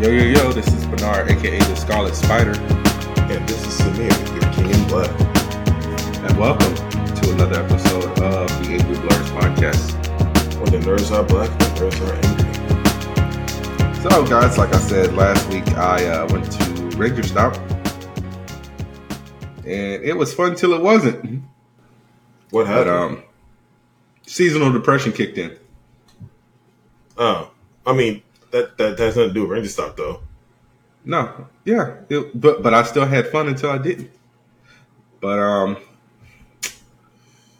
Yo, yo, yo, this is Burnard, aka the Scarlet Spider, And this is Samir, your king in blood. and welcome to another episode of the Angry Blerds podcast. When the nerds are black, the nerds are angry. So, guys, like I said last week, I uh, went to Ranger Stop, and it was fun till it wasn't. What But um, seasonal depression kicked in. oh, I mean, that, that, has nothing to do with Ranger Stop, though. No, yeah, it, but but I still had fun until I didn't. But um,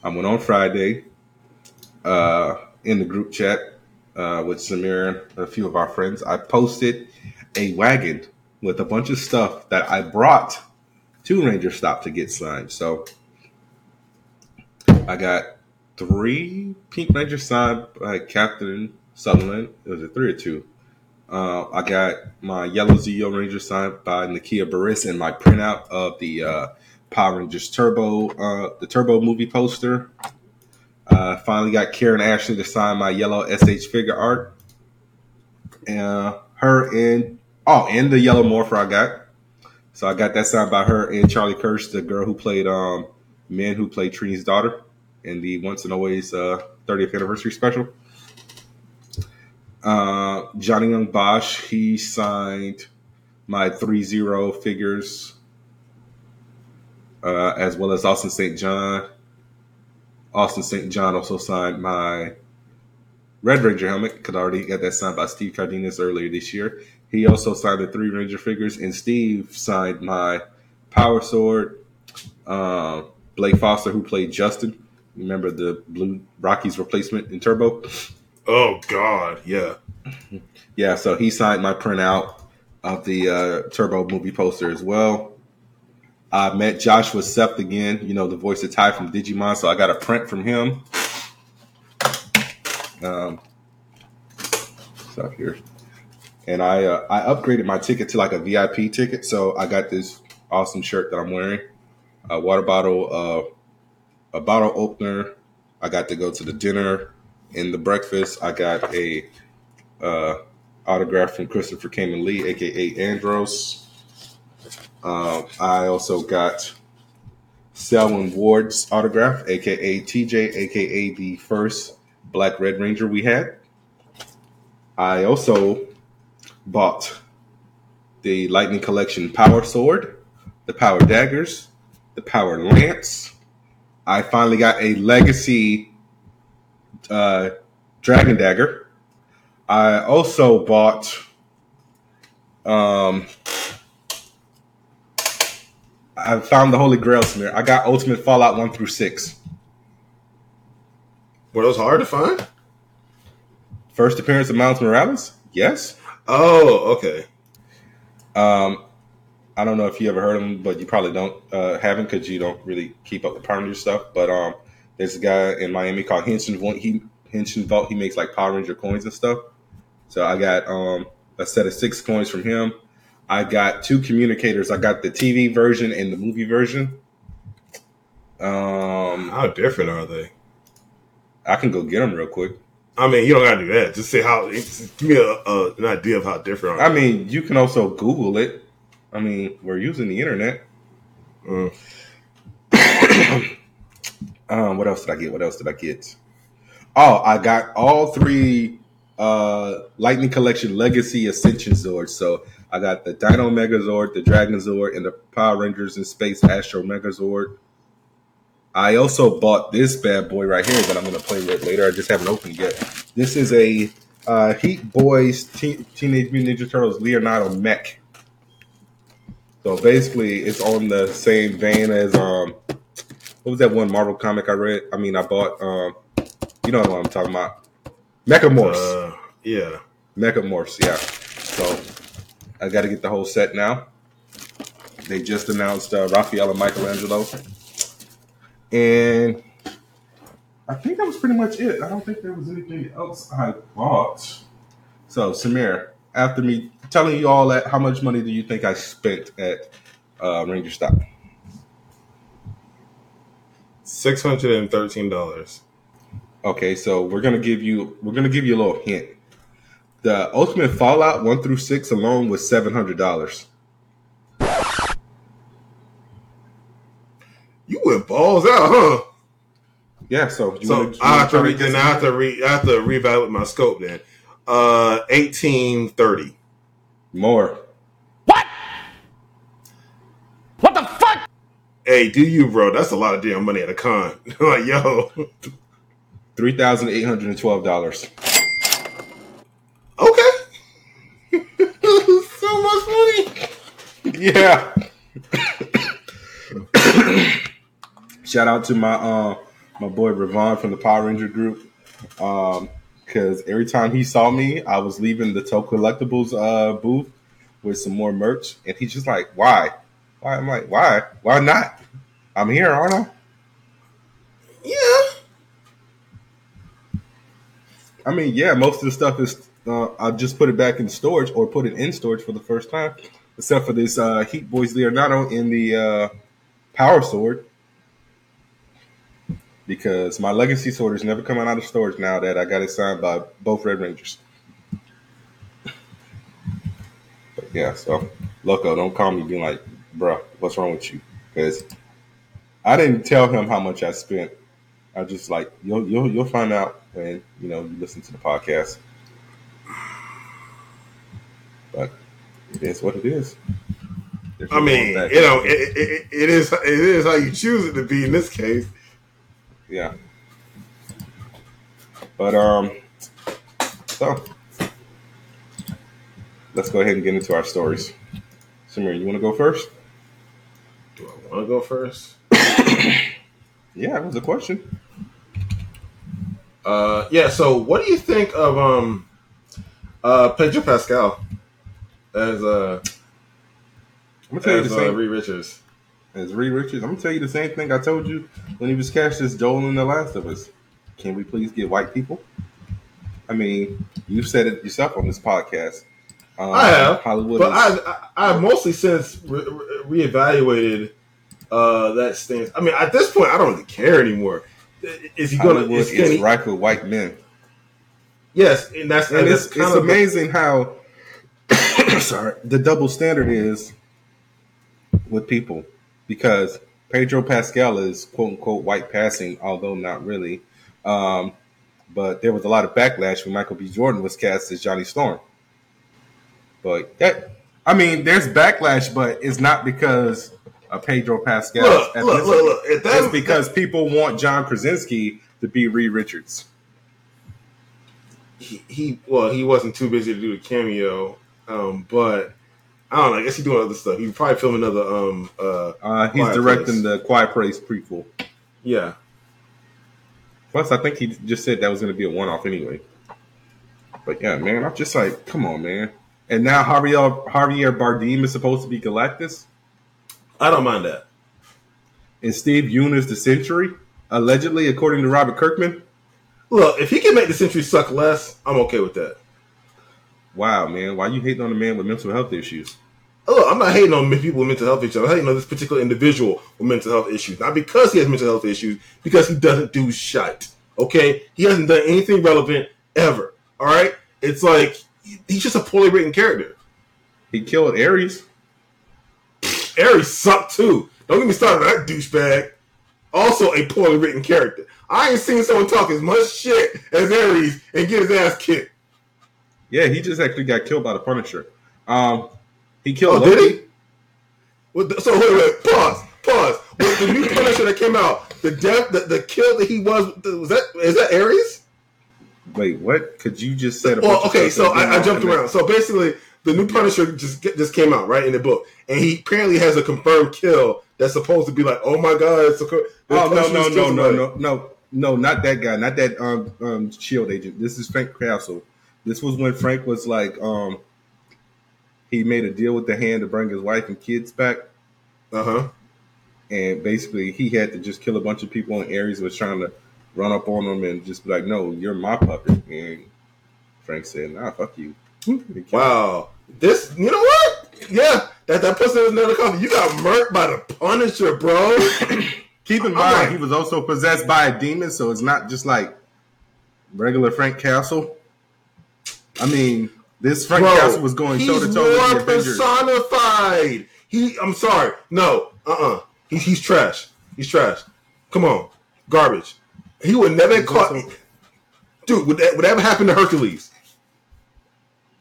I went on Friday, uh, in the group chat uh, with Samir and a few of our friends. I posted a wagon with a bunch of stuff that I brought to Ranger Stop to get signed. So I got three Pink Ranger signed by Catherine Sutherland. It was a three or two. Uh, I got my Yellow Zeo Ranger signed by Nakia Burrise and my printout of the uh, Power Rangers Turbo, uh, the Turbo movie poster. Uh, finally got Karen Ashley to sign my yellow SH Figuarts. Uh, her and oh, and the yellow morpher I got. So I got that signed by her and Charlie Kersh, the girl who played um, men who played Trini's daughter in the Once and Always uh, 30th anniversary special. Uh, Johnny Yong Bosch, he signed my 3 0 figures, uh, as well as Austin St. John. Austin St. John also signed my Red Ranger helmet because I already got that signed by Steve Cardenas earlier this year. He also signed the three Ranger figures, and Steve signed my Power Sword. Uh, Blake Foster, who played Justin, remember the Blue Rocky's replacement in Turbo? Oh, God, yeah. Yeah, so he signed my printout of the uh, Turbo movie poster as well. I met Joshua Seth again, you know, the voice of Tai from Digimon, so I got a print from him. Um, so here. And I uh, I upgraded my ticket to like a VIP ticket, so I got this awesome shirt that I'm wearing, a water bottle, uh, a bottle opener. I got to go to the dinner and the breakfast. I got a uh, autograph from Christopher Khayman Lee, aka Andros. Uh, I also got Selwyn Ward's autograph, aka TJ, aka the first Black Red Ranger we had. I also bought the Lightning Collection Power Sword, the Power Daggers, the Power Lance. I finally got a Legacy uh, Dragon Dagger. I also bought um I found the Holy Grail Samir. I got Ultimate Fallout 1 through 6. Were those hard to find? First appearance of Miles Morales? Yes. Oh, okay. Um I don't know if you ever heard of him, but you probably don't uh haven't because you don't really keep up with Ranger stuff. But um there's a guy in Miami called Henshin Vault. He Henshin Vault. He makes like Power Ranger coins and stuff. So I got um a set of six coins from him. I got two communicators. I got the TV version and the movie version. Um, How different are they? I can go get them real quick. I mean, you don't gotta do that. Just say how. Just give me a, a, an idea of how different. Are I mean, you can also Google it. I mean, we're using the internet. Mm. um, what else did I get? What else did I get? Oh, I got all three uh Lightning Collection Legacy Ascension Zords. So I got the Dino Megazord, the Dragon Zord, and the Power Rangers in Space Astro Megazord. I also bought this bad boy right here that I'm going to play with later. I just haven't opened yet. This is a uh, Heat Boys Teen- Teenage Mutant Ninja Turtles Leonardo mech. So basically, it's on the same vein as um, what was that one Marvel comic I read? I mean, I bought. Um, you know what I'm talking about? Mechamorphs. Uh, yeah. Mechamorphs, yeah. So I got to get the whole set now. They just announced uh, Raphael and Michelangelo, and I think that was pretty much it. I don't think there was anything else I bought. So Samir, after me telling you all that, how much money do you think I spent at uh, Ranger Stop? Six hundred and thirteen dollars. Okay, so we're gonna give you we're gonna give you a little hint. The Ultimate Fallout one through six alone was seven hundred dollars. You went balls out, huh? Yeah, so you So wanna- I have to re- then I have to re- I have to reevaluate my scope then. Uh, eighteen thirty. more. Hey, do you, bro? That's a lot of damn money at a con. like, yo, Three thousand eight hundred and twelve dollars. okay. so much money. Yeah. Shout out to my uh my boy Ravon from the Power Ranger group. Um because every time he saw me, I was leaving the Toe Collectibles uh booth with some more merch, and he's just like, "Why? Why?" I'm like, "Why? Why not? I'm here, aren't I?" Yeah. I mean, yeah, most of the stuff is uh, I just put it back in storage or put it in storage for the first time, except for this uh, Heat Boys Leonardo in the uh, Power Sword, because my Legacy Sword is never coming out of storage now that I got it signed by both Red Rangers. But yeah, so Loco, don't call me being like, "Bruh, what's wrong with you?" Because I didn't tell him how much I spent. I just like you'll you'll you'll find out when you know you listen to the podcast. But it is what it is. There's I mean, you know, it, it, it is it is how you choose it to be in this case. yeah. But um, so let's go ahead and get into our stories. Samir, you want to go first? Do I want to go first? Yeah, it was a question. Uh, yeah. So, what do you think of um, uh, Pedro Pascal as uh I'm gonna tell you as the uh, same Reed Richards? as Reed Richards. I'm gonna tell you the same thing I told you when he was cast as Joel in The Last of Us. Can we please get white people? I mean, you've said it yourself on this podcast. Um, I have, Hollywood. But is, I, I I mostly since re- re- reevaluated uh that stance. I mean, at this point, I don't really care anymore. Is he gonna? Hollywood Is, is he, rife with white men, Yes, and that's and and it's, that's it's amazing how sorry the double standard is with people because Pedro Pascal is quote unquote white passing, although not really. Um, but there was a lot of backlash when Michael B. Jordan was cast as Johnny Storm. But that, I mean, there's backlash, but it's not because of Pedro Pascal. Look, look, look, look. That- It's because people want John Krasinski to be Reed Richards. he, he well he wasn't too busy to do the cameo um but i don't know i guess he's doing other stuff he probably filming another um uh Uh, he's Quiet directing Place. the Quiet Place prequel. yeah Plus, I think he just said that was going to be a one-off anyway. But yeah, man, I'm just like, come on, man. And now Javier Javier Bardem is supposed to be Galactus, i don't mind that. And Steve Yeun is the Sentry, allegedly, according to Robert Kirkman. look if he can make the Sentry suck less i'm okay with that. Wow, man, why you hating on a man with mental health issues? look i'm not hating on people with mental health issues. I'm hating on this particular individual with mental health issues. Not because he has mental health issues because he doesn't do shit okay? He hasn't done anything relevant ever all right? It's like he's just a poorly written character He killed Ares. Ares sucked too. Don't get me started on that douchebag. Also a poorly written character. I ain't seen someone talk as much shit as Ares and get his ass kicked. Yeah, he just actually got killed by the Punisher. Um, he killed Oh, did he? So wait, wait, pause, pause. With the new Punisher that came out, the death, the, the kill that he was, was that is that Ares? Wait, what? Could you just said a Well, okay, so I, I jumped around. So basically, the new Punisher just just came out right in the book, and he apparently has a confirmed kill that's supposed to be like, oh my god, it's a. co- Oh no no no no no no no not that guy not that um um shield agent this is Frank Castle this was when Frank was like um he made a deal with the hand to bring his wife and kids back Uh huh. and basically he had to just kill a bunch of people and Ares was trying to run up on him and just be like no you're my puppet and Frank said nah fuck you He killed him. Wow. This, you know what? Yeah, that that person was another coffee. You got murked by the Punisher, bro. keep in mind like- he was also possessed by a demon so it's not just like regular Frank Castle I mean, this Frank Bro, Castle was going toe to toe with the Avengers. personified. He, I'm sorry, no, uh, uh he's he's trash. He's trash. Come on, garbage. He would never have caught. also- Dude, would that would that ever happen to Hercules?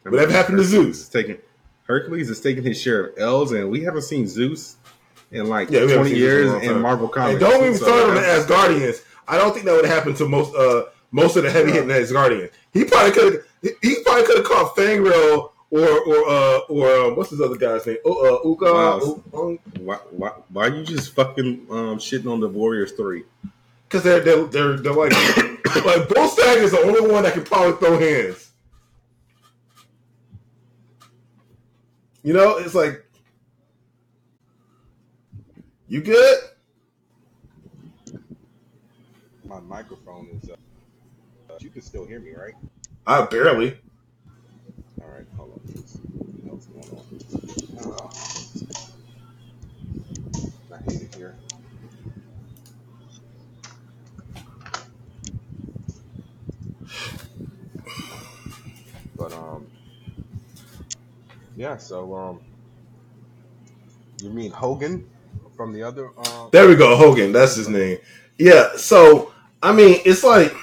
Whatever happened to Zeus? Is taking Hercules is taking his share of L's, and we haven't seen Zeus in like Yeah, twenty in years in. Marvel comics. And don't even So start on the Asgardians. I don't think that would happen to most uh most of the heavy hitting Asgardians. He probably could have he probably could have caught Fandral or or uh or um, what's his other guy's name? Oh, uh, Uka. Wow. Um, Why, why, why are you just fucking um, shitting on the Warriors three? Because they're, they're they're they're like like Volstagg is the only one that can probably throw hands. You know, it's like you good? My microphone is. Uh, you can still hear me, right? I barely. All right, hold on. What's going on? Uh, I hate it here. But um, yeah. So um, you mean Hogun from the other? Um, There we go, Hogun. That's his name. Yeah. So I mean, it's like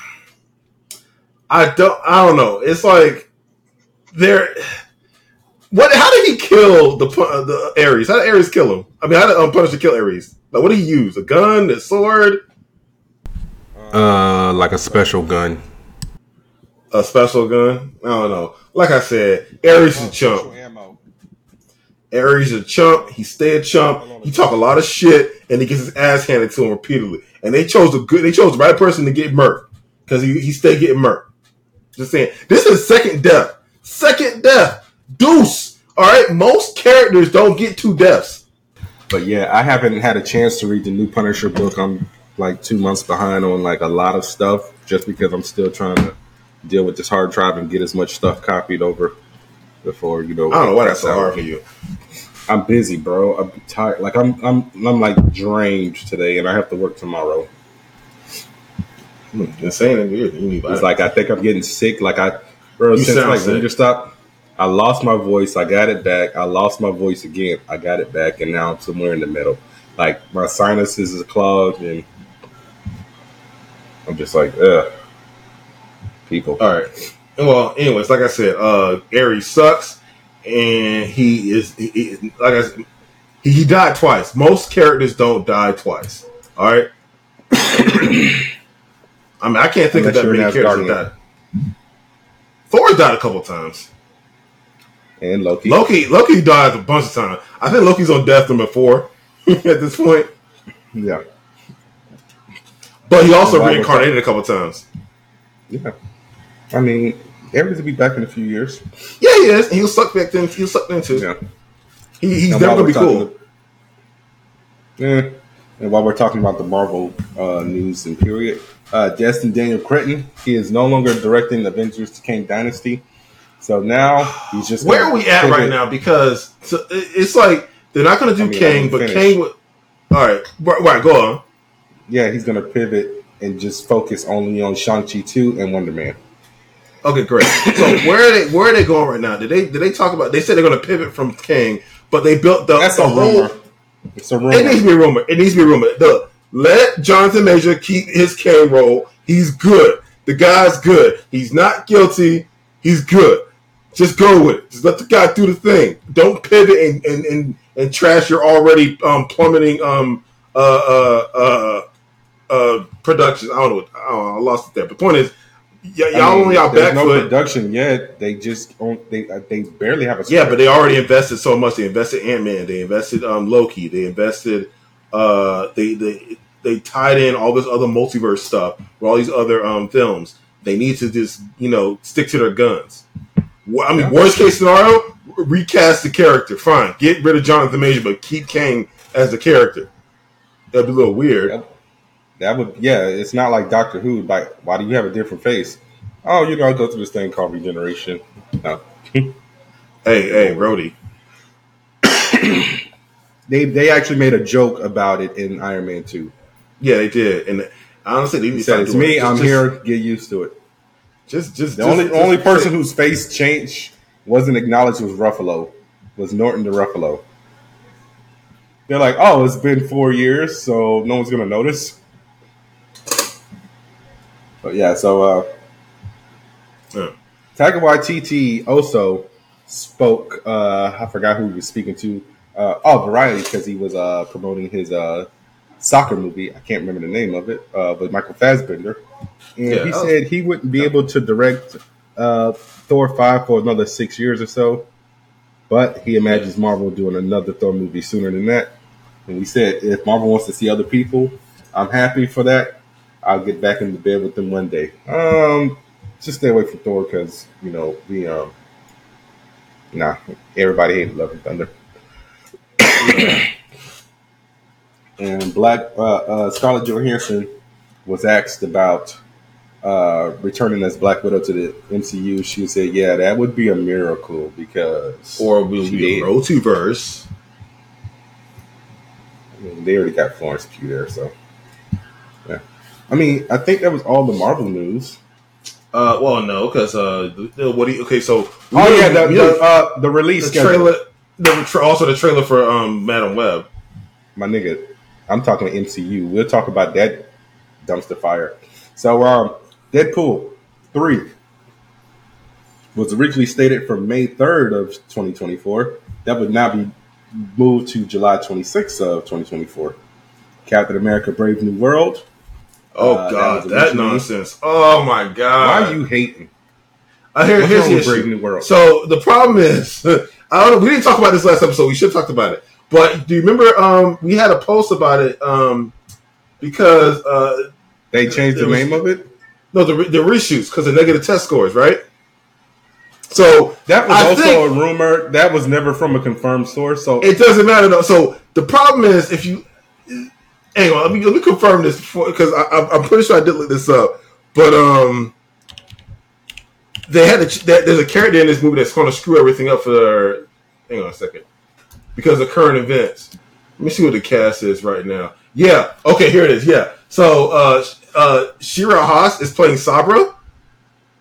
I don't. I don't know. It's like there. What? How did he kill the pu- uh, the Ares? How did Ares kill him? I mean, how did um, Punisher kill Ares? Like, what did he use? A gun? A sword? uh, like a special gun. A special gun? I don't know. Like I said, Ares is a chump. ammo. Ares is a chump. He stay a chump. He talk a lot of shit, and he gets his ass handed to him repeatedly. And they chose a good. They chose the right person to get murked because he he stay getting murked. Just saying, this is second death. Second death. Deuce. All right. Most characters don't get two deaths. But yeah, I haven't had a chance to read the new Punisher book. I'm like two months behind on like a lot of stuff just because I'm still trying to deal with this hard drive and get as much stuff copied over before you know. I don't know why that's so hard for you. I'm busy, bro. I'm tired. Like I'm, I'm, I'm like drained today, and I have to work tomorrow. Hmm, Insane and weird. You need It's like I think I'm getting sick. Like I, bro, You since like sick. Stop, I lost my voice. I got it back. I lost my voice again. I got it back, and now I'm somewhere in the middle. Like my sinuses is clogged, and I'm just like, ugh. People. All right. Well, anyways, like I said, uh, Ares sucks, and he is he, he- like I said, he, he died twice. Most characters don't die twice. All right. I mean, I can't think Unless of that many an characters that died. Thor died a couple times. and Loki. Loki, Loki died a bunch of times. I think Loki's on death number four at this point, Yeah. but he also reincarnated a couple times. Yeah. I mean, Ares will be back in a few years. Yeah, he is. He was sucked back then. He was sucked into. Yeah. He, he's And never gonna be cool. Yeah. And while we're talking about the Marvel uh, news and period, uh, Destin Daniel Cretton, he is no longer directing Avengers to Kang Dynasty. So now he's just Where are we at right now? Because so, it's like they're not going to do I mean, Kang, but finished. Kang would. All right, right, right, go on. Yeah, he's going to pivot and just focus only on Shang Chi two and Wonder Man. Okay, great. so where are they? Where are they going right now? Did they? Did they talk about? They said they're going to pivot from King, but they built the. That's the a whole. rumor. It's a It needs to be a rumor. It needs to be a rumor. The, let Jonathan Major keep his Kang role. He's good. The guy's good. He's not guilty. He's good. Just go with it. Just let the guy do the thing. Don't pivot and and, and, and trash your already um, plummeting um uh uh uh uh production. I don't know. What, I, don't know I lost it there. But the point is, y'all I mean, on y'all back no foot. production yet. They just don't, they uh, they barely have a Yeah, but they already invested so much. They invested Ant Man. They invested um, Loki. They invested. Uh, they they they tied in all this other multiverse stuff with all these other um, films. They need to just you know stick to their guns. I mean, Yeah. worst case scenario, recast the character. Fine, get rid of Jonathan Major, but keep Kang as the character. That'd be a little weird. Yep. That would, yeah. It's not like Doctor Who. Like, why do you have a different face? Oh, you know, I go through this thing called regeneration. No, Hey, hey, Brody. they they actually made a joke about it in Iron Man Two. Yeah, they did, and honestly, they He said, "It's me. it. Just- I'm just- here. Get used to it." Just, just The just- only only person whose face change wasn't acknowledged was Ruffalo, was Norton the Ruffalo. They're like, oh, it's been four years, so no one's gonna notice. But yeah, so uh, Yeah. Taika Waititi also spoke. Uh, I forgot who he was speaking to. Uh, oh, Variety, because he was uh, promoting his uh, soccer movie. I can't remember the name of it, uh, but Michael Fassbender. And Yeah, he was- said he wouldn't be able to direct uh, Thor 5 for another six years or so. But he imagines Marvel doing another Thor movie sooner than that. And we said if Marvel wants to see other people, I'm happy for that. I'll get back into bed with them one day. Um, just stay away from Thor because you know we um, nah, everybody hated Love and Thunder. and Black uh, uh, Scarlett Johansson was asked about uh, returning as Black Widow to the MCU. She said, "Yeah, that would be a miracle because or will be a did. Rotiverse. I mean, they already got Florence Pugh there, so. I mean, I think that was all the Marvel news. Uh, well, no, because uh, the, the- what do you? Okay, so Oh yeah, the we- the, uh, the release the trailer, the tra- also the trailer for um Madame Web. my nigga, I'm talking MCU. We'll talk about that dumpster fire. So, um, Deadpool three was originally stated for May 3rd of 2024. That would now be moved to July 26th of 2024. Captain America: Brave New World. Oh Uh, God, was that, nonsense! Oh my God, Why are you hating? I hear, What's here's the Brave issue. New World? So the problem is, I don't know. We didn't talk about this last episode. We should have talked about it. But do you remember? Um, we had a post about it. Um, because uh, They changed the was- name of it. no, the the reshoots because the negative test scores, right? So That was I also a rumor. That was never from a confirmed source. So It doesn't matter though. So the problem is if you hang on, let me let me confirm this because I'm pretty sure I did look this up. But um, they had a, that, there's a character in this movie that's going to screw everything up for. Hang on a second, because of current events. Let me see what the cast is right now. Yeah, okay, here it is. Yeah, so uh, uh, Shira Haas is playing Sabra.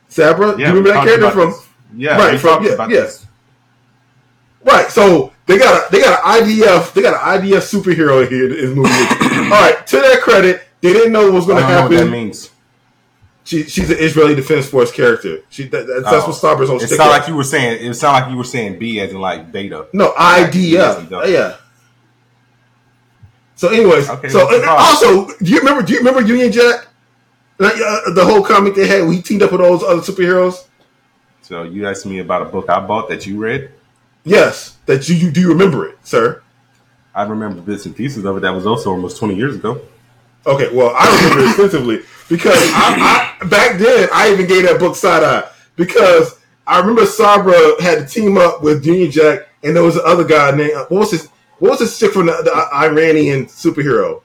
Sabra, do you remember that character from? this. Yeah, Right, from- yeah, yeah. Right, so they got a, they got an IDF they got an IDF superhero here in this movie. All right, to their credit, they didn't know what was going to don't know what that happen. means. She, she's an Israeli Defense Force character. She that, that's, Oh. what Sabra's on. It sounded like you were saying. It sounded like you were saying B as in like beta. no IDF. it yeah. So, anyways, Okay, so and also, do you remember? Do you remember Union Jack? Like, uh, the whole comic they had, where he teamed up with all those other superheroes. So you asked me about a book I bought that you read. Yes, that you, you do you remember it, sir? I remember bits and pieces of it. That was also almost twenty years ago. Okay, well, I remember it extensively because I, I back then I even gave that book side eye because I remember Sabra had to team up with Union Jack, and there was another guy named what was his what was his chick from the, the Iranian superhero?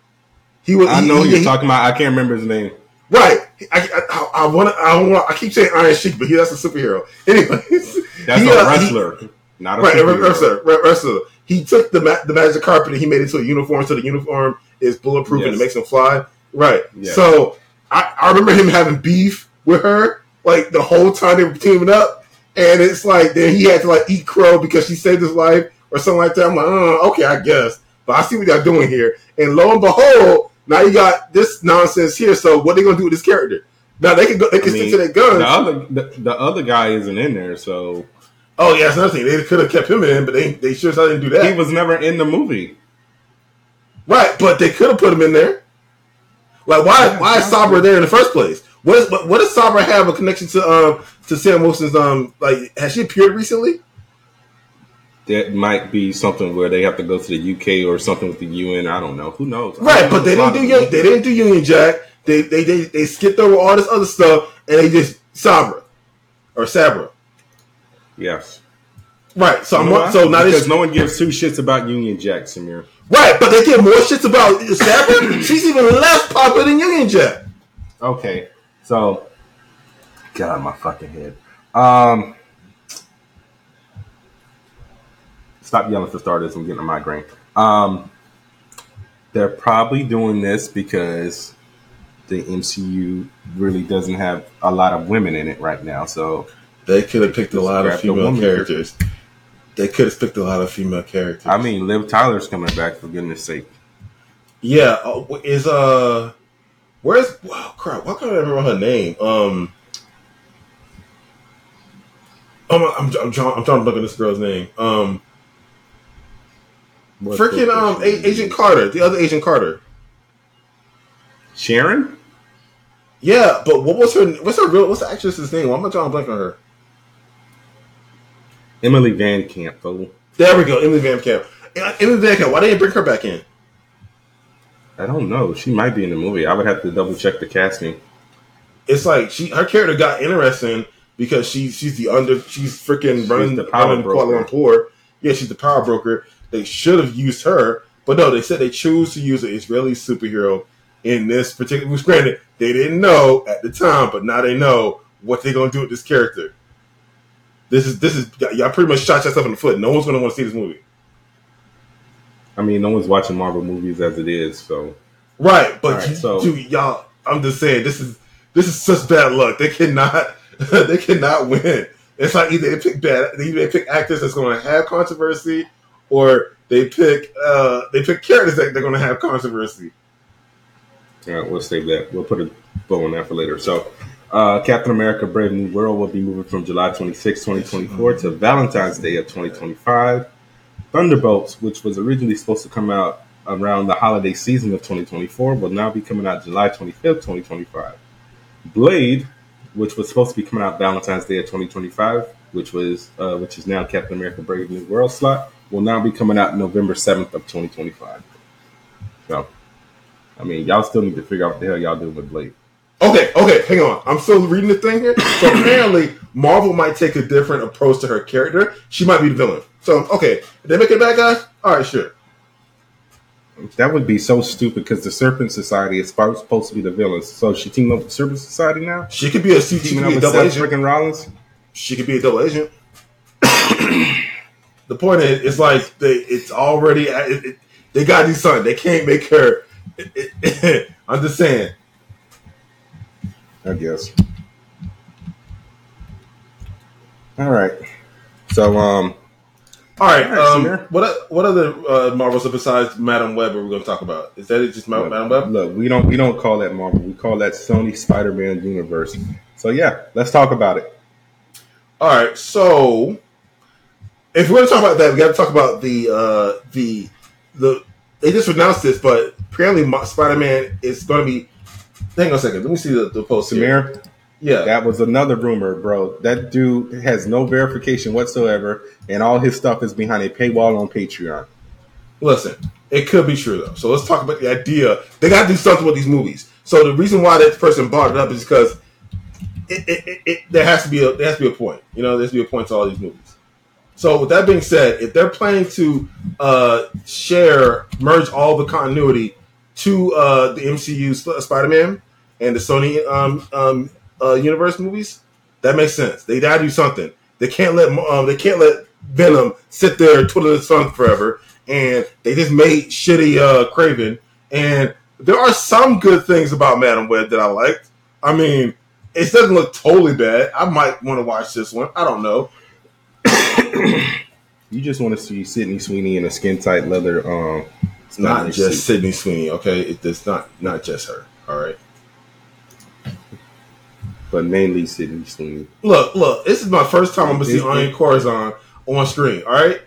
He was. I know he- you're he- talking about. I can't remember his name. right. I, I, I want I want I keep saying Iron Sheik, but he that's a superhero. Anyways, That's he, a uh, wrestler, not a right, wrestler, right, wrestler. He took the ma- the magic carpet and he made it into a uniform, so the uniform is bulletproof and it makes him fly. Right. Yes. So I, I remember him having beef with her like the whole time they were teaming up, and it's like then he had to like eat crow because she saved his life or something like that. I'm like, oh, okay, I guess, but I see what y'all doing here. And lo and behold, now you got this nonsense here. So what are they gonna do with this character? Now they can go, they I can mean, stick to their guns. The other, the, the other guy isn't in there, so Oh yeah, that's another thing. They could have kept him in, but they they sure as hell didn't do that. he was never in the movie. Right, but they could have put him in there. Like, why? Yeah, why is Sabra good. there in the first place? What is? What, what does Sabra have a connection to? Um, to Sam Wilson's. Um, like, has she appeared recently? That might be something where they have to go to the UK or something with the UN. I don't know. Who knows? Right, don't but know they didn't do. Union, they didn't do Union Jack. They they they they skipped over all this other stuff, and they just Sabra or Sabra. Yes. Right. So You I'm so now because this no one gives two shits about Union Jack, Samir. right, but they give more shits about Sabra. She's even less popular than Union Jack. Okay, so get out of my fucking head. Um, stop yelling for starters. I'm getting a migraine. Um, they're probably doing this because the MCU really doesn't have a lot of women in it right now. So They could have picked a lot of female characters. They could have picked a lot of female characters. I mean, Liv Tyler's coming back for goodness sake. yeah, uh, is uh, where's wow crap? Why can't I remember her name? Um, oh my, I'm I'm trying I'm trying to look at this girl's name. Um, What freaking um, A- Agent Carter, the other Agent Carter. Sharon. Yeah, but what was her? What's her real? What's the actress's name? Why am I drawing a blank on her? Emily Van Camp, fool. There we go, Emily Van Camp. Uh, Emily Van Camp. Why didn't they bring her back in? I don't know. She might be in the movie. I would have to double check the casting. It's like she her character got interesting because she she's the under she's freaking running the power running broker. Kuala Lumpur. Yeah, she's the power broker. They should have used her, but no, they said they choose to use an Israeli superhero in this particular. Which granted, they didn't know at the time, but now they know what they're gonna do with this character. This is this is y'all pretty much shot yourself in the foot. No one's gonna want to see this movie. I mean, no one's watching Marvel movies as it is, so Right, but right, you, so- dude, y'all, I'm just saying this is this is such bad luck. They cannot they cannot win. It's like either they pick bad, they either pick actors that's going to have controversy, or they pick uh they pick characters that they're going to have controversy. All right, we'll save that. We'll put a bow on that for later. So, uh, Captain America: Brave New World will be moving from July 26, 2024, to Valentine's Day of 2025. Thunderbolts, which was originally supposed to come out around the holiday season of 2024, will now be coming out July 25th, 2025. Blade, which was supposed to be coming out Valentine's Day of 2025, which was uh, which is now Captain America: Brave New World slot, will now be coming out November 7th of 2025. So. I mean, y'all still need to figure out what the hell y'all doing with Blade. Okay, okay, hang on. I'm still reading the thing here. So apparently, Marvel might take a different approach to her character. She might be the villain. So okay, if they make it bad guy. All right, sure. That would be so stupid because the Serpent Society is supposed to be the villains. So she teamed up with the Serpent Society now? She could be a she, she could be a double agent. freaking Rollins? she could be a double agent. the point is, it's like they, it's already, it, it, they got do something. They can't make her. it- I'm just saying. I guess. All right. So, um, All right, um, Samir. what what other uh, Marvels besides Madame Web are we going to talk about? Is that it? Just look, Madame Web? look, we don't we don't call that Marvel. We call that Sony Spider-Man universe. So yeah, let's talk about it. All right, so if we're going to talk about that, we got to talk about the uh, the the. They just announced this, but apparently Spider Man is going to be. Hang on a second. Let me see the, the post here. Samir, Yeah, that was another rumor, bro. That dude has no verification whatsoever, and all his stuff is behind a paywall on Patreon. Listen, it could be true though. So let's talk about the idea. They got to do something with these movies. So the reason why that person brought it up is because it, it, it, it, there has to be a there has to be a point. You know, there has to be a point to all these movies. So with that being said, if they're planning to uh, share merge all the continuity to uh, the MCU Sp- Spider-Man and the Sony um, um, uh, universe movies, that makes sense. They gotta do something. They can't let um, they can't let Venom sit there twiddling his thumbs forever. And they just made shitty uh, Kraven. And there are some good things about Madame Web that I liked. I mean, it doesn't look totally bad. I might want to watch this one. I don't know. You just want to see Sydney Sweeney in a skin tight leather. Um, It's not leather just suit. Sydney Sweeney, okay? It, it's not not just her. All right. but mainly Sydney Sweeney. Look, look. This is my first time I'm gonna see Is- Anya Corazon on screen. All right.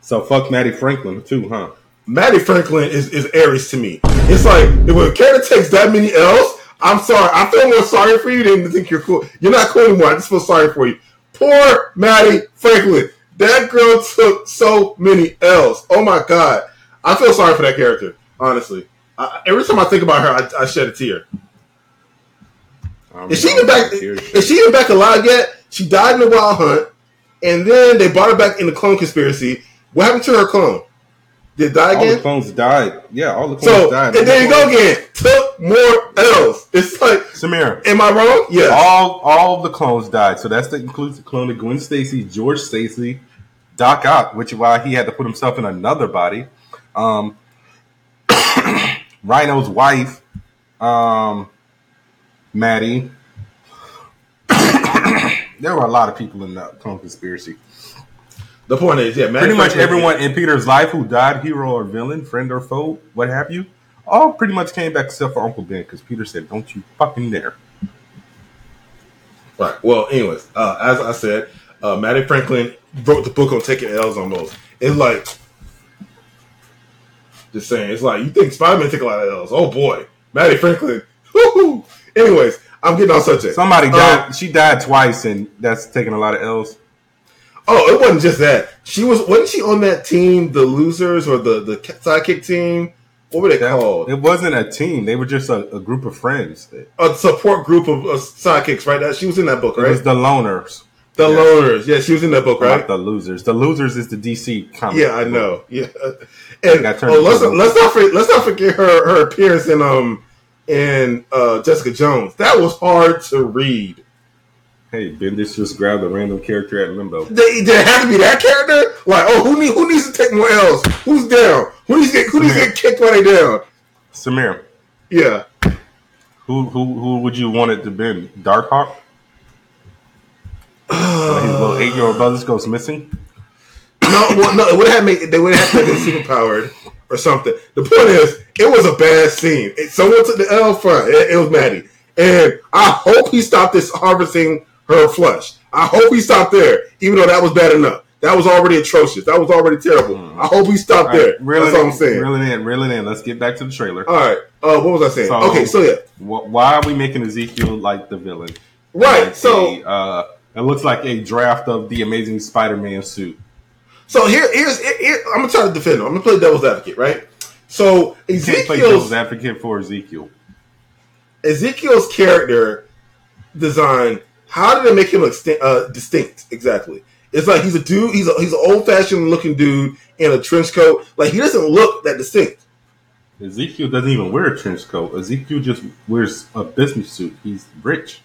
So fuck Mattie Franklin too, huh? Mattie Franklin is, is Ares to me. It's like if a character takes that many L's, I'm sorry. I feel more sorry for you than to think you're cool. You're not cool anymore. I just feel sorry for you. Poor Mattie Franklin. That girl took so many L's. Oh my god. I feel sorry for that character. Honestly, I, every time I think about her, I, I shed a tear. Is she even back? Is she even back alive yet? She died in the Wild Hunt, and then they brought her back in the clone conspiracy. What happened to her clone? Did it die All the clones died. Yeah, all the clones So, died. and there you go again. Took more L's. It's like, Samir. am I wrong? Yeah. All all the clones died. So that's that includes the clone of Gwen Stacy, George Stacy, Doc Ock, which is why he had to put himself in another body. Um, Rhino's wife, um, Mattie. there were a lot of people in the clone conspiracy. The point is, yeah, pretty much everyone in Peter's life who died, hero or villain, friend or foe, what have you, all pretty much came back except for Uncle Ben because Peter said, "Don't you fucking dare." Right. Well, anyways, uh, as I said, uh, Mattie Franklin wrote the book on taking L's almost. It's like, just saying, it's like you think Spider Man take a lot of L's. Oh boy, Mattie Franklin. Woo-hoo. Anyways, I'm getting on subject. Somebody Um, died. she died twice, and that's taking a lot of L's. Oh, it wasn't just that. She was wasn't she on that team, the losers or the the sidekick team? What were they That- called? It wasn't a team; they were just a, a group of friends. It A support group of uh, sidekicks, right? That she was in that book, right? was the loners, the yeah. loners. Yeah, she was in that book, right? not the losers. The losers is the DC comic. Yeah, I know. Yeah, and oh, let's let's not forget, let's not forget her her appearance in um in uh, Jessica Jones. That was hard to read. Hey, Bendis just grabbed a random character at Limbo. They, there had to be that character. Like, oh, who need who needs to take more L's? Who's down? Who needs to get who needs to get kicked while they down? Samir, Yeah. who who who would you want it to be? Darkhawk? When his little eight year old brothers goes missing. No, well, no, it would have made they would have had to be super or something. The point is, it was a bad scene. It, someone took the L front. It, it was Mattie, and I hope he stopped this harvesting her flesh. I hope he stopped there, even though that was bad enough. That was already atrocious. That was already terrible. I hope he stopped All there. right, reeling That's all in, I'm saying. Reeling in, reeling in. Let's get back to the trailer. All right. Uh, what was I saying? So- okay, so yeah, Wh- Why are we making Ezekiel like the villain? right. Like So uh, it looks like a draft of the Amazing Spider-Man suit. so here here's here, I'm gonna try to defend him. I'm gonna play devil's advocate, right? So can't play Ezekiel's devil's advocate for Ezekiel. Ezekiel's character design, how did they make him extin- uh, distinct exactly? It's like he's a dude. He's a, he's an old fashioned looking dude in a trench coat. Like he doesn't look that distinct. Ezekiel doesn't even wear a trench coat. Ezekiel just wears a business suit. He's rich.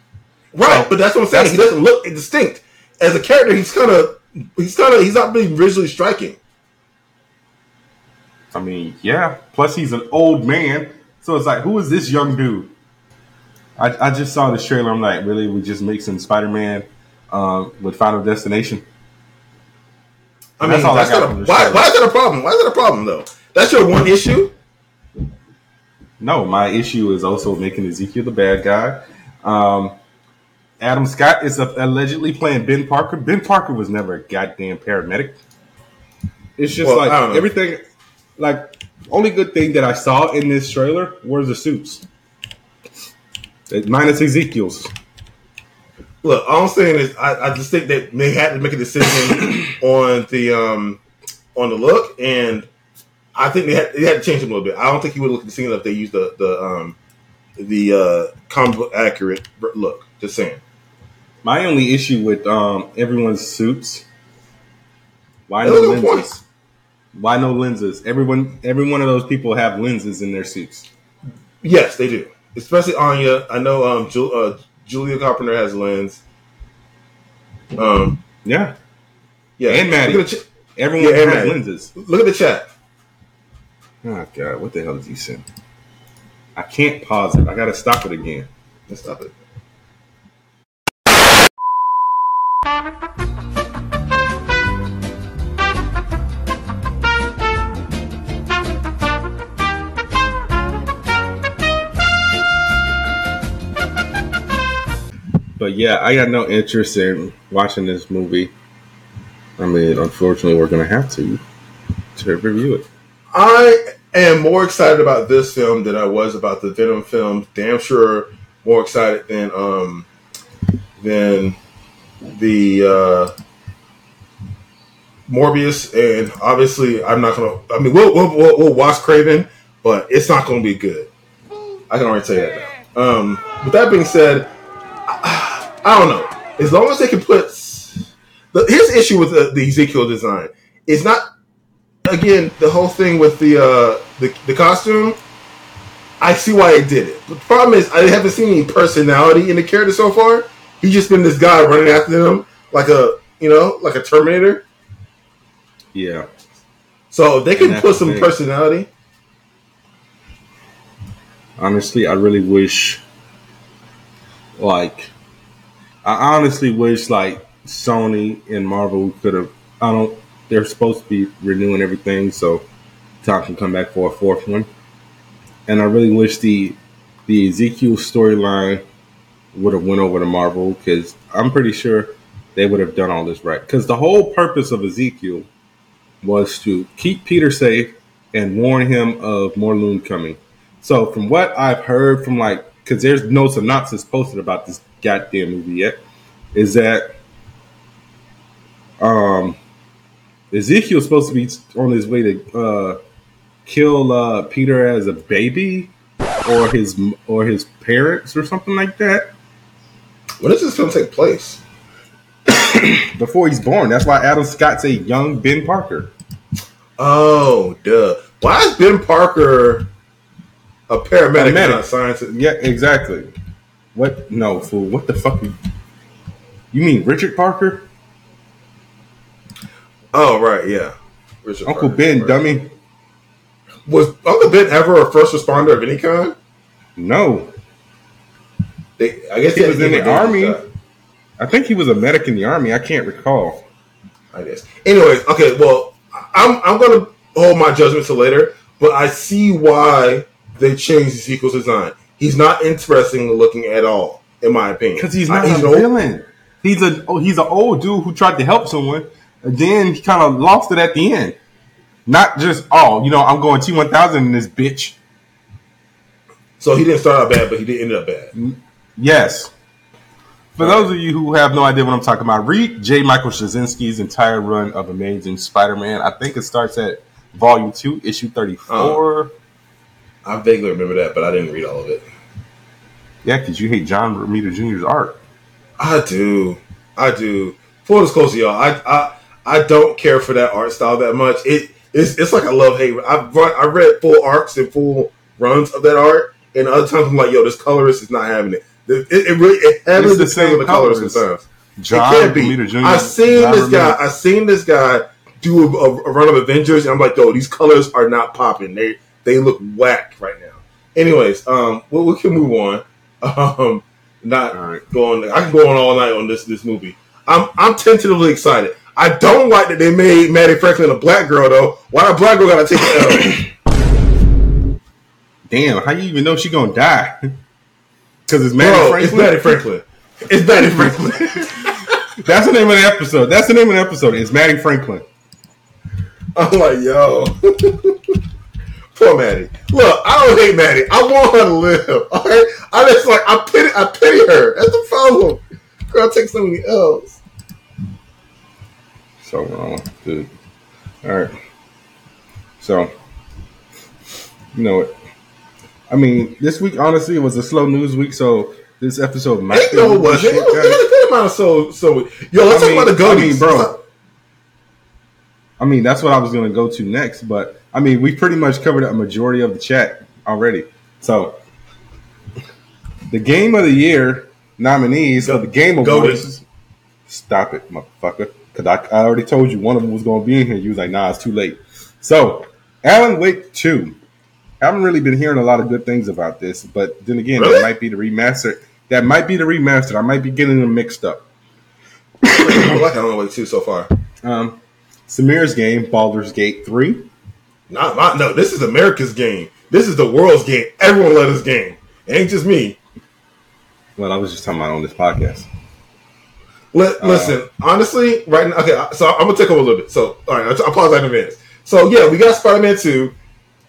Right, Oh, but that's what I'm saying. He doesn't look distinct as a character. He's kind of he's kind of he's not really visually striking. I mean, yeah. Plus, he's an old man. So it's like, who is this young dude? I, I just saw this trailer. I'm like, really? We just mixing Spider-Man um, with Final Destination? I That's mean, all I got a, why, why is that a problem? Why is that a problem though? That's your one issue. No, my issue is also making Ezekiel the bad guy. Um, Adam Scott is allegedly playing Ben Parker. Ben Parker was never a goddamn paramedic. It's just Well, like I don't know. everything. Like only good thing that I saw in this trailer were the suits, Uh, minus Ezekiel's. Look, all I'm saying is I, I just think that they had to make a decision on the um on the look, and I think they had they had to change him a little bit. I don't think he would look the same if they used the the um the uh comic book accurate look. Just saying. My only issue with um, everyone's suits. Why no lenses? Why no lenses? Everyone, every one of those people have lenses in their suits. Yes, they do. Especially Anya. I know um Ju- uh, Julia Carpenter has a lens. Um Yeah, yeah, And Mattie. Look at the, ch- everyone Yeah, has Mattie. lenses. look at the chat. Oh god, what the hell did you send? I can't pause it. I gotta stop it again. Let's stop it. But yeah, I got no interest in watching this movie. I mean, unfortunately, we're gonna have to to review it. I am more excited about this film than I was about the Venom film. Damn sure more excited than um than the uh Morbius and obviously I'm not gonna I mean we'll we'll, we'll, we'll watch Kraven but it's not gonna be good. I can already tell you that now. Um with that being said I, I don't know. As long as they can put the, his issue with the, the Ezekiel design is not again, the whole thing with the uh, the, the costume, I see why they did it. The problem is, I haven't seen any personality in the character so far. He's just been this guy running after them like a you know like a Terminator. Yeah, So they can put some personality. Honestly, I really wish, like, I honestly wish like Sony and Marvel could have. I don't. They're supposed to be renewing everything, so Tom can come back for a fourth one. And I really wish the the Ezekiel storyline would have went over to Marvel because I'm pretty sure they would have done all this right. Because the whole purpose of Ezekiel was to keep Peter safe and warn him of Morlun coming. So from what I've heard from like, because there's no synopsis posted about this goddamn movie yet, is that um Ezekiel's supposed to be on his way to uh, kill uh, Peter as a baby, or his or his parents, or something like that. When does this film take place? Before he's born. That's why Adam Scott's a young Ben Parker. Oh, duh. Why is Ben Parker a paramedic, Paramedic. not a scientist? Yeah, exactly. What? No, fool. What the fuck? You, you mean Richard Parker? Oh, right, yeah. Richard Uncle Parker, Ben, right. dummy. Was Uncle Ben ever a first responder of any kind? No, They, I guess He was in the army. I think he was a medic in the army. I can't recall. I guess. Anyways, okay. Well, I'm I'm gonna hold my judgment till later, but I see why they changed Ezekiel's design. He's not interesting looking at all, in my opinion. Because he's I- not a an old- villain. He's a oh, he's an old dude who tried to help someone, and then he kind of lost it at the end. Not just oh, you know, I'm going T one thousand in this bitch. So he didn't start out bad, but he did end up bad. Mm. Yes. For those of you who have no idea what I'm talking about, read J. Michael Straczynski's entire run of Amazing Spider-Man. I think it starts at Volume Two, Issue 34. Uh, I vaguely remember that, but I didn't read all of it. Yeah, because you hate John Romita Jr.'s art. I do, I do. Full disclosure, y'all, I I I don't care for that art style that much. It it's, it's like a love hate. I've run, I read full arcs and full runs of that art, and other times I'm like, yo, this colorist is not having it. It, it really it heavily It's the depends same on the colorist. sometimes. John it can't be. Jr. I've seen John this guy. I've seen this guy do a, a, run of Avengers, and I'm like, yo, these colors are not popping. They they look whack right now. Anyways, um, well, we can move on. Um, not All right. going. I can go on all night on this this movie. I'm I'm tentatively excited. I don't like that they made Mattie Franklin a black girl though. Why a black girl gotta take the L? Damn, how you even know she gonna die? Because it's Mattie Bro, Franklin. it's Mattie Franklin. It's Mattie Franklin. That's the name of the episode. That's the name of the episode. It's Mattie Franklin. I'm like, yo. Poor Mattie. Look, I don't hate Mattie. I want her to live. All right. I just like I pity I pity her. That's the problem. Girl take so many L's. So wrong, dude. All right. So, you know what? I mean, this week honestly it was a slow news week, so this episode might Ain't be no a it wasn't. It was, it guys. was a good amount of so so yo, let's I talk mean- about the I mean, bro. I mean, that's what I was going to go to next, but I mean, we pretty much covered a majority of the chat already. So, the game of the year nominees of the Game Go Awards. Stop it, motherfucker. Because I, I already told you one of them was going to be in here. You was like, nah, it's too late. So, Alan Wake 2. I haven't really been hearing a lot of good things about this, but then again, Really? that might be the remaster. That might be the remaster. I might be getting them mixed up. I like Alan Wake 2 so far. Um, Samir's game, Baldur's Gate 3. Not my no, this is America's game. This is the world's game. Everyone love this game. It ain't just me. Well, I was just talking about on this podcast. Li- listen, honestly, right now, okay, so I'm gonna take over a little bit. So, all right, I pause that in advance. So, yeah, we got Spider Man 2,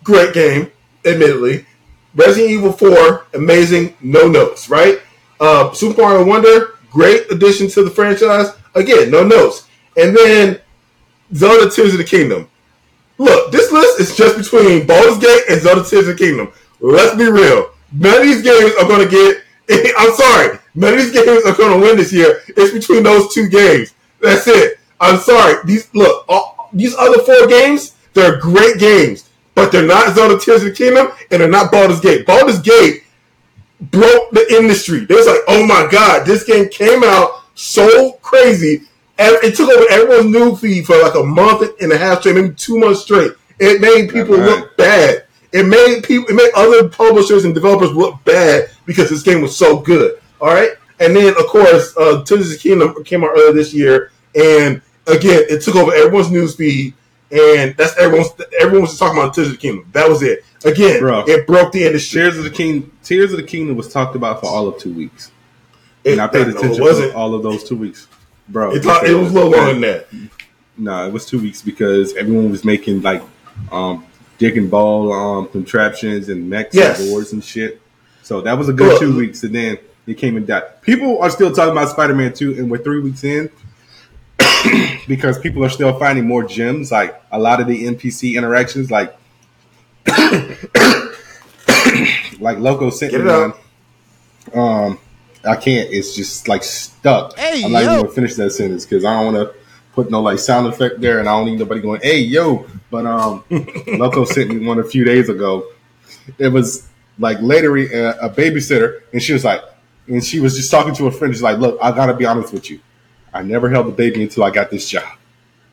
great game, admittedly. Resident Evil 4, amazing, no notes, right? Uh, Super Mario Wonder, great addition to the franchise, again, no notes. And then Zelda Tears of the Kingdom. Look, this list is just between Baldur's Gate and Zelda Tears of the Kingdom. Let's be real. None of these games are going to get. I'm sorry. None of these games are going to win this year. It's between those two games. That's it. I'm sorry. These look. All, these other four games, they're great games, but they're not Zelda Tears of the Kingdom and they're not Baldur's Gate. Baldur's Gate broke the industry. They was like, oh my god, this game came out so crazy. And it took over everyone's new feed for like a month and a half straight, maybe two months straight. It made people Right. look bad. it made people, it made other publishers and developers look bad because this game was so good. All right, and then of course, uh, Tears of the Kingdom came out earlier this year, and again, it took over everyone's newsfeed, and that's everyone's. Everyone was talking about Tears of the Kingdom. That was it. Again, Bro. it broke the industry. Tears of the King, Tears of the Kingdom was talked about for all of two weeks, and I paid no, it attention wasn't. for all of those two weeks, bro. It, it was a little longer than that. No, it was two weeks because everyone was making like um dick and ball um contraptions and mechs Yes. and boards and shit. So that was a good Look. two weeks, and then it came and died. People are still talking about Spider Man Two, and we're three weeks in because people are still finding more gems. Like a lot of the NPC interactions, like like Loco sent Get me one. Um, I can't. It's just like stuck. Hey, I'm not yo. even gonna finish that sentence because I don't want to put no like sound effect there, and I don't need nobody going, "Hey, yo." But um, Loco sent me one a few days ago. It was like later uh, a, a babysitter, and she was like, and she was just talking to a friend. She's like, "Look, I gotta be honest with you. I never held a baby until I got this job."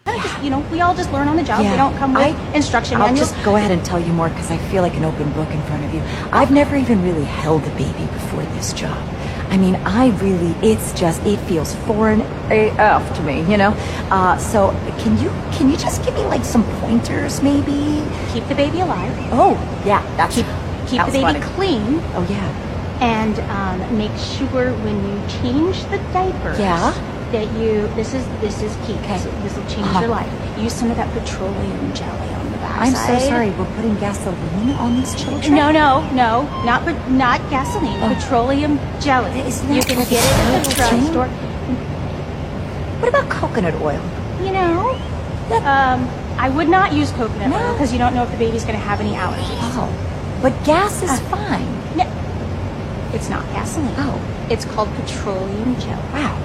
Just, you know, we all just learn on the job. Yeah, we don't come with I- instruction I'll manuals. just go ahead and tell you more because I feel like an open book in front of you. I've never even really held a baby before this job. I mean, I really, it's just, it feels foreign AF to me, you know? Uh, so can you, can you just give me like some pointers maybe? keep the baby alive. Oh, yeah, that's, Keep keep that the baby funny. clean, Oh, yeah. and um, make sure when you change the diapers Yeah. That you this is this is key. Okay. This will change Uh-huh. your life. Use some of that petroleum jelly on the I'm so sorry, we're putting gasoline on these children? No, no, no, not pe- not gasoline. Oh. Petroleum jelly. You can get it at the drugstore. What about coconut oil? You know, um, I would not use coconut No. oil because you don't know if the baby's going to have any allergies. Oh, but gas is Uh. fine. No, it's not gasoline. Oh, It's called petroleum jelly. wow.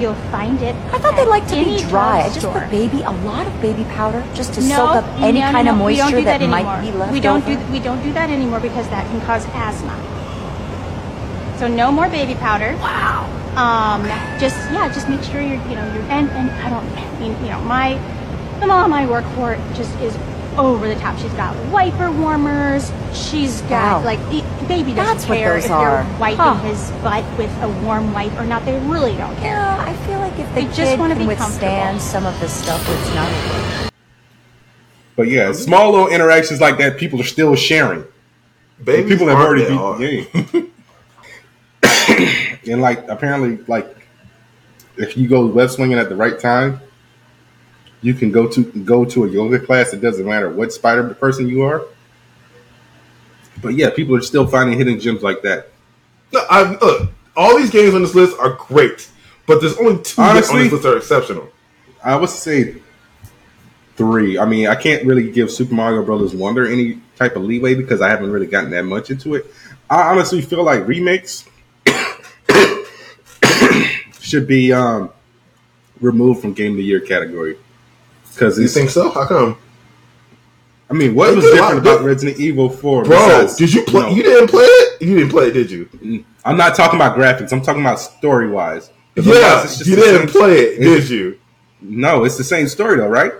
You'll find it. I thought they like to be dry. I just put baby a lot of baby powder just to no, soak up any no, kind of no, don't moisture do that, might be left We don't over. do we don't do that anymore because that can cause asthma. So no more baby powder. Wow. Um, just yeah, just make sure you're you know you're and and I don't I mean you know my the mom I work for just is over the top. She's got wiper warmers. She's got Wow. like the baby doesn't That's what care those if are. you're wiping Huh. his butt with a warm wipe or not. They really don't care. Yeah, I feel like if the They just wanna be withstand comfortable. some of the stuff, it's not. But yeah, small little interactions like that, people are still sharing. Babies people have aren't already that beat hard. the game. and like apparently, like if you go web swinging at the right time, you can go to go to a yoga class. It doesn't matter what spider person you are. But yeah, people are still finding hidden gems like that. No, I, look, all these games on this list are great, but there's only two that on Honestly- this list that are exceptional. I would say three. I mean, I can't really give Super Mario Brothers Wonder any type of leeway because I haven't really gotten that much into it. I honestly feel like remakes should be um, removed from Game of the Year category because You think so? How come? I mean, what They was different about Resident Evil Four? Bro, besides- did you play? No. You didn't play it? You didn't play it, did you? I'm not talking about graphics. I'm talking about story wise. Yeah, you didn't play it, did you? No, it's the same story though, right?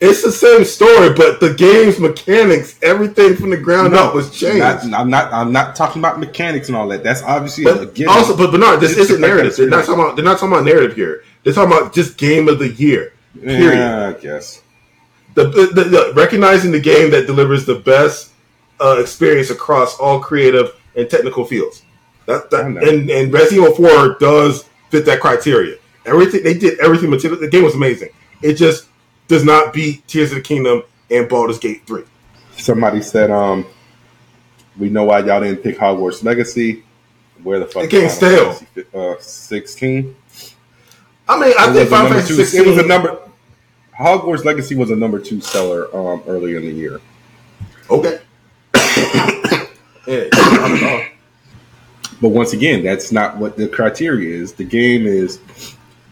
It's the same story, but the game's mechanics, everything from the ground up was changed. Not, I'm not. I'm not talking about mechanics and all that. That's obviously a but also, but Burnard, this isn't narrative. They're not talking about. They're not talking about narrative here. They're talking about just game of the year. Period. Yeah, I guess. the, the, the recognizing the game that delivers the best uh, experience across all creative and technical fields. That, that and and Resident Evil Four does fit that criteria. Everything they did, everything material. The game was amazing. It just does not beat Tears of the Kingdom and Baldur's Gate Three. Somebody said, um, we know why y'all didn't pick Hogwarts Legacy. Where the fuck? It Final stale. Uh, Sixteen. I mean, I It think was a Final number Fantasy two. It was a number. Hogwarts Legacy was a number two seller um, earlier in the year. Okay. yeah, not at all. But once again, that's not what the criteria is. The game is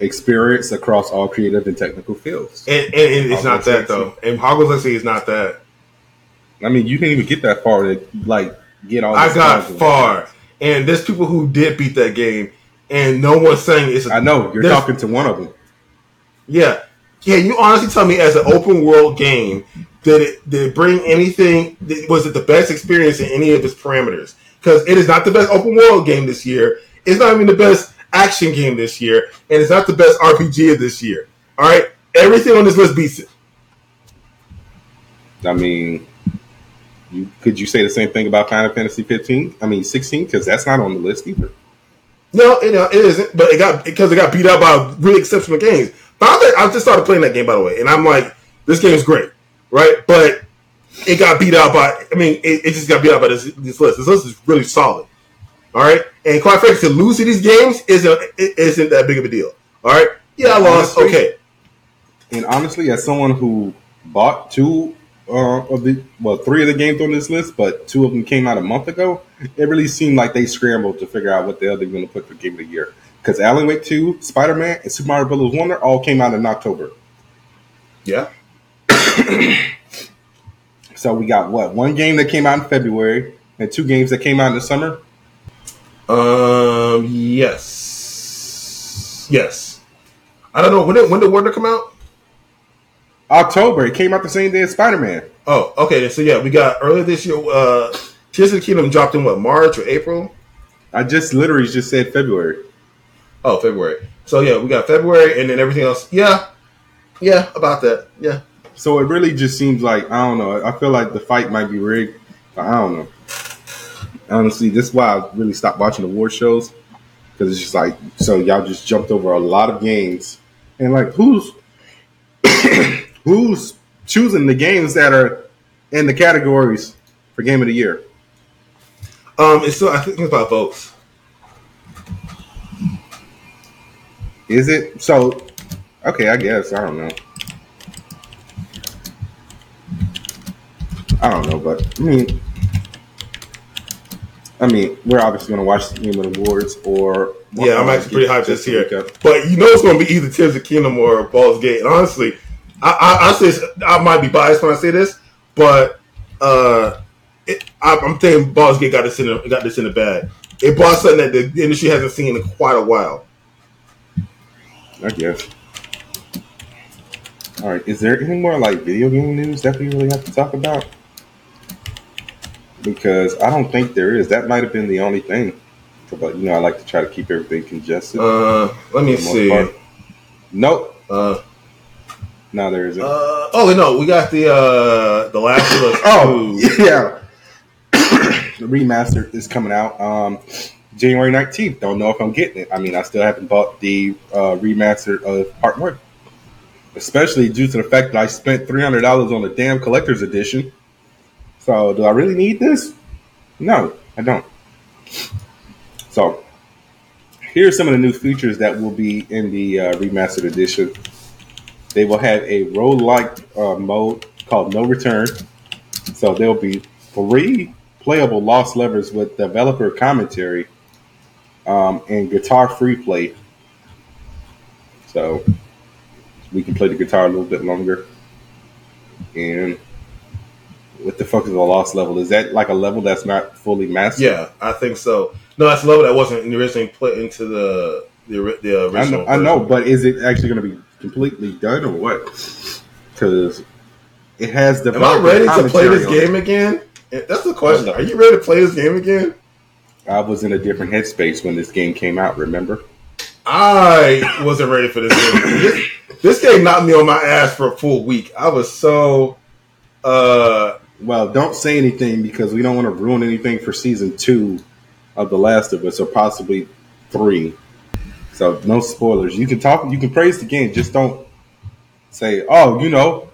experience across all creative and technical fields. and, and, and it's not Hogwarts that though. And Hogwarts Legacy is not that. I mean, you didn't even get that far to like get all. I got far, and there's people who did beat that game, and no one's saying it's. A, I know you're talking to one of them. Yeah, yeah. You honestly tell me as an open world game did it did it bring anything? Was it the best experience in any of its parameters? Because it is not the best open world game this year. It's not even the best action game this year, and it's not the best RPG of this year. All right, everything on this list beats it. I mean, you, could you say the same thing about Final Fantasy 15? I mean, 16 because that's not on the list either. No, it, it isn't. But it got because it got beat up by really exceptional games. But I, I just started playing that game by the way, and I'm like, this game is great, right? But it got beat out by. I mean, it, it just got beat out by this, this list. This list is really solid. All right, and quite frankly, to lose to these games isn't isn't that big of a deal. All right, yeah, I lost. Honestly- Okay, And honestly, as someone who bought two uh, of the well, three of the games on this list, but two of them came out a month ago, it really seemed like they scrambled to figure out what the hell they're going to put for Game of the Year. Because Alan Wake 2, Spider Man, and Super Mario Bros. Wonder all came out in October. yeah, So we got what one game that came out in February and two games that came out in the summer. um, yes, yes. I don't know when did when did Wonder come out? October, it came out the same day as Spider Man. Oh, okay. So yeah, we got earlier this year. Uh, Tears of the Kingdom dropped in what March or April? I just literally just said February. Oh, February. So yeah, we got February, and then everything else. Yeah, yeah, about that. Yeah. So it really just seems like I don't know. I feel like the fight might be rigged. I don't know. Honestly, this is why I really stopped watching award shows because it's just like so y'all just jumped over a lot of games and like who's who's choosing the games that are in the categories for game of the year? Um, it's still I think it's about votes. Is it so? Okay, I guess I don't know. I don't know, but I mean, I mean, we're obviously going to watch the Game of the Awards, or Yeah, I'm actually pretty hyped this year. But you know it's going to be either Tears of Kingdom or Baldur's Gate. And honestly, I, I, I say this- I might be biased when I say this, but uh, it, I, I'm thinking Gate got this in the, got this in the bag. It brought something that the industry hasn't seen in quite a while. I guess. All right, is there any more like video game news that we really have to talk about? Because I don't think there is. That might have been the only thing. But you know, I like to try to keep everything congested. Uh, let me for the most see. part. Nope, Uh, no, there isn't. uh, oh no, we got the uh, the Last of Us. Oh 2. yeah, the remaster is coming out um, January nineteenth. Don't know if I'm getting it. I mean, I still haven't bought the uh, remaster of Part One, especially due to the fact that I spent three hundred dollars on the damn collector's edition. So, do I really need this? No, I don't. So, here's some of the new features that will be in the uh, remastered edition. They will have a roguelike uh, mode called No Return. So there'll be three playable lost levels with developer commentary um, and guitar free play. So we can play the guitar a little bit longer. And what the fuck is a lost level? Is that like a level that's not fully mastered? Yeah, I think so. No, that's a level that wasn't originally put into the the, the I original. know, I know, but is it actually going to be completely done or what? Because it has the. Am I ready to play this game again? That's the question. Are you ready to play this game again? I was in a different headspace when this game came out. Remember? I wasn't ready for this game. this, this game knocked me on my ass for a full week. I was so uh Well, don't say anything because we don't want to ruin anything for season two of The Last of Us, or possibly three. So no spoilers. You can talk. You can praise the game. Just don't say, "Oh, you know,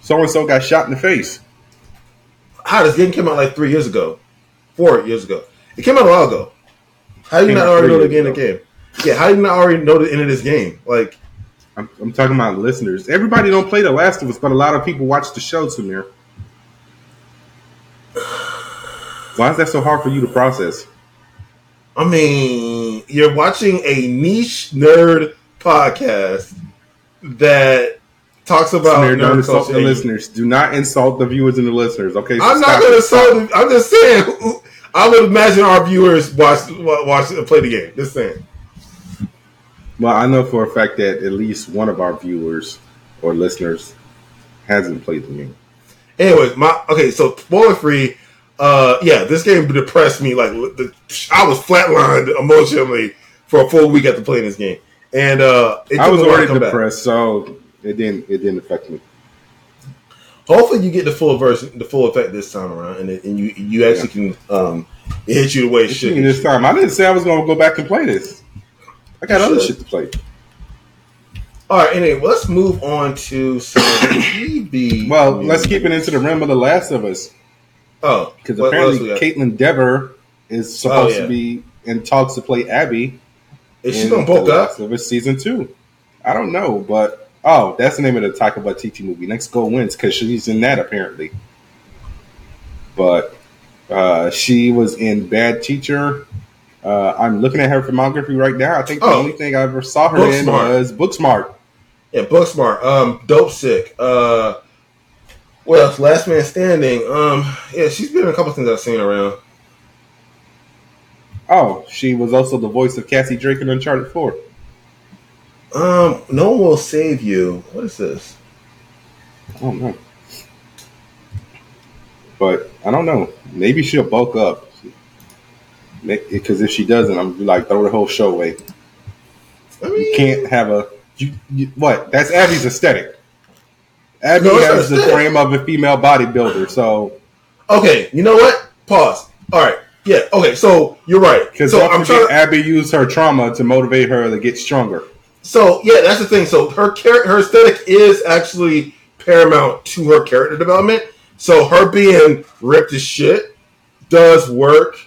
so and so got shot in the face." how this game came out like three years ago, four years ago. It came out a while ago. How do you Came not already know the game? The ago. game. Yeah, how do you not already know the end of this game? Like, I'm, I'm talking about listeners. Everybody don't play The Last of Us, but a lot of people watch the show, Samir. Why is that so hard for you to process? I mean, you're watching a niche nerd podcast that talks about nerd insult the listeners. Do not insult the viewers and the listeners. Okay, So I'm not going to insult. I'm just saying. I would imagine our viewers watch watch play the game. Just saying. Well, I know for a fact that at least one of our viewers or listeners Hasn't played the game. Anyways, my okay, so spoiler free. Uh, yeah, this game depressed me. Like the, I was flatlined emotionally for a full week after playing this game, and uh, it I was already come back. depressed, so it didn't it didn't affect me. Hopefully, you get the full version, the full effect this time around, and, it, and you you actually can um, hit you the way it should. This time, I didn't say I was going to go back and play this. I got You other should. shit to play. All right, anyway, let's move on to some TV. Well, let's keep it into the realm of The Last of Us Oh, because what- what else apparently? Kaitlyn Dever is supposed Oh, yeah. to be in talks to play Abby. is she gonna bulk The up? Of season two. I don't know, but oh, that's the name of the Taika Waititi movie. Next Goal Wins because she's in that apparently. But uh, she was in Bad Teacher. Uh, I'm looking at her filmography right now. I think the Oh. only thing I ever saw her in was Booksmart. Yeah, Booksmart. Um, Dopesick. Uh, well, Last Man Standing. Um, yeah, she's been in a couple things I've seen around. Oh, she was also the voice of Cassie Drake in Uncharted 4. Um, No One Will Save You. What is this? I don't know. But I don't know. Maybe she'll bulk up. Because if she doesn't, I'm like, throw the whole show away. I mean, You can't have a. You, you, what? That's Abby's aesthetic. Abby No, has the frame of a female bodybuilder. So, Okay, you know what? Pause. All right. Yeah. Okay. So you're right. because So I'm trying. Abby used her trauma to motivate her to get stronger. So yeah, that's the thing. So her char- her aesthetic is actually paramount to her character development. So her being ripped as shit does work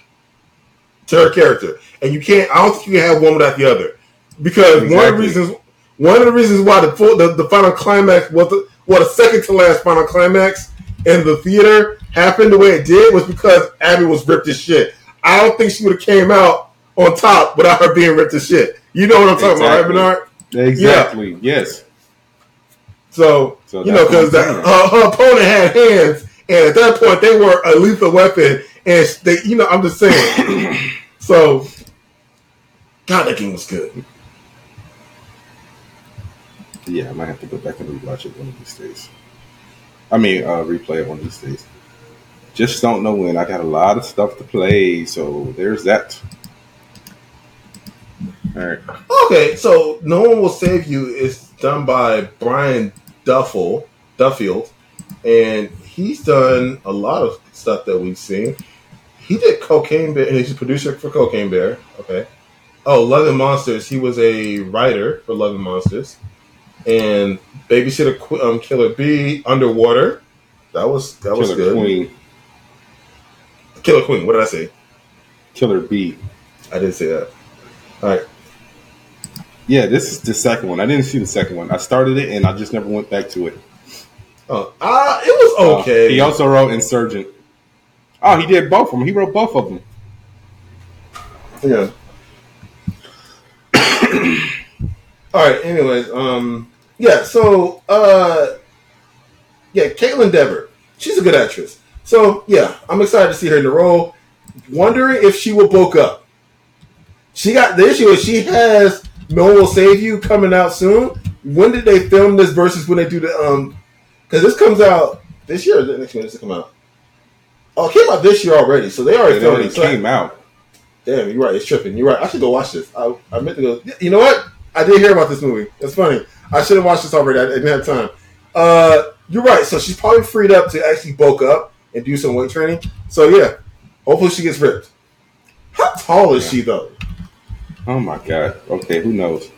to her character, and you can't. I don't think you can have one without the other, because one of the reasons one of the reasons why the full, the, the final climax was the, what a second to last final climax in the theater happened the way it did was because Abby was ripped as shit. I don't think she would have came out on top without her being ripped as shit. You know what I'm talking about, right, Exactly. Burnard? Exactly. Yes. So, So you know, because her opponent had hands, and at that point they were a lethal weapon, and they, you know, I'm just saying. so, God, that game was good. Yeah, I might have to go back and rewatch it one of these days. I mean, uh, replay it one of these days. Just don't know when. I got a lot of stuff to play, so there's that. All right. Okay, so No One Will Save You is done by Brian Duffel, Duffield, and he's done a lot of stuff that we've seen. He did Cocaine Bear, and he's a producer for Cocaine Bear. Okay. Oh, Love and Monsters. He was a writer for Love and Monsters, and Babysitter Qu- um, Killer B, Underwater. That was that was Killer good. Queen, Killer Queen. What did I say? Killer B. I didn't say that. All right. Yeah, this is the second one. I didn't see the second one. I started it and I just never went back to it. Oh, uh, it was Uh, okay. he also wrote Insurgent. Oh, he did both of them. He wrote both of them. Yeah. All right. Anyways, um, yeah. So, uh, yeah, Kaitlyn Dever, she's a good actress. So, yeah, I'm excited to see her in the role. Wondering if she will bulk up. She got the issue is she has No One Will Save You coming out soon. When did they film this versus when they do the um? Because this comes out this year. Or the next does it come out? Oh, it came out this year already. So they already It filmed already it. Came out. Damn, you're right. It's tripping. You're right. I should go watch this. I, I meant to go. You know what? I did hear about this movie. It's funny. I should have watched this already. I didn't have time. Uh, you're right. So she's probably freed up to actually bulk up and do some weight training. So yeah, hopefully she gets ripped. How tall is she though? Oh my god. Okay, who knows?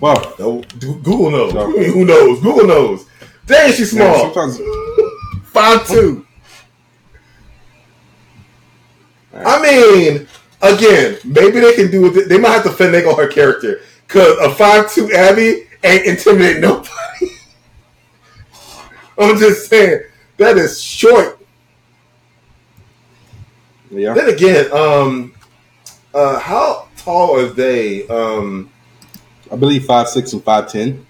Well, No, Google knows. No. Who knows? Google knows. Dang, she's small. sometimes Five two. I mean, again, maybe they can do it. They might have to finagle her character because a five two Abby ain't intimidating nobody. I'm just saying that is short. yeah. Then again, um, uh, how tall are they? Um, I believe five six and five ten.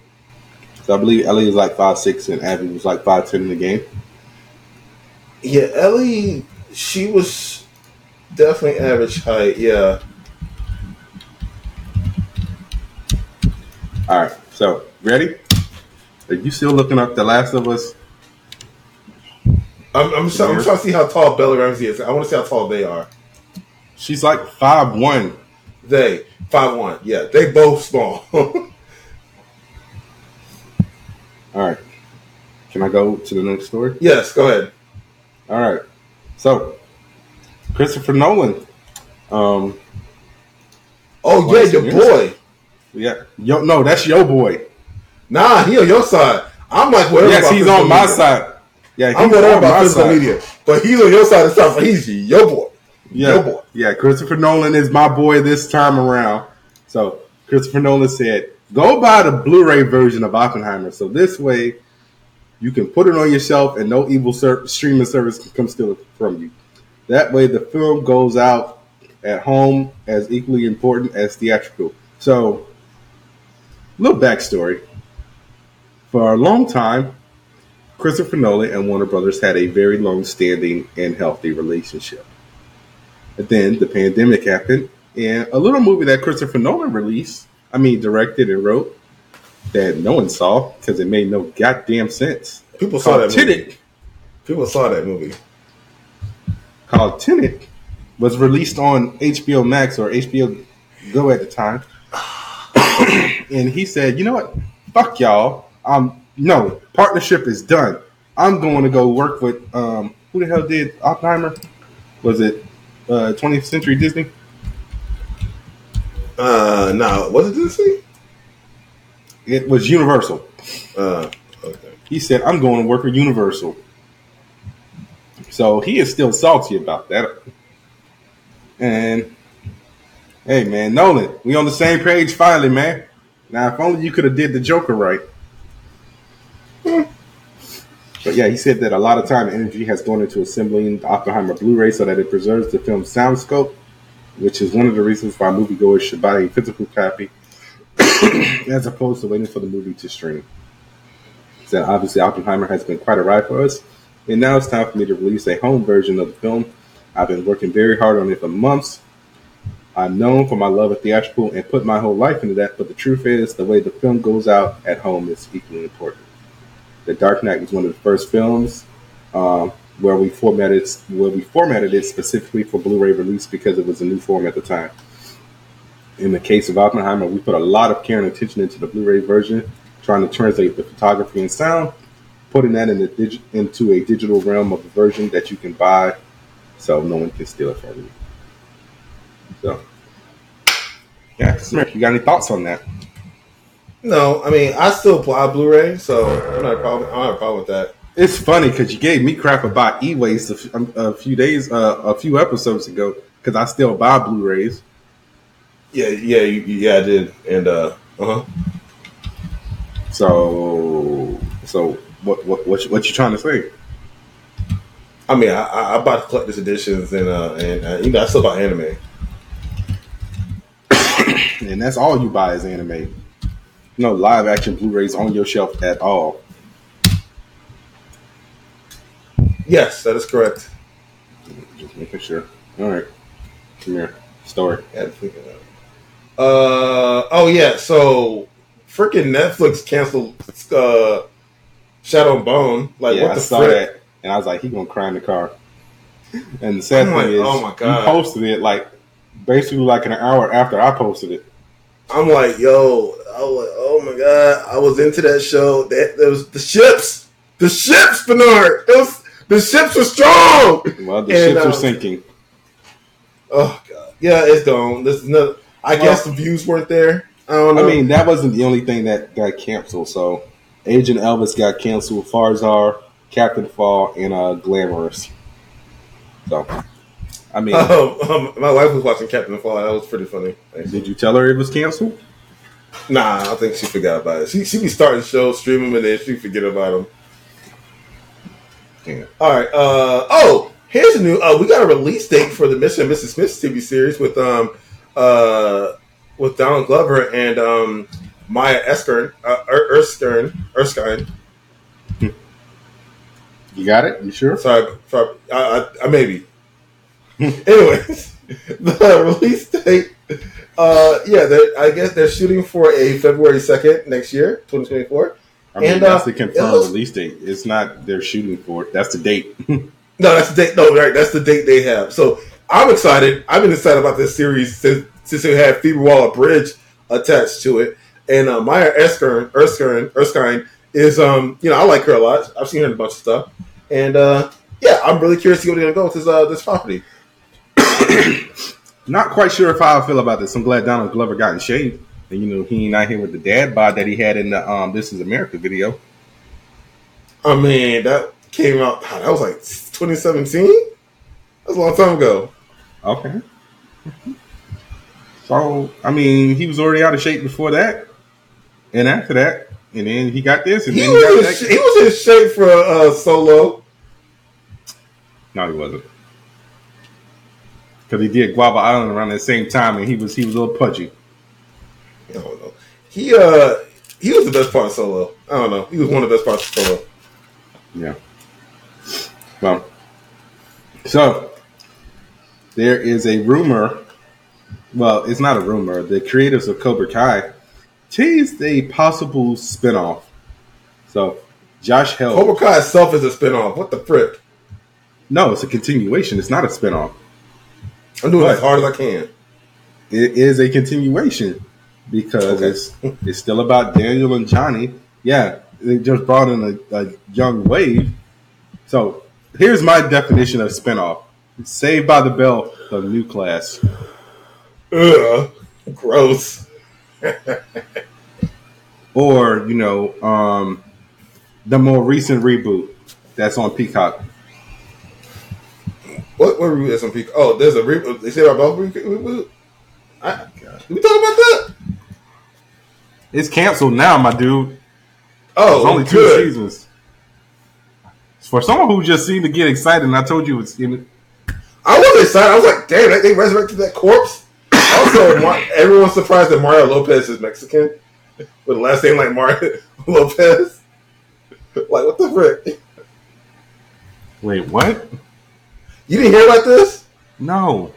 So I believe Ellie was like five six and Abby was like five ten in the game. yeah, Ellie, she was definitely average height. Yeah. All right. So ready? Are you still looking up The Last of Us I'm, I'm, trying, I'm trying to see how tall Bella Ramsey is. I want to see how tall they are. She's like five one. They five one. Yeah, they both small. All right. Can I go to the next story? yes, go ahead. All right. So, Christopher Nolan. Um, Oh yeah, your boy. Yeah. Yo, no, that's your boy. Nah, he on your side. I'm like whatever. yes, he's on my media. side. Yeah, he's I'm whatever on about my physical side. media, but he's on your side of stuff. He's your boy. Yeah, Your boy. yeah. Christopher Nolan is my boy this time around. So Christopher Nolan said, "Go buy the Blu-ray version of Oppenheimer, so this way you can put it on your shelf, and no evil ser- streaming service can come steal it from you. That way, the film goes out at home as equally important as theatrical." So, little backstory: for a long time, Christopher Nolan and Warner Brothers had a very long-standing and healthy relationship. But then the pandemic happened, and a little movie that Christopher Nolan released, I mean, directed and wrote, that no one saw because it made no goddamn sense. People saw that movie. People saw that movie. called Tenet, was released on HBO Max or HBO Go at the time. and he said, you know what? Fuck y'all. Um, no, partnership is done. I'm going to go work with, um, who the hell did Oppenheimer? Was it uh, 20th Century Disney? Uh, now was it Disney? It was Universal. Uh, okay. He said, I'm going to work with Universal. So he is still salty about that. And hey man, Nolan, we on the same page finally, man. Now if only you could have did the Joker right. But yeah, he said that a lot of time and energy has gone into assembling the Oppenheimer Blu-ray so that it preserves the film's sound scope, which is one of the reasons why moviegoers should buy a physical copy as opposed to waiting for the movie to stream. So obviously Oppenheimer has been quite a ride for us, and now it's time for me to release a home version of the film. I've been working very hard on it for months. I'm known for my love of theatrical and put my whole life into that, but the truth is, the way the film goes out at home is equally important. The Dark Knight was one of the first films um, where we formatted where we formatted it specifically for Blu-ray release because it was a new form at the time. In the case of Oppenheimer, we put a lot of care and attention into the Blu-ray version, trying to translate the photography and sound, putting that in the dig- into a digital realm of a version that you can buy, so no one can steal it from you. So, yeah, Smith, you got any thoughts on that? No, I mean I still buy Blu-ray, so I'm not a problem. I'm not a problem with that. It's funny because you gave me crap about e-waste a, f- um, a few days, uh, a few episodes ago, because I still buy Blu-rays. Yeah, yeah, you, you- yeah, I did, and uh, uh huh. So, so what what what you, what you trying to say? I mean, I, I I bought the collector's editions, and uh, and uh, you know, I still buy anime. And that's all you buy is anime. No live action Blu-rays on your shelf at all. Yes, that is correct. Just making sure. All right, come here. Story. I had to think of that. Uh oh yeah, so freaking Netflix canceled uh, Shadow and Bone. Like yeah, what I the saw frick? that, and I was like, he gonna cry in the car. And the sad I'm thing like, is, oh my God. you posted it like basically like an hour after I posted it. I'm like, yo, I was oh my god, I was into that show. That there was the ships, the ships, Burnard. Was the ships were strong. Well, the And, ships uh, are sinking. Oh god, yeah, it's gone. This is another. I Well- guess the views weren't there. I don't I mean, that wasn't the only thing that got canceled. So, Agent Elvis got canceled. Farzar, Captain Fall, and uh, Glamorous. So, I mean, um, um, my wife was watching Captain Fall. That was pretty funny. Did you tell her it was canceled? Nah, I think she forgot about it. She she be starting shows, stream them, and then she forget about them. Yeah. All right. Uh, oh, here's a new. Uh, we got a release date for the Mr. and Mrs. Smith TV series with um uh with Donald Glover and um Maya Erskine, uh, Er- Erskine, Erskine. You got it? You sure? Sorry, sorry, I, I, I maybe. Anyways, the release date. Uh, yeah, I guess they're shooting for a February second next year, twenty twenty four. I mean, And, that's uh, the confirmed looks- release date. It's not they're shooting for it. That's the date. No, that's the date. No, right, that's the date they have. So I'm excited. I've been excited about this series since since it had Phoebe Waller Bridge attached to it, and uh, Maya Erskine, Erskine, Erskine is um, you know, I like her a lot. I've seen her in a bunch of stuff, and uh, yeah, I'm really curious to see where they're gonna go with this uh, this property. not quite sure how I feel about this. I'm glad Donald Glover got in shape. And you know, he ain't out here with the dad bod that he had in the um This Is America video. I mean, that came out. God, that was like 2017. That's a long time ago. Okay. So I mean, he was already out of shape before that, and after that, and then he got this, and He then he got was, in, he was in shape for uh, solo. No, he wasn't. Because he did Guava Island around the same time, and he was he was a little pudgy. I don't know. He uh he was the best part of solo. I don't know. He was one of the best parts of solo. Yeah. Well, so there is a rumor. Well, it's not a rumor. The creators of Cobra Kai teased a possible spinoff. So Josh Heald. Cobra Kai itself is a spinoff. What the frick? No, it's a continuation. It's not a spinoff. I'm doing it as hard as I can. It is a continuation because Okay. it's it's still about Daniel and Johnny. Yeah, they just brought in a, a young wave. So here's my definition of spinoff: Saved by the Bell, the new class. Ugh. Gross. or you know um, the more recent reboot that's on Peacock. What what reboot on peak? Oh, there's a reboot. Uh, they say about both re- reboot. I, we talk about that? It's canceled now, my dude. Oh, It's only two seasons. For someone who just seemed to get excited, and I told you it's in, it. I was excited. I was like, damn, they, they resurrected that corpse. Also, everyone's surprised that Mario Lopez is Mexican with a last name like Mario Lopez. like, what the frick? wait, what? You didn't hear about this? No.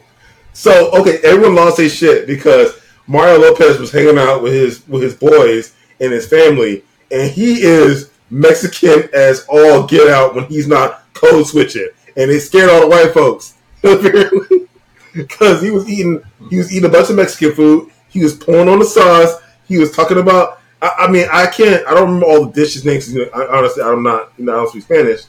So, okay, everyone lost their shit because Mario Lopez was hanging out with his with his boys and his family, and he is Mexican as all get out when he's not code switching, and it scared all the white folks apparently because he was eating he was eating a bunch of Mexican food. He was pouring on the sauce. He was talking about. I, I mean, I can't. I don't remember all the dishes names. I, honestly, I'm not. You know, I don't speak Spanish.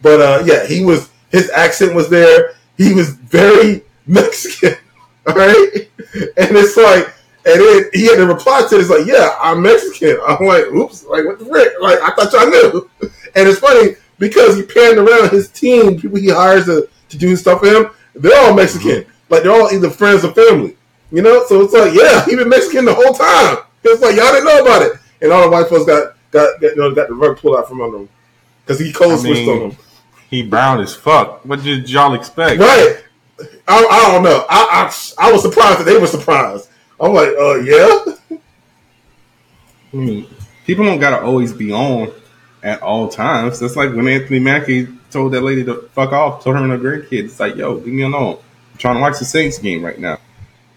But uh, yeah, he was. His accent was there. He was very Mexican. All right, and it's like, and then he had to reply to it. It's like, yeah, I'm Mexican. I'm like, oops, like what the frick? Like I thought y'all knew. And it's funny because he panned around his team, people he hires to, to do stuff for him. They're all Mexican. Like they're all either friends or family. You know, so it's like, yeah, he been Mexican the whole time. It's like y'all didn't know about it, and all the white folks got got, got you know got the rug pulled out from under them because he I switched mean, on them. He brown as fuck. What did y'all expect? Right. I, I don't know. I, I I was surprised that they were surprised. I'm like, uh, yeah. I mean, people don't gotta always be on at all times. That's like when Anthony Mackie told that lady to fuck off, told her and her grandkids, it's like, yo, leave me alone. I'm trying to watch the Saints game right now.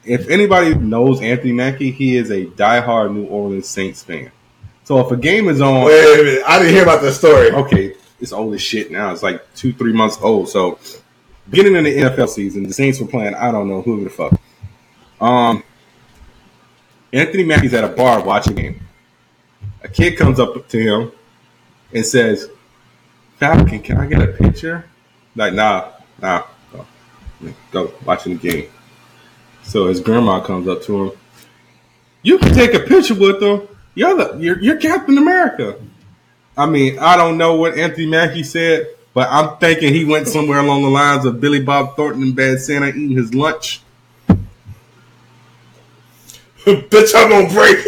If anybody knows Anthony Mackie, he is a diehard New Orleans Saints fan. So if a game is on, Wait a minute. I didn't hear about that story. okay, it's old as shit now. It's like two, three months old. So getting in the NFL season, the Saints were playing, I don't know who the fuck. Um Anthony Mackie's at a bar watching a game. A kid comes up to him and says, Falcon, can I get a picture? Like, nah, nah, go, go watching the game. So his grandma comes up to him. You can take a picture with them. You're the you're, you're Captain America. I mean, I don't know what Anthony Mackie said, but I'm thinking he went somewhere along the lines of Billy Bob Thornton and Bad Santa eating his lunch. Bitch, I'm gonna break.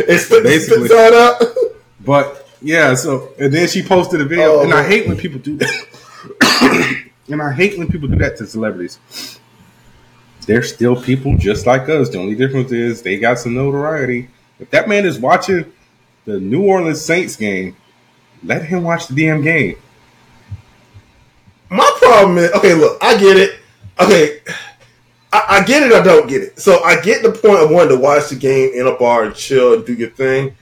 it's spit, Basically. spit out. But yeah, so and then she posted a video, Oh, and I oh. hate when people do that. and I hate when people do that to celebrities. They're still people just like us. The only difference is they got some notoriety. If that man is watching the New Orleans Saints game, let him watch the damn game. My problem is okay. Look, I get it. Okay, I, I get it. I don't get it. So I get the point of wanting to watch the game in a bar and chill and do your thing.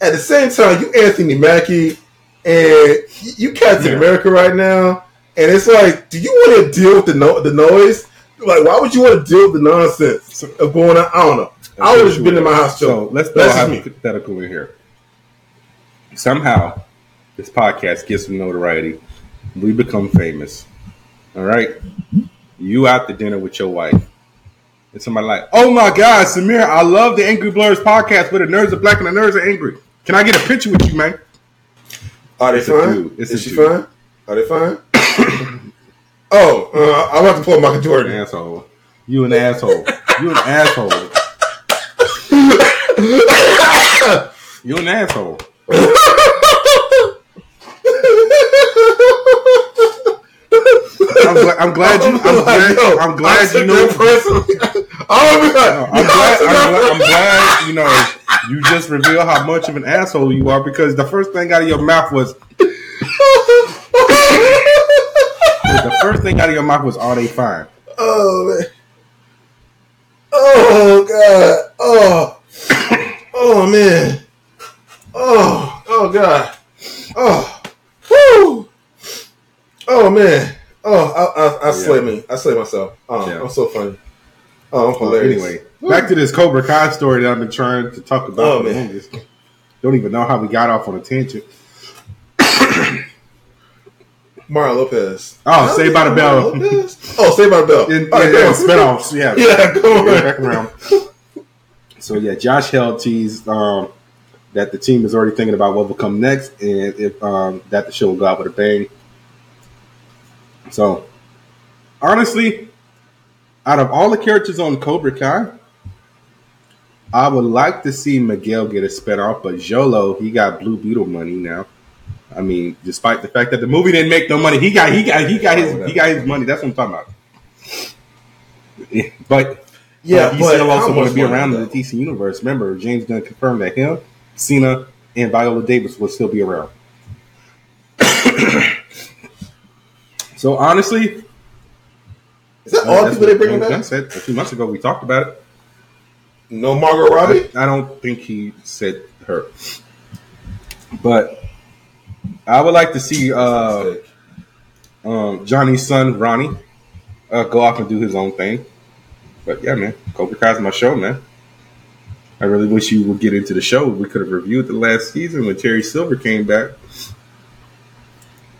at the same time, you Anthony Mackie, and you Captain Yeah. America right now, and it's like, do you want to deal with the no- the noise? Like, why would you want to deal with the nonsense of going on? I don't know. I would have been in my house So let's throw a hypothetical in here. Somehow, this podcast gets some notoriety. We become famous. All right, you out to dinner with your wife, and somebody like, "Oh my God, Samir, I love the Angry Blerds podcast where the nerds are black and the nerds are angry. Can I get a picture with you, man?" Are they It's fine? Is she dude. fine? Are they fine? oh, uh, I'm about to pull Michael An Jordan. asshole. You an asshole. You an asshole. You an asshole. I'm, gla- I'm glad you. I'm glad. Yo, I'm glad you know. oh! I'm glad, I'm, glad, I'm glad. You know, you just reveal how much of an asshole you are because the first thing out of your mouth was the first thing out of your mouth was, "Are they fine?" Oh man. Oh god. Oh. Oh man. Oh. Oh god. Oh. Woo. Oh man. Oh, I, I, I slay me. I slay myself. Oh, Yeah. I'm so funny. Oh, I'm hilarious. anyway, back to this Cobra Kai story that I've been trying to talk about. Oh, man. longest. Don't even know how we got off on a tangent. Mario Lopez. Oh, How Saved by the Bell. Oh, Saved by the Bell. In, right, in spinoffs, yeah. Yeah, go on. Back around. So yeah, Josh Heald teased um, that the team is already thinking about what will come next, and if um, that the show will go out with a bang. So, honestly, out of all the characters on Cobra Kai, I would like to see Miguel get a spinoff, but Xolo, he got Blue Beetle money now. I mean, despite the fact that the movie didn't make no money, he got he got he got his he got his money. That's what I'm talking about. Yeah, But Yeah, he but still also want to be around in the DC universe. Remember, James Gunn confirmed that him, Cena, and Viola Davis will still be around. so honestly, Is that all people they bringing James Gunn said a few months ago. We talked about it. No Margot Robbie. I, I don't think he said her, but I would like to see uh, um, Johnny's son Ronnie uh, go off and do his own thing. But yeah, man, Cobra Kai's my show, man. I really wish you would get into the show. We could have reviewed the last season when Terry Silver came back,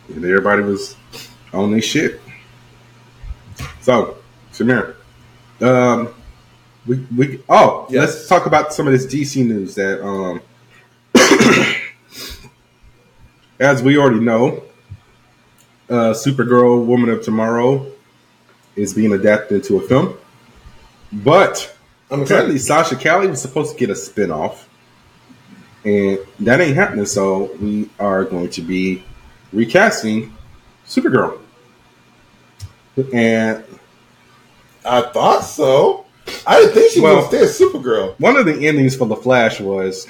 and everybody was on their shit. So, Samir, um, we we oh Yes. let's talk about some of this DC news that um, as we already know, uh, Supergirl, Woman of Tomorrow, is being adapted into a film, but I'm apparently. Sasha Calle was supposed to get a spinoff, and that ain't happening. So we are going to be recasting Supergirl, and I thought so. I didn't think she Well- was gonna stay Supergirl. one of the endings for the Flash was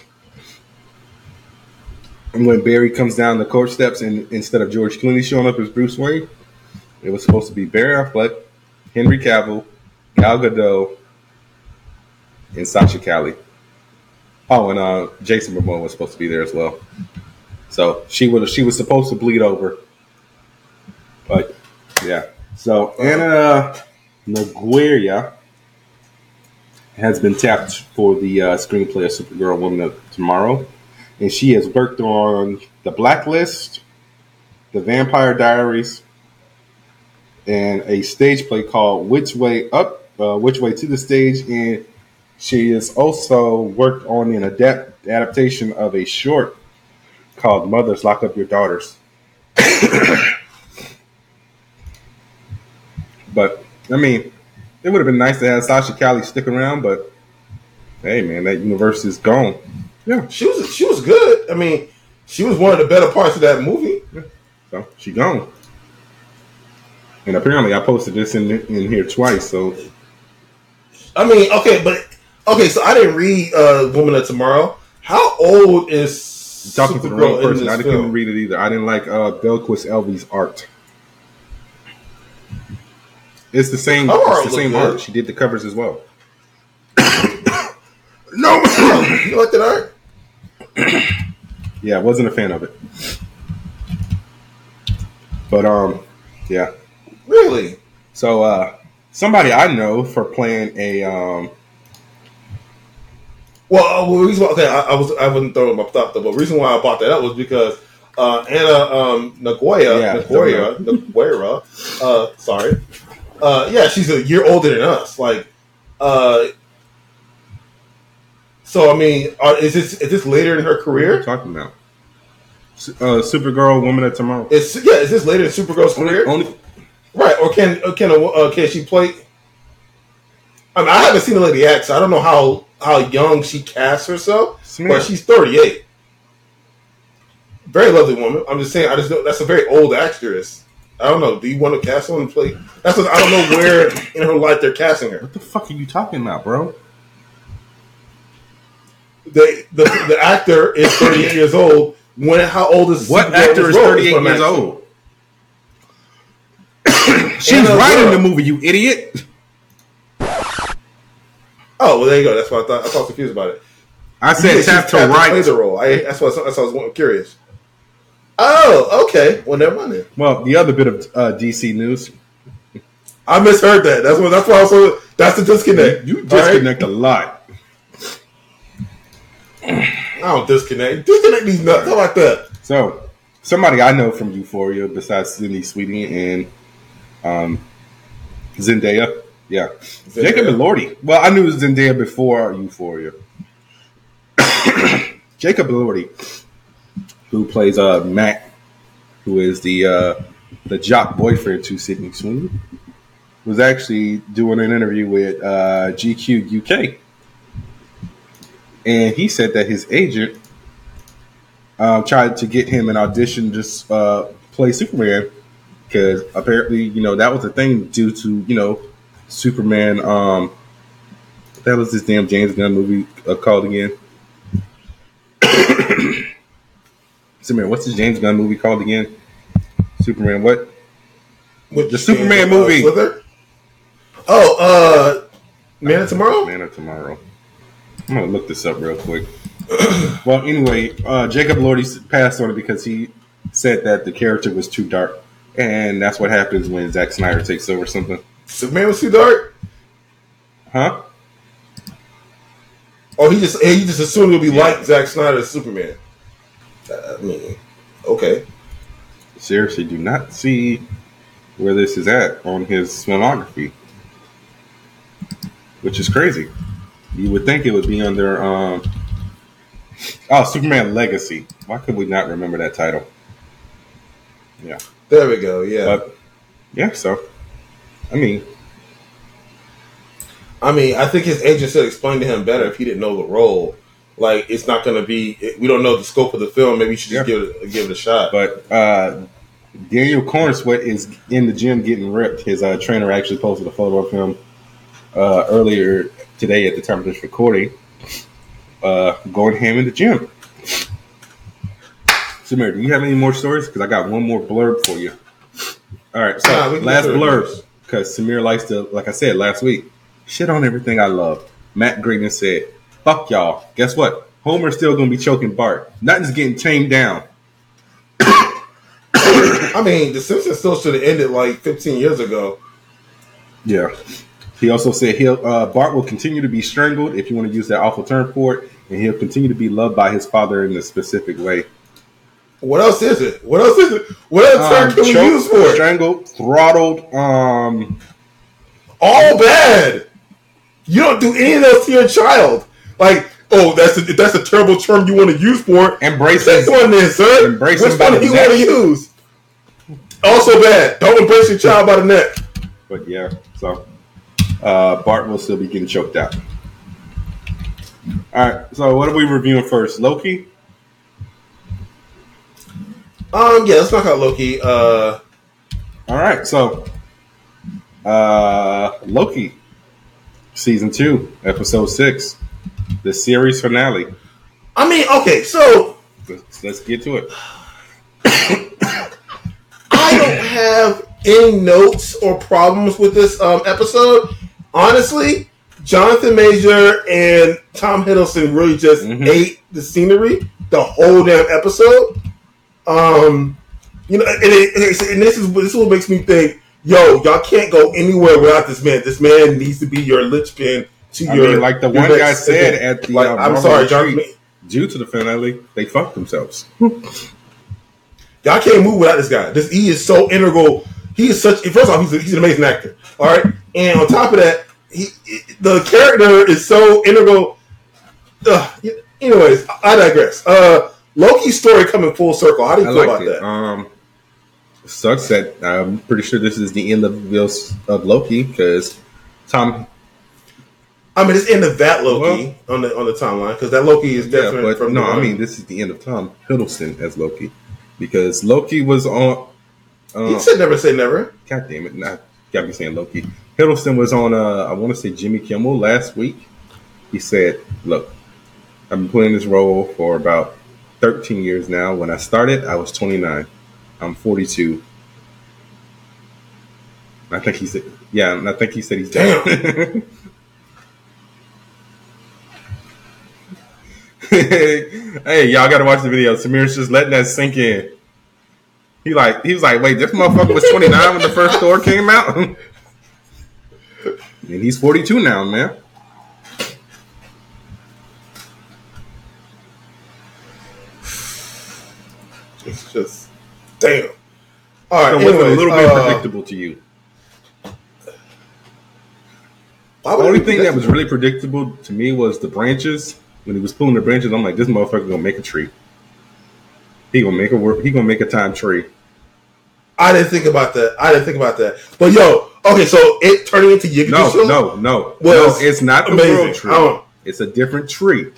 when Barry comes down the court steps, and instead of George Clooney showing up as Bruce Wayne, it was supposed to be Barry Affleck, Henry Cavill, Gal Gadot, and Sasha Calle. Oh, and uh, Jason Momoa was supposed to be there as well. So she would she was supposed to bleed over, but yeah. So Anna Nogueira has been tapped for the uh, screenplay of Supergirl Woman of Tomorrow. And she has worked on The Blacklist, The Vampire Diaries, and a stage play called Which Way Up, uh, Which Way to the Stage. And she has also worked on an adapt- adaptation of a short called Mothers Lock Up Your Daughters. but, I mean, it would have been nice to have Sasha Calle stick around, but hey, man, that universe is gone. Yeah, She was she was good. I mean, she was one of the better parts of that movie. Yeah. so she gone. And apparently, I posted this in in here twice. So I mean, okay, but okay, so I didn't read uh, Woman of Tomorrow. How old is talking to the wrong person. I didn't film? read it either. I didn't like uh, Bilquis Evely's art. It's the same. It's the same good. art. She did the covers as well. No, you like that art? yeah, wasn't a fan of it. But um, yeah. Really? So uh, somebody I know for playing a um, Well, uh, well, the reason why, okay, I, I was I wasn't throwing my thought though, but the reason why I bought that up was because uh, Anna um, Nagoya, Yeah, Nagoya, Nagoya, uh, sorry, uh, yeah, she's a year older than us. Like, uh, so I mean, uh, is this is this later in her what are you career? talking about? Uh, Supergirl, Woman of Tomorrow. Is yeah, is this later in Supergirl's career? Only Right, or can can a, uh, can she play? I mean, I haven't seen the lady act, so I don't know how how young she casts herself, but she's thirty eight. Very lovely woman. I'm just saying, I just know that's a very old actress. I don't know. Do you want to cast someone to play? That's what I don't know where in her life they're casting her. what the fuck are you talking about, bro? The the, the actor is 38 years old. When how old is What actor is role? 38 what years old? She's writing the movie, you idiot. Oh well, there you go. That's why I thought I was confused about it. I said think tap to right. the role. I, that's what that's what I was curious. Oh, okay. Well, never mind then. Well, the other bit of uh, DC news, I misheard that. That's what. That's why I was. So, that's the disconnect. you right? disconnect a lot. I don't disconnect. Disconnect these nuts. How about that? So, somebody I know from Euphoria, besides Sydney Sweeney and um, Zendaya, yeah, Zendaya. Jacob Elordi. Well, I knew Zendaya before Euphoria. Jacob Elordi, who plays uh, Mac, who is the uh, the jock boyfriend to Sydney Sweeney, was actually doing an interview with uh, GQ UK, and he said that his agent um, tried to get him an audition just uh, play Superman because apparently, you know, that was a thing due to you know Superman. Um, that was this damn James Gunn movie uh, called again. Superman, what's this James Gunn movie called again? Superman, what? With The Superman uh, movie. Slither? Oh, uh, Man of Tomorrow. Man of Tomorrow. I'm gonna look this up real quick. well, anyway, uh, Jacob Elordi passed on it because he said that the character was too dark, and that's what happens when Zack Snyder takes over something. Superman was too dark. Huh? Oh, he just he just assumed it'll be Yeah. like Zack Snyder's Superman. Uh, I mean, okay. Seriously, do not see where this is at on his filmography, which is crazy. You would think it would be under um, oh Superman Legacy. Why could we not remember that title? Yeah, There we go. Yeah. but yeah. So, I mean, I mean, I think his agent should explain to him better if he didn't know the role. Like, it's not going to be. We don't know the scope of the film. Maybe you should just Yeah. give it give it a shot. but uh, Daniel Corenswet is in the gym getting ripped. His uh, trainer actually posted a photo of him uh, earlier today at the time of this recording, uh, going ham in the gym. Samir, do you have any more stories? Because I got one more blurb for you. All right, so Nah, last blurb. Because Samir likes to, like I said last week, shit on everything I love. Matt Grayson said, "Fuck y'all." Guess what? Homer's still gonna be choking Bart. Nothing's getting tamed down. I mean, The Simpsons still should have ended like 15 years ago. Yeah. He also said he'll uh, Bart will continue to be strangled if you want to use that awful term for it, and he'll continue to be loved by his father in a specific way. What else is it? What else is it? What other term Um, can we use for it? Strangled, throttled, um, All bad. You don't do any of those to your child. Like, oh, that's a, that's a terrible term you want to use for it. embrace his, one then, sir. Embrace Which one do you want to use? Also bad. Don't embrace your child by the neck. But yeah, so uh, Bart will still be getting choked out. All right, so what are we reviewing first? Loki. Um, yeah, let's knock out Loki. Uh, All right, so uh, Loki, season two, episode six, the series finale. I mean, okay, so Let's, let's get to it. I don't have any notes or problems with this um, episode, honestly. Jonathan Major and Tom Hiddleston really just Mhm. ate the scenery the whole damn episode. Um, you know, and, it, and it's- and this is this is what makes me think, yo, y'all can't go anywhere without this man. This man needs to be your linchpin to I your. mean, like the one guy said at the Like, uh, I'm sorry, Jonathan. due to the finale, they fucked themselves. Y'all can't move without this guy. This he is so integral. He is such. First off, he's, a, he's an amazing actor. All right, and on top of that, he the character is so integral. Ugh. anyways, I digress. Uh, Loki's story coming full circle. How do you I feel about it. that? Um, sucks that I'm pretty sure this is the end of of Loki because Tom. I mean, it's end of that Loki on the on the timeline because that Loki is Yeah, but from no, I mean this is the end of Tom Hiddleston as Loki because Loki was on. Uh, he said never say never. God damn it! Not got me saying Loki. Hiddleston was on. Uh, I want to say Jimmy Kimmel last week. He said, "Look, I've been playing this role for about 13 years now. When I started, I was 29. I'm 42. I think he said, yeah, I think he said he's Damn. hey, y'all got to watch the video. Samir's just letting that sink in. He like he was like, wait, this motherfucker was 29 when the first store came out, and he's 42 now, man. Damn. All right, So was a little bit uh, predictable to you? The only thing that was really predictable to me was the branches. When he was pulling the branches, I'm like, this motherfucker gonna make a tree. He gonna make a work. He gonna make a time tree. I didn't think about that. I didn't think about that. But yo, okay, so it turning into Yggdrasil. No, no, no, no. It's not the amazing. world tree. It's a different tree.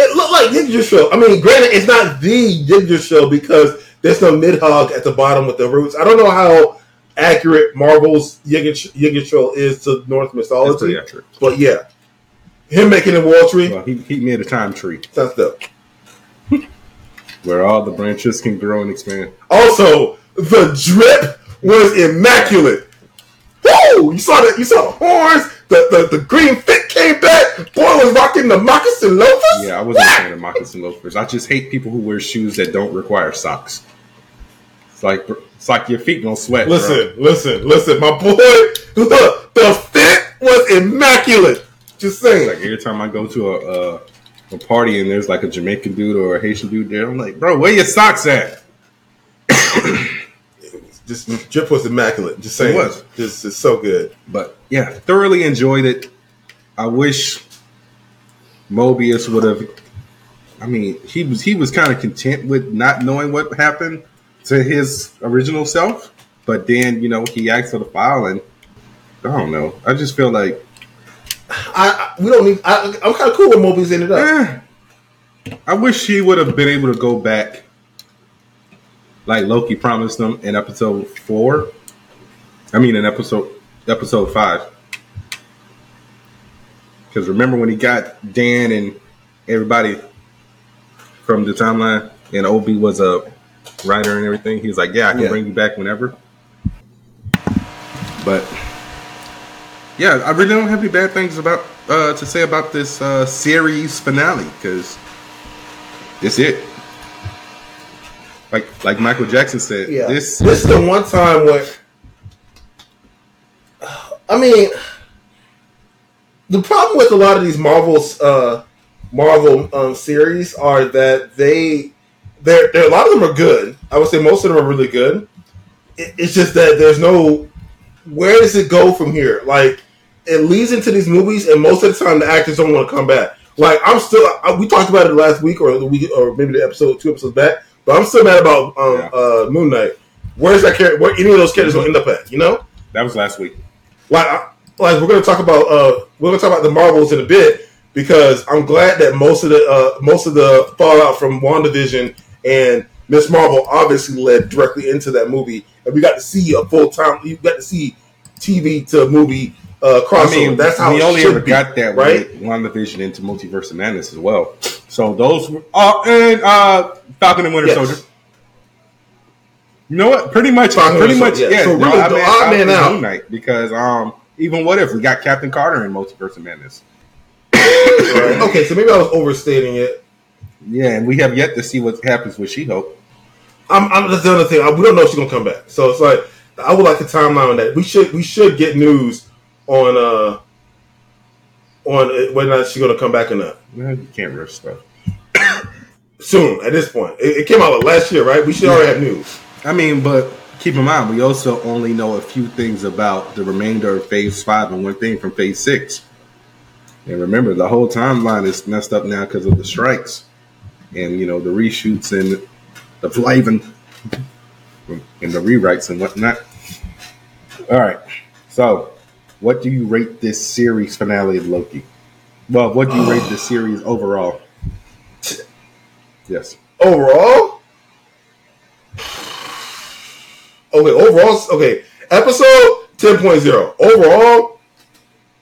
It looked like Yggdrasil. I mean, granted, it's not the Yggdrasil because there's no Nidhogg at the bottom with the roots. I don't know how accurate Marvel's Yggdrasil Yggdrasil is to That's pretty mythology, but yeah, him making the wall tree Well, he, he made a time tree sounds dope. where all the branches can grow and expand. Also, the drip was immaculate. Woo! You saw the you saw the horns. The, the, the green fit came back. Boy was rocking the moccasin loafers. Yeah, I wasn't a fan of moccasin loafers. I just hate people who wear shoes that don't require socks. It's like it's like your feet don't sweat. bro. Listen, listen, listen, my boy. Look, the fit was immaculate. Just saying. Like every time I go to a, a a party and there's like a Jamaican dude or a Haitian dude there, I'm like, bro, where your socks at? Just drip was immaculate. Just saying. It was. Just it's so good. But yeah, thoroughly enjoyed it. I wish Mobius would have. I mean, he was he was kind of content with not knowing what happened to his original self, but then you know he asked for the file, and I don't know. I just feel like I, I we don't need. I, I'm kind of cool with Mobius ended up. eh, I wish he would have been able to go back, like Loki promised them in episode four. I mean, in episode episode five. Because remember when he got Dan and everybody from the timeline, and Obi was a writer and everything. He was like, "Yeah, I can Yeah. bring you back whenever." But yeah, I really don't have any bad things about uh, to say about this uh, series finale because it's it. Like like Michael Jackson said, Yeah. this this is the one time where I mean the problem with a lot of these Marvel's uh Marvel um, series are that they there there a lot of them are good. I would say most of them are really good. It, it's just that there's no where does it go from here? Like it leads into these movies, and most of the time the actors don't want to come back. Like I'm still, I, we talked about it last week or the week, or maybe the episode two episodes back. But I'm still mad about um, Yeah. uh, Moon Knight. Where's that character? Where any of those characters gonna end up at? You know, that was last week. like, I, like we're gonna talk about uh, we're gonna talk about the Marvels in a bit because I'm glad that most of the uh, most of the fallout from WandaVision and Miss Marvel obviously led directly into that movie, and we got to see a full time. You got to see TV to movie uh, crossover. I mean, that's how we only ever be, got that right? with WandaVision into Multiverse of Madness as well. So those were, oh, and uh, Falcon and Winter Yes. Soldier. You know what? Pretty much, Falcon pretty much, Soldier, yeah. So really, I the odd man out. Moon Knight because um, even what if we got Captain Carter in Multiverse of Madness? Right. Okay, so maybe I was overstating it. Yeah, and we have yet to see what happens with She Hulk. I'm, I'm that's the other thing. I, we don't know if she's gonna come back. So it's like I would like a timeline on that. We should we should get news on uh on whether or not she's gonna come back or not you can't rush stuff. soon. At this point, it, it came out last year, right? We should already have news. I mean, but keep in mind, we also only know a few things about the remainder of Phase Five and one thing from Phase Six. And remember, the whole timeline is messed up now because of the strikes, and you know the reshoots and the flavin and the rewrites and whatnot. All right, so what do you rate this series finale of Loki? Well, what do you rate the series overall? Yes. Overall, okay. Overall, okay. Episode ten point zero. Overall,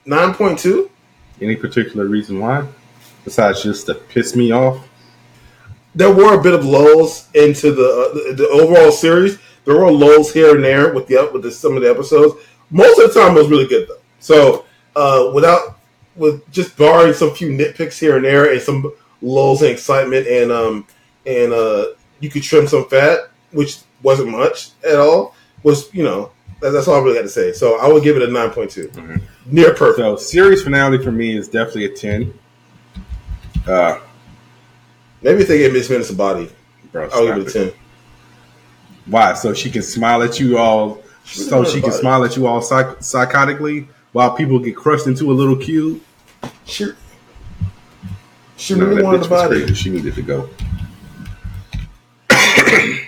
nine point two. Any particular reason why? Besides just to piss me off? there were a bit of lulls into the, uh, the the overall series. There were lulls here and there with the with the, some of the episodes. Most of the time, it was really good though. So uh, without with just barring some few nitpicks here and there and some lulls and excitement and um and uh, you could trim some fat, which wasn't much at all. Was you know that, that's all I really had to say. So I would give it a nine point two, near perfect. So series finale for me is definitely a ten. Uh, Maybe if they gave Miss Minutes a body, bro, I'll give it a ten. Why? So she can smile at you all. So she can smile at you all psych- psychotically while people get crushed into a little cube. She she No, really wanted the body. She needed to go.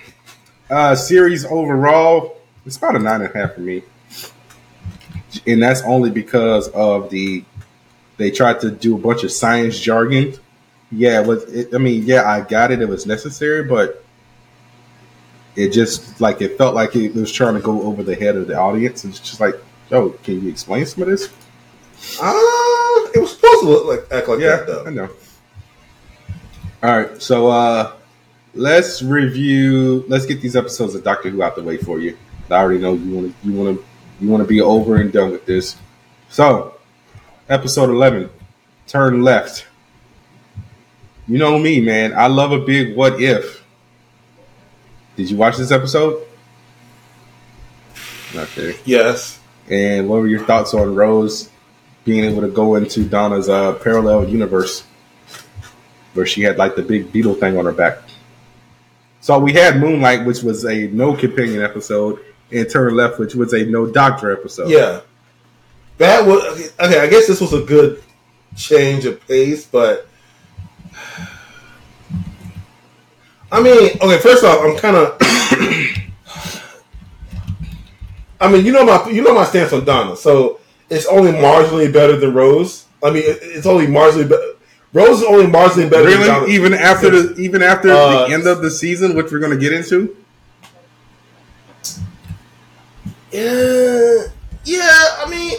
uh, series overall, it's about a nine and a half for me, and that's only because of the they tried to do a bunch of science jargon. Yeah, it was. It, I mean, yeah, I got it. It was necessary, but it just like it felt like it was trying to go over the head of the audience. It's just like, yo, can you explain some of this? Ah, it was supposed to look like act like Yeah, that though. I know. All right, so uh let's review. Let's get these episodes of Doctor Who out the way for you. I already know you want to. You want to. You want to be over and done with this. So, episode eleven, turn left. You know me, man. I love a big what if. Did you watch this episode? Okay. Yes. And what were your thoughts on Rose being able to go into Donna's uh, parallel universe where she had like the big beetle thing on her back? So we had Moonlight, which was a no companion episode, and Turn Left, which was a no doctor episode. Yeah. That was okay, okay. I guess this was a good change of pace, but I mean, okay. First off, I'm kind of. I mean, you know my you know my stance on Donna, so it's only marginally better than Rose. I mean, it's only marginally better. Rose is only marginally better. than Donna. Really? Even after the even after Uh, the end of the season, which we're going to get into. Yeah, yeah. I mean,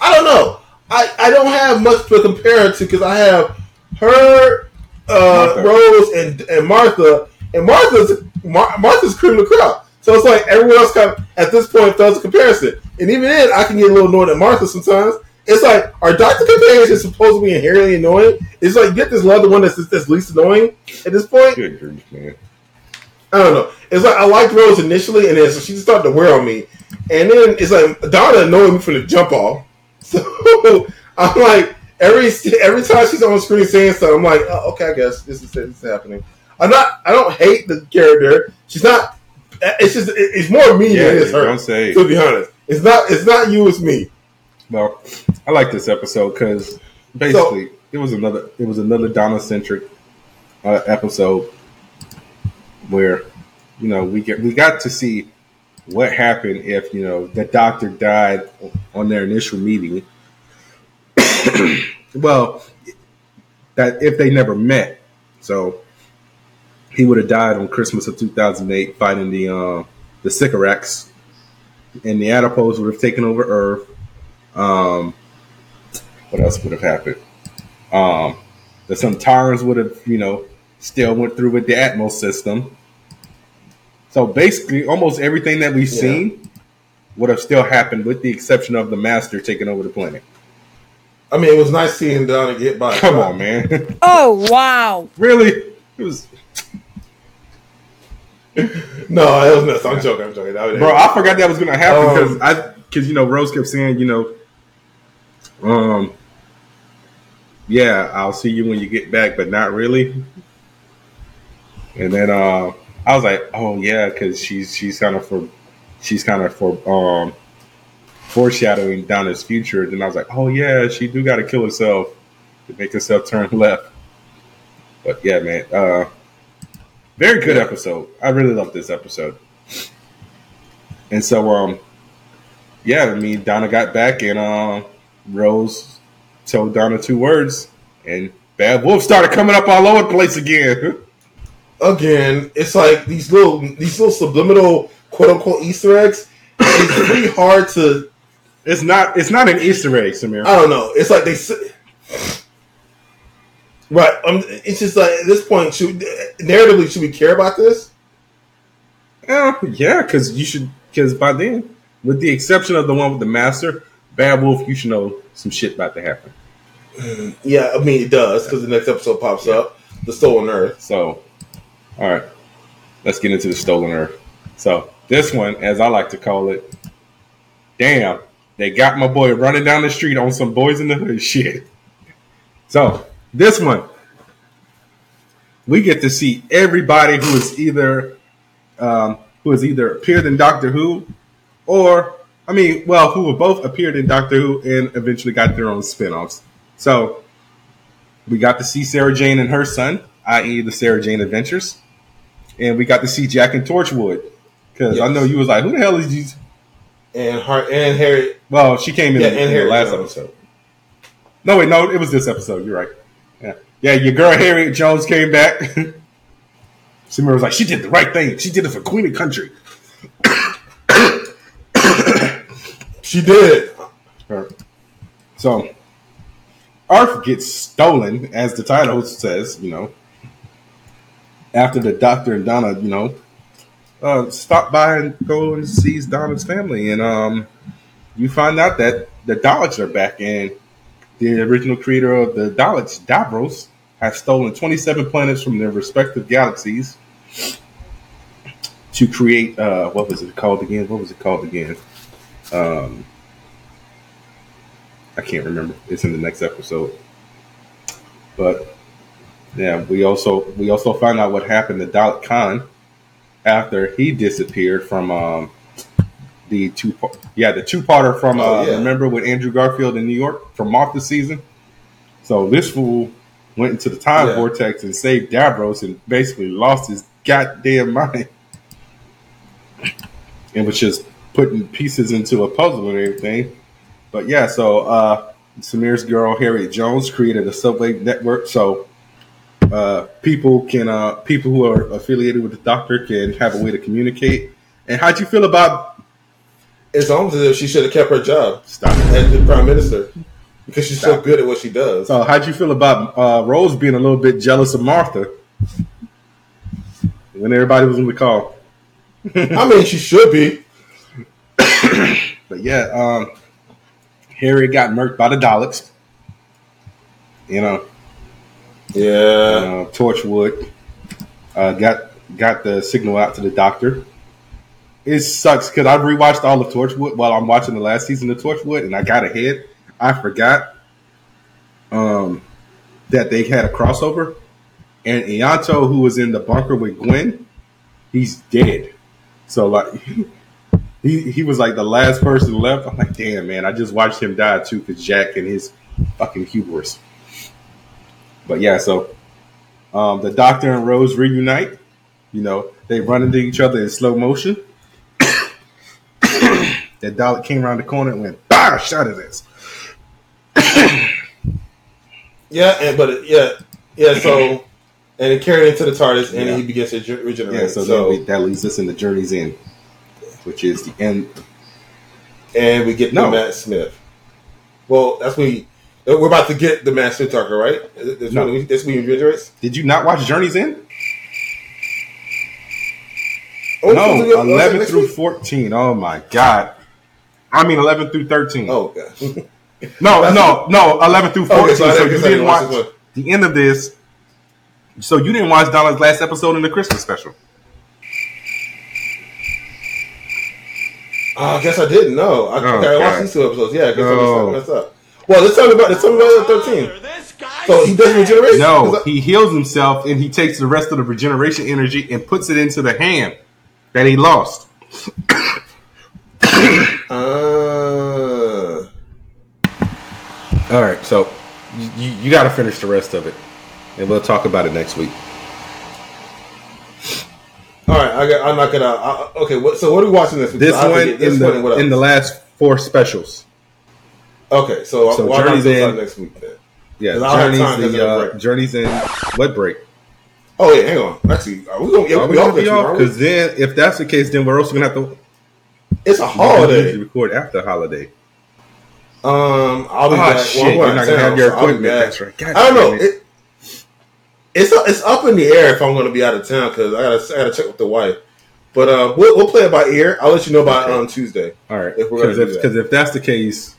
I don't know. I, I don't have much to compare it to because I have her, uh, Rose, and and Martha, and Martha's Mar- Martha's cream of the crop. So it's like everyone else kind of, at this point does a comparison, and even then, I can get a little annoyed at Martha sometimes. It's like our doctor companions is supposed to be inherently annoying. It's like get this other one that's that's least annoying at this point. Good grief, man. I don't know. It's like I liked Rose initially, and then so she started to wear on me, and then it's like Donna annoyed me from the jump off. So I'm like every every time she's on screen saying something, I'm like, oh, okay, I guess this is this is happening. I'm not. I don't hate the character. She's not. It's just it- it's more me Yeah, than it's her. don't say. To be honest, it's not. It's not you. It's me. Well, I like this episode because basically it was another it was another Donna centric uh, episode where you know we get we got to see what happened if you know the doctor died on their initial meeting. well, that if they never met, so he would have died on Christmas of 2008 fighting the uh, the Sycorax, and the Adipose would have taken over Earth. Um, what else would have happened? Um, the Sontarans would have, you know, still went through with the Atmos system. So basically, almost everything that we've Yeah. seen would have still happened, with the exception of the Master taking over the planet. I mean, it was nice seeing Donna get by. Come on, man. Oh wow! really? It was, No, it was nuts. I'm joking. I'm joking. That was- bro. I forgot that was gonna happen because Um, I because you know Rose kept saying you know, um, yeah, I'll see you when you get back, but not really. And then uh, I was like, oh yeah, because she's she's kind of for she's kind of for um foreshadowing Donna's future. Then I was like, oh yeah, she do got to kill herself to make herself turn left. But yeah, man, uh, very good episode. I really love this episode. And so, um, yeah, I mean, Donna got back and uh, Rose told Donna two words, and Bad Wolf started coming up all over the place again. again, it's like these little these little subliminal quote unquote Easter eggs. It's pretty hard to it's not. It's not an Easter egg, Samir. I don't know. It's like they right. Um, it's just like at this point, should narratively should we care about this? Yeah, yeah, because you should. Because by then, with the exception of the one with the master, Bad Wolf, you should know some shit about to happen. Yeah, I mean it does because the next episode pops up, the Stolen Earth. So, all right, let's get into the stolen earth. So this one, as I like to call it, damn, they got my boy running down the street on some boys in the hood shit. So this one, we get to see everybody who is either um, who has either appeared in Doctor Who, or I mean, well, who have both appeared in Doctor Who and eventually got their own spin-offs. So we got to see Sarah Jane and her son, i.e., the Sarah Jane Adventures, and we got to see Jack and Torchwood. Because I know you was like, "Who the hell is these?" And Hart and Harry. Well, she came in, Yeah, in and the last Jones. episode. No, wait, no, it was this episode. You're right. Yeah, yeah, your girl Harriet Jones came back. Samira was like, "She did the right thing. She did it for Queen and Country." She did. Her. So, Arf gets stolen, as the title says, you know, after the doctor and Donna, you know, uh, stop by and go and sees Donna's family. And um, you find out that the Daleks are back, and the original creator of the Daleks, Davros, has stolen 27 planets from their respective galaxies to create, uh, what was it called again? What was it called again? Um, I can't remember. It's in the next episode. But yeah, we also we also found out what happened to Dalek Caan after he disappeared from um, the two yeah the two parter from uh, Oh, yeah. remember with Andrew Garfield in New York from Martha season. So this fool went into the time Yeah. vortex and saved Davros and basically lost his goddamn mind. And was just putting pieces into a puzzle and everything. But yeah, so uh, Samir's girl Harriet Jones created a subway network so uh, people can uh, people who are affiliated with the doctor can have a way to communicate. And how'd you feel about It's almost as if she should have kept her job stop? as the prime minister because she's so good at what she does. So how'd you feel about uh, Rose being a little bit jealous of Martha when everybody was on the call? I mean, she should be. But yeah, um, Harriet got murked by the Daleks. You know, Yeah. uh, Torchwood uh, got got the signal out to the doctor. It sucks because I rewatched all of Torchwood while I'm watching the last season of Torchwood, and I got ahead. I forgot um, that they had a crossover, and Ianto, who was in the bunker with Gwen, he's dead. So like, he he was like the last person left. I'm like, damn man, I just watched him die too because Jack and his fucking hubris. But yeah, so um, the Doctor and Rose reunite. You know, they run into each other in slow motion. that Dalek came around the corner and went, bah, shot his ass. Yeah, and but it- yeah, yeah. So, and it carried into the TARDIS, and Yeah. he begins to regenerate. Yeah, so, so, we, that leads us into Journey's End, which is the end. and we get No. the Matt Smith. Well, that's when Uh, we're about to get the Master Tucker, right? That's No. when we, that's when. Did you not watch Journey's End? Oh, no, so we- is that 11 through? 14. Oh my God. I mean, eleven through thirteen. Oh, okay. no, no, no, eleven through fourteen. Okay, so so you didn't watch the end of this. So you didn't watch Donna's last episode in the Christmas special. Oh, I guess I didn't know. I, Oh, I watched God. these two episodes. Yeah, I guess Oh. I messed up. Well, let's talk about let's talk about thirteen. So he does regeneration. No, he heals himself and he takes the rest of the regeneration energy and puts it into the hand that he lost. Uh, All right, so you, you got to finish the rest of it, and we'll talk about it next week. all right, I got. I'm not gonna. I, okay, what, so what are we watching this week? This So I have to one in one the in the last four specials. Okay, so, So why Journey's in- next week then? Yeah, 'Cause I don't have time journeys the uh, journeys in what break? Oh yeah, hang on. Actually, are we gonna? Yeah, Are we we gonna be off? Because then, if that's the case, then we're also gonna have to It's a holiday. record after holiday. Um, I'll be Oh, back. shit, well, you're not gonna have your equipment. That's right. God I don't know. it. It, it's it's up in the air if I'm going to be out of town because I gotta I gotta check with the wife. But uh, we'll, we'll play it by ear. I'll let you know by Okay. um, Tuesday. All right, If gonna because do if, if that's the case,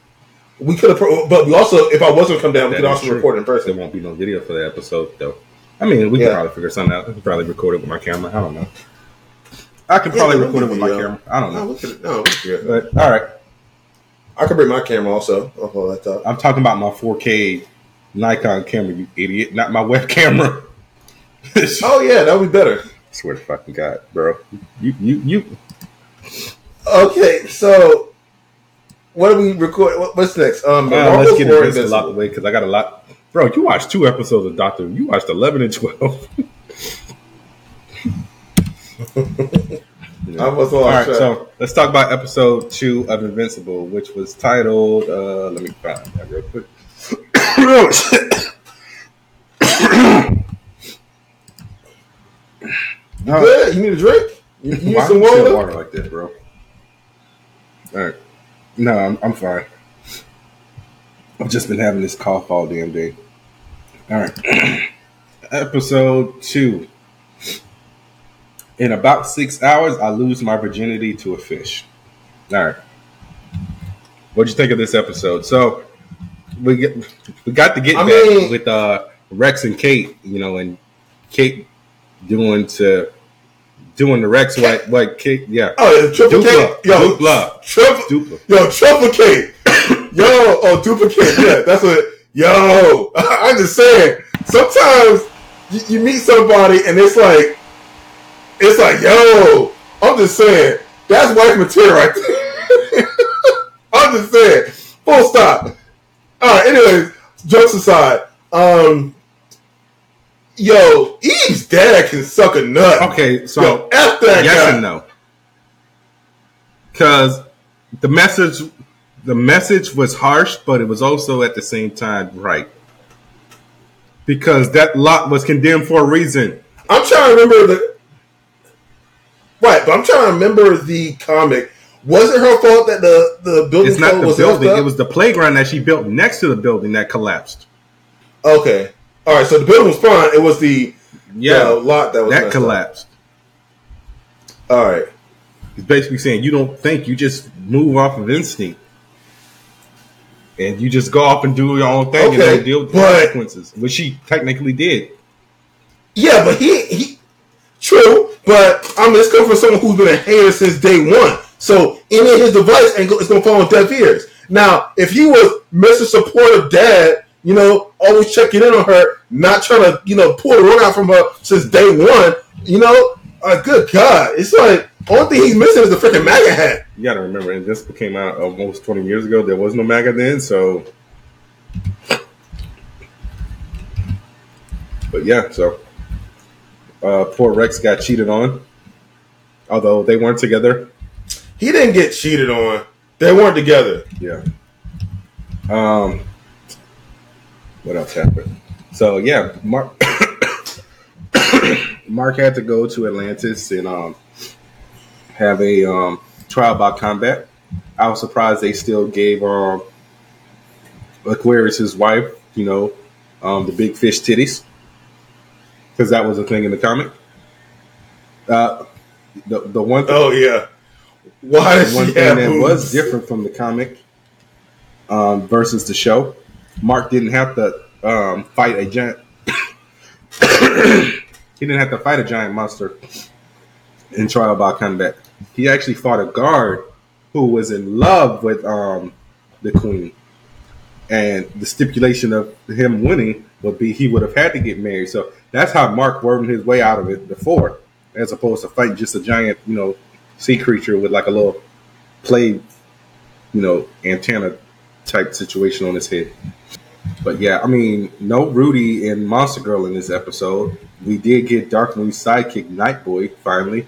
We could have, but we also, if I wasn't come down, we that could also true. record in person. There won't be no video for the episode, though. I mean, we Yeah. can probably figure something out. I can probably record it with my camera. I don't know. I can probably we'll record it with my camera. I don't No, know. we could, no, oh, we could. But all right, I could bring my camera also off my laptop. I'm talking about my 4K Nikon camera, you idiot, not my web camera. Oh yeah, that would be better. Swear to fucking God, bro. You, you, you. Okay, so what do we record? What, what's next? Um, Uh, let's get or this a lot Invincible? the way because I got a lot. Bro, you watched two episodes of Doctor. You watched 11 and 12. I was all right, right, so let's talk about episode two of Invincible, which was titled. Uh, let me find that real quick. No, good. You need a drink? You, you need some water? water like that, bro? All right, no, I'm, I'm fine. I've just been having this cough all damn day. All right, episode two. In about six hours, I lose my virginity to a fish. All right. What'd you think of this episode? So we get we got to get I back mean- with uh, Rex and Kate, you know, and Kate doing to doing the Rex White White kick. yeah. Oh, yeah, triple Dupla. K. Yo, Dupla. triple. Dupla. Yo, triplicate. yo, oh, duplicate. Yeah, that's what. Yo, I'm just saying. Sometimes you, you meet somebody and it's like, it's like, yo, I'm just saying. That's wife material right there. I'm just saying. Full stop. All right. Anyways, jokes aside, um, yo, Eve's dad can suck a nut. Okay, so Yo, F that yes guy. and no. Because the message the message was harsh, but it was also at the same time right. Because that lot was condemned for a reason. I'm trying to remember the right, but I'm trying to remember the comic. Was it her fault that the the building It's not the was building; it was the playground that she built next to the building that collapsed. okay. All right, so the building was fine. It was the Yeah, lot that was that messed up. collapsed. All right, He's basically saying you don't think, you just move off of instinct. And you just go off and do your own thing and Okay, don't deal with the but- consequences, which she technically did. yeah, but he he true, but I mean, it's coming from someone who's been a hater since day one. So any of his advice ain't go, it's gonna fall on deaf ears. Now, if he was Mr. Supportive Dad, you know, always checking in on her, not trying to, you know, pull the rug out from her since day one, you know, uh, good God, it's like only thing he's missing is the freaking MAGA hat. You got to remember, Invincible came out almost 20 years ago. There was no MAGA then, so. But yeah, so. Uh, poor Rex got cheated on. Although they weren't together. He didn't get cheated on. They weren't together. Yeah. Um. What else happened? So yeah, Mark. Mark had to go to Atlantis and um have a um trial by combat. I was surprised they still gave um Aquarus his wife, you know, um the big fish titties, because that was a thing in the comic. Uh, the the one thing, Oh yeah. Why One thing that boobs? was different from the comic um, versus the show, Mark didn't have to um, fight a giant. he didn't have to fight a giant monster in Trial by Combat. He actually fought a guard who was in love with um, the queen, and the stipulation of him winning would be he would have had to get married. So that's how Mark wormed his way out of it before, as opposed to fighting just a giant, you know, sea creature with like a little play, you know, antenna type situation on his head. But yeah, I mean, no Rudy and Monster Girl in this episode. We did get Dark Moon's sidekick Night Boy finally,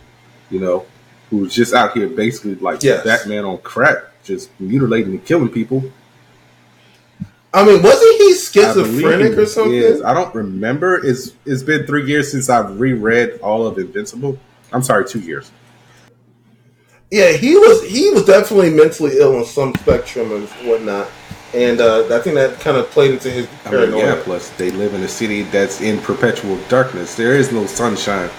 you know, who's just out here basically like Yes. Batman on crack, just mutilating and killing people. I mean, wasn't he schizophrenic or something? is. I don't remember. It's it's been three years since I've reread all of Invincible. I'm sorry, two years. Yeah, he was he was definitely mentally ill on some spectrum and whatnot, and uh, I think that kind of played into his I mean, yeah. Plus, they live in a city that's in perpetual darkness. There is no sunshine,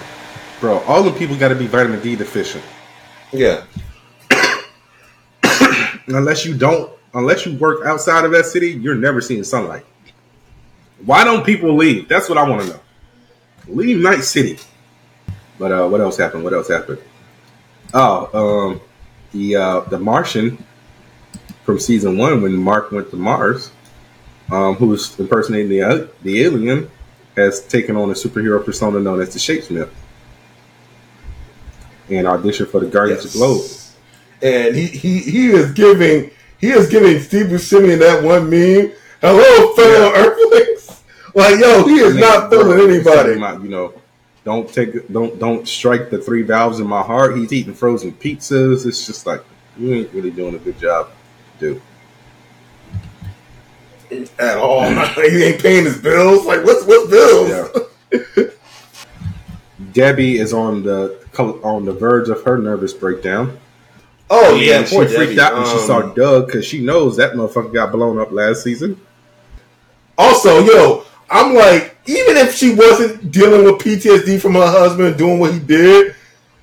bro. All the people got to be vitamin D deficient. yeah. Unless you don't, unless you work outside of that city, you're never seeing sunlight. Why don't people leave? That's what I want to know. Leave Night City. But uh, what else happened? What else happened? Oh, um, the uh, the Martian from season one when Mark went to Mars, um, who was impersonating the uh, the alien, has taken on a superhero persona known as the Shapesmith, and auditioned for the Guardians of the Globe. And he, he he is giving he is giving Steve Buscemi that one meme. Hello, fellow Earthlings. Like, yo, he is not fooling anybody. you know, don't take, don't, don't strike the three valves in my heart. He's eating frozen pizzas. It's just like you ain't really doing a good job, dude. At all. he ain't paying his bills. Like, what's what bills? Yeah. Debbie is on the on the verge of her nervous breakdown. Oh And yeah, she freaked Debbie. out when she Um, saw Doug because she knows that motherfucker got blown up last season. Also, yo, I'm like, even if she wasn't dealing with PTSD from her husband doing what he did,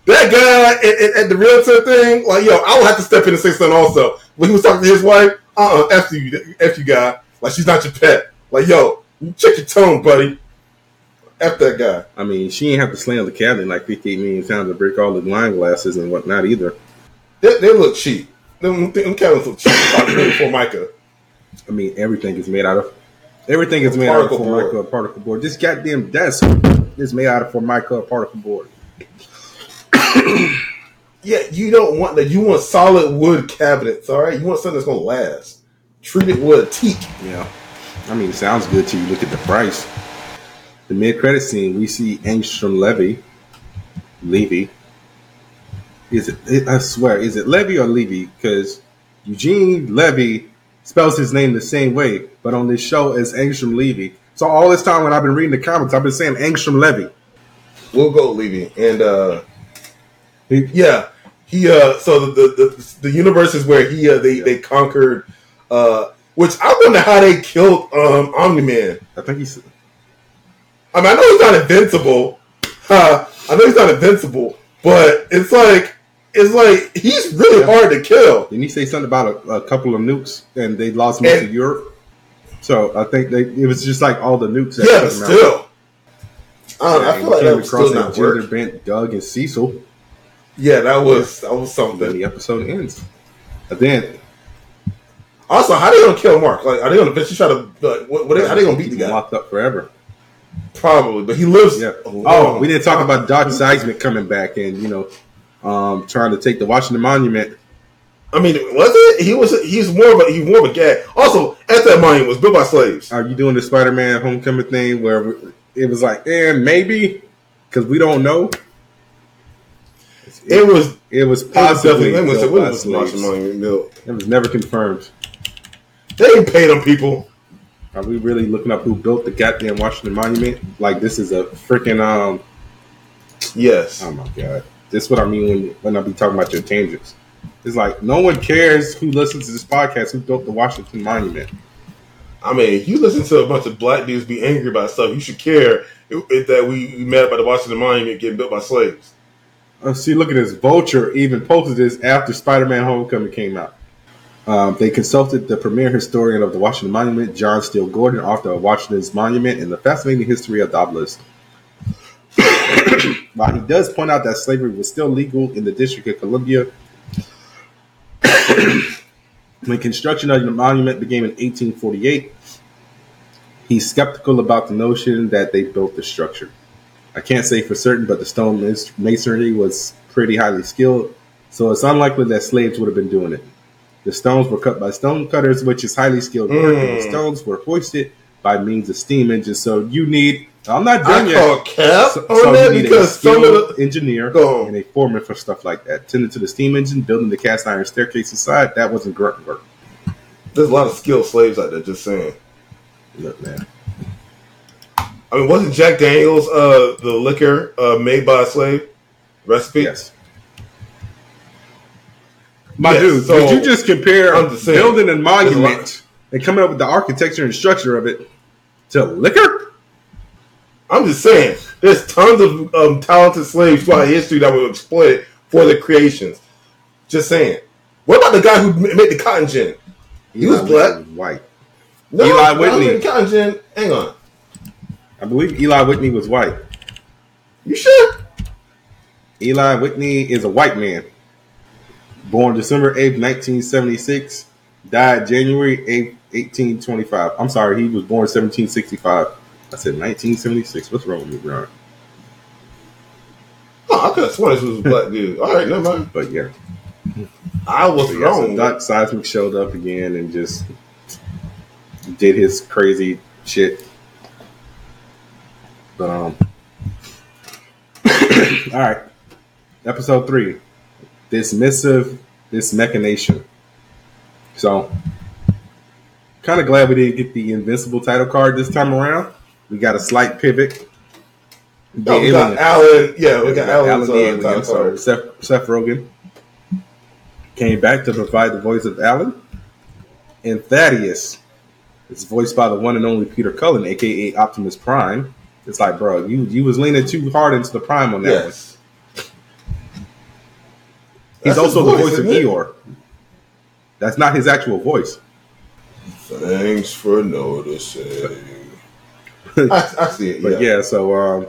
that guy at, at, at the realtor thing, like, yo, I would have to step in and say something also. When he was talking to his wife, uh uh F you, F you guy. Like, she's not your pet. Like, yo, you check your tone, buddy. F that guy. I mean, she ain't have to slam the cabinet like 58 million times to break all the wine glasses and whatnot either. They, they look cheap. Them, them cabinets look cheap. For Micah. I mean, everything is made out of everything is made out of Particle formica board. particle board. This goddamn desk is made out of formica particle board. Yeah, you don't want that. You want solid wood cabinets, all right? You want something that's going to last. Treat it with a teak. Yeah, I mean, it sounds good till you look at the price. The mid credit scene, we see Angstrom Levy, Levy. Is it, it? I swear, is it Levy or Levy? Because Eugene Levy spells his name the same way, but on this show it's Angstrom Levy. So all this time when I've been reading the comics, I've been saying Angstrom Levy. We'll go Levy. And uh He- yeah, he uh so the the, the, the universe is where he uh, they they conquered uh which I wonder how they killed um Omni Man. I think he's I mean I know he's not invincible. Uh, I know he's not invincible, but it's like it's like he's really Yeah. hard to kill. Didn't he say something about a, a couple of nukes and they lost most And- of Europe? So I think they it was just like all the nukes. That Yeah, took but him out. still. I, don't I feel like that across still that not work. bent Doug and Cecil. Yeah, that was that was something. the episode ends. And then Also, how they gonna kill Mark? Like, are they gonna eventually try to? Like, what, what, how they gonna beat the guy? locked up forever? Probably, but he lives. Yeah. Oh, we didn't talk about Doc Seismic coming back and you know um, trying to take the Washington Monument. I mean, was it? He was. He's more of a. He's more of a gag. Also, at that monument was built by slaves. Are you doing the Spider-Man Homecoming thing where it was like, eh, maybe because we don't know. It was. It was It was possibly definitely. Was, built by was Washington slaves. monument built? It was never confirmed. They didn't pay them people. Are we really looking up who built the goddamn Washington Monument? Like this is a freaking um. Yes. Oh my god, this is what I mean when when I be talking about your tangents. It's like no one cares who listens to this podcast who built the Washington Monument. I mean, if you listen to a bunch of black dudes be angry about stuff, you should care that we we mad about the Washington Monument getting built by slaves. Uh, see, look at this. Vulture even posted this after Spider-Man: Homecoming came out. Um, they consulted the premier historian of the Washington Monument, John Steele Gordon, author of Washington's Monument and the Fascinating History of the Obelisk. While he does point out that slavery was still legal in the District of Columbia when construction of the monument began in 1848, he's skeptical about the notion that they built the structure. I can't say for certain, but the stone masonry was pretty highly skilled, so it's unlikely that slaves would have been doing it. The stones were cut by stone cutters, which is highly skilled work, and the Mm. stones were hoisted by means of steam engines. So you need, I'm not done I yet. call cap So, on so that because some of the engineer Go and a foreman for stuff like that. Tending to the steam engine, building the cast iron staircase inside, that wasn't grunt work. there's a lot of skilled slaves out there. Just saying. Look, man. I mean, wasn't Jack Daniels uh, the liquor uh, made by a slave recipe? Yes. My Yes, dude, so- did you just compare I'm just saying. building a monument and coming up with the architecture and structure of it to liquor? I'm just saying, there's tons of um, talented slaves throughout history that were exploited for their creations. Just saying. What about the guy who made the cotton gin? He was black. Was White. No, Eli the guy who Whitney. the cotton gin. Hang on. I believe Eli Whitney was white. You sure? Eli Whitney is a white man. Born December 8th, 1976. Died January 8th, 1825. I'm sorry, he was born 1765. I said 1976. What's wrong with me, Ron? Oh, I could have sworn this was a black dude. All right, never mind. But yeah. I was So, yeah, so wrong. Doc Seismic showed up again and just did his crazy shit. But um all right. Episode three. This missive this machination. So kind of glad we didn't get the invincible title card this time around. We got a slight pivot. No, we got Allen. Yeah, we got Allen Allen's the uh, alien. So. Seth, Seth Rogen came back to provide the voice of Alan, and Thaddeus is voiced by the one and only Peter Cullen, aka Optimus Prime. It's like, bro, you you was leaning too hard into the Prime on that one. He's That's also his the voice, voice of it? Eeyore. That's not his actual voice. Thanks for noticing. I, I see it. But yeah. yeah, so um,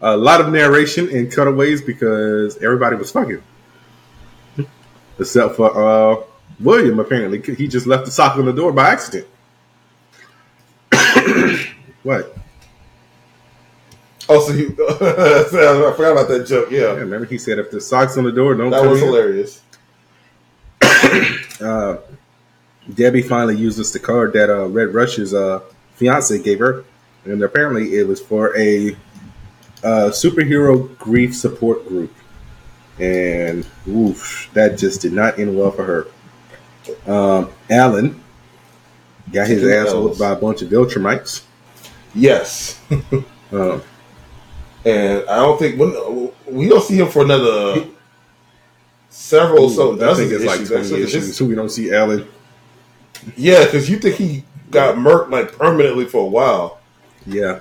a lot of narration and cutaways because everybody was fucking, except for uh, William. Apparently, he just left the sock on the door by accident. what? Oh, so you? I forgot about that joke. Yeah, Yeah, remember he said if the sock's on the door, don't that was in. hilarious. Uh, Debbie finally uses the card that uh, Red Rush's uh, fiance gave her, and apparently it was for a uh, superhero grief support group. And oof, that just did not end well for her. Um, Allen got his Two ass Ls. whooped by a bunch of Viltrumites. Yes, Um, and I don't think when, we don't see him for another several. so I dozen think it's like issues. 20 Actually, issues. So we don't see Allen. yeah, because you think he got murked like permanently for a while. Yeah.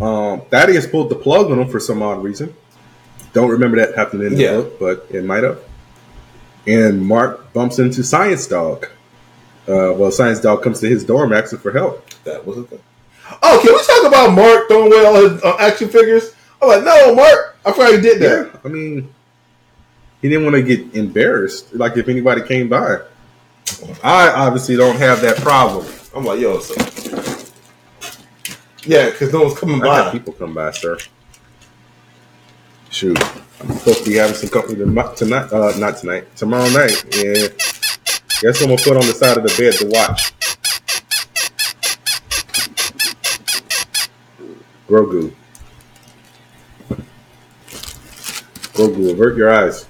Um, Thaddeus pulled the plug on him for some odd reason. Don't remember that happening in the Yeah. book, but it might have. And Mark bumps into Science Dog. Uh, well, Science Dog comes to his dorm asking for help. That was a thing. Oh, can we talk about Mark throwing away all his uh, action figures? I'm like, no, Mark. I forgot he did that. Yeah, I mean, he didn't want to get embarrassed, like if anybody came by. I obviously don't have that problem. I'm like, yo, so. Yeah, because no one's coming I by. people come by, sir. Shoot, I'm supposed to be having some company tonight. tonight uh, not tonight. Tomorrow night. Yeah. Guess I'm gonna put on the side of the bed to watch? Grogu. Grogu, avert your eyes.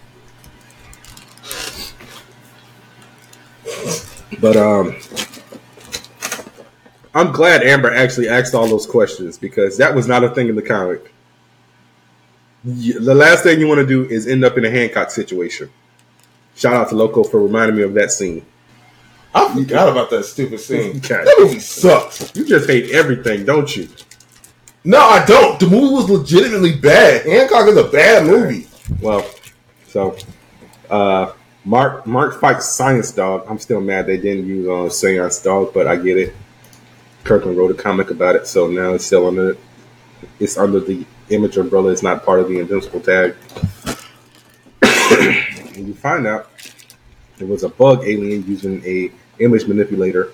But um, I'm glad Amber actually asked all those questions because that was not a thing in the comic. The last thing you want to do is end up in a Hancock situation. Shout out to Loco for reminding me of that scene. I forgot about that stupid scene. That movie sucks. You just hate everything, don't you? No, I don't. The movie was legitimately bad. Hancock is a bad movie. Well, so uh, Mark Mark fights Science Dog. I'm still mad they didn't use uh, Science Dog, but I get it. Kirkman wrote a comic about it, so now it's still under it's under the image umbrella. It's not part of the Invincible tag. and you find out it was a bug alien using a image manipulator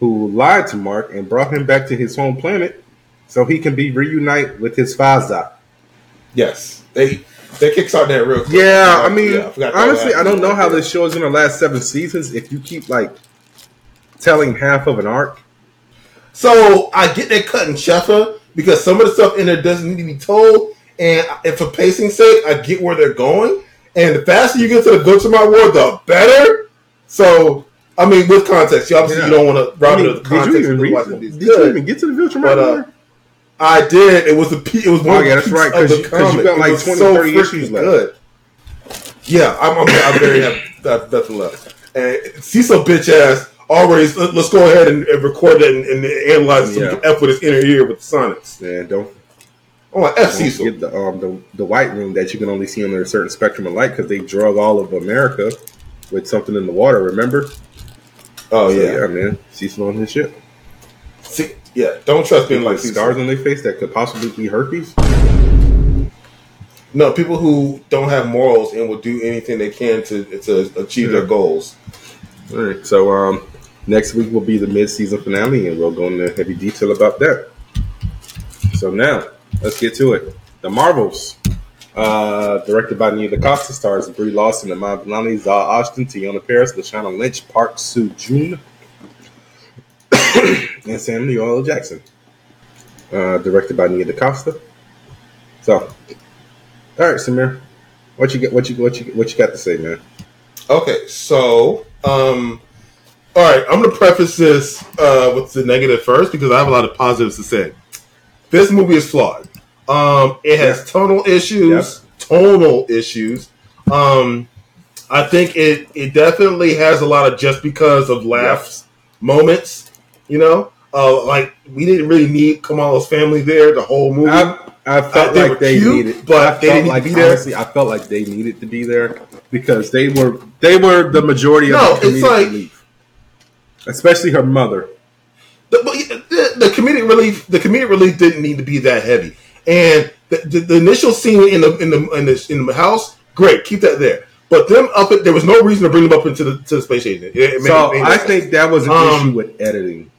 who lied to Mark and brought him back to his home planet so he can be reunite with his Faza. Yes, they they kickstart that real quick. Yeah, I mean, Yeah, that honestly, I don't know how this show is going to last seven seasons if you keep like telling half of an arc. So I get that cut and Sheffer because some of the stuff in there doesn't need to be told, and, and for pacing sake, I get where they're going. And the faster you get to the Viltrumite War, the better. So I mean, with context, you obviously Yeah. you don't want to I rob mean, it of the did you context. even read? watching it. It's Did you even get to the Viltrum But, uh, I did. It was a. It was one. Oh, yeah, that's right, 'cause of you- you got like was 20, so 30 freaking issues left. Good. Yeah, I'm. I'm, I'm very happy that that's left. And Cecil bitch ass always. let- Let's go ahead and, and record it and, and analyze some Yeah. F with his inner ear with the sonnets. Man, don't like F Cecil. get the um the, the white room that you can only see under a certain spectrum of light because they drug all of America with something in the water. Remember? Oh So, yeah. yeah, man. Cecil on his shit. See, yeah. Don't trust being People like scars on their face that could possibly be herpes. No, people who don't have morals and will do anything they can to to achieve their goals. All right. So um, next week will be the mid-season finale, and we'll go into heavy detail about that. So now let's get to it. The Marvels, uh, directed by Nia DaCosta, stars Brie Larson, Iman Vellani, Zawe Ashton, Teyonah Parris, Lashana Lynch, Park Seo-joon, and Samuel L. Jackson. Uh, directed by Nia DaCosta. So, all right, Samir, what you get? What you what you what you got to say, man? Okay, so um, all right, I'm gonna preface this uh, with the negative first because I have a lot of positives to say. This movie is flawed. Um, it has Yeah. tonal issues. Tonal issues. Um, I think it it definitely has a lot of just because of laughs moments. You know, uh, like we didn't really need Kamala's family there the whole movie. I, I felt Uh, they like they cute, needed, but I they felt didn't like need to be there. honestly, I felt like they needed to be there because they were they were the majority of No, the it's like- especially her mother. the, the, the comedic relief the comedic relief didn't need to be that heavy and the, the, the initial scene in the in the in the in the house great keep that there but them up it there was no reason to bring them up into the to the space station it So I sense. think that was an Um, issue with editing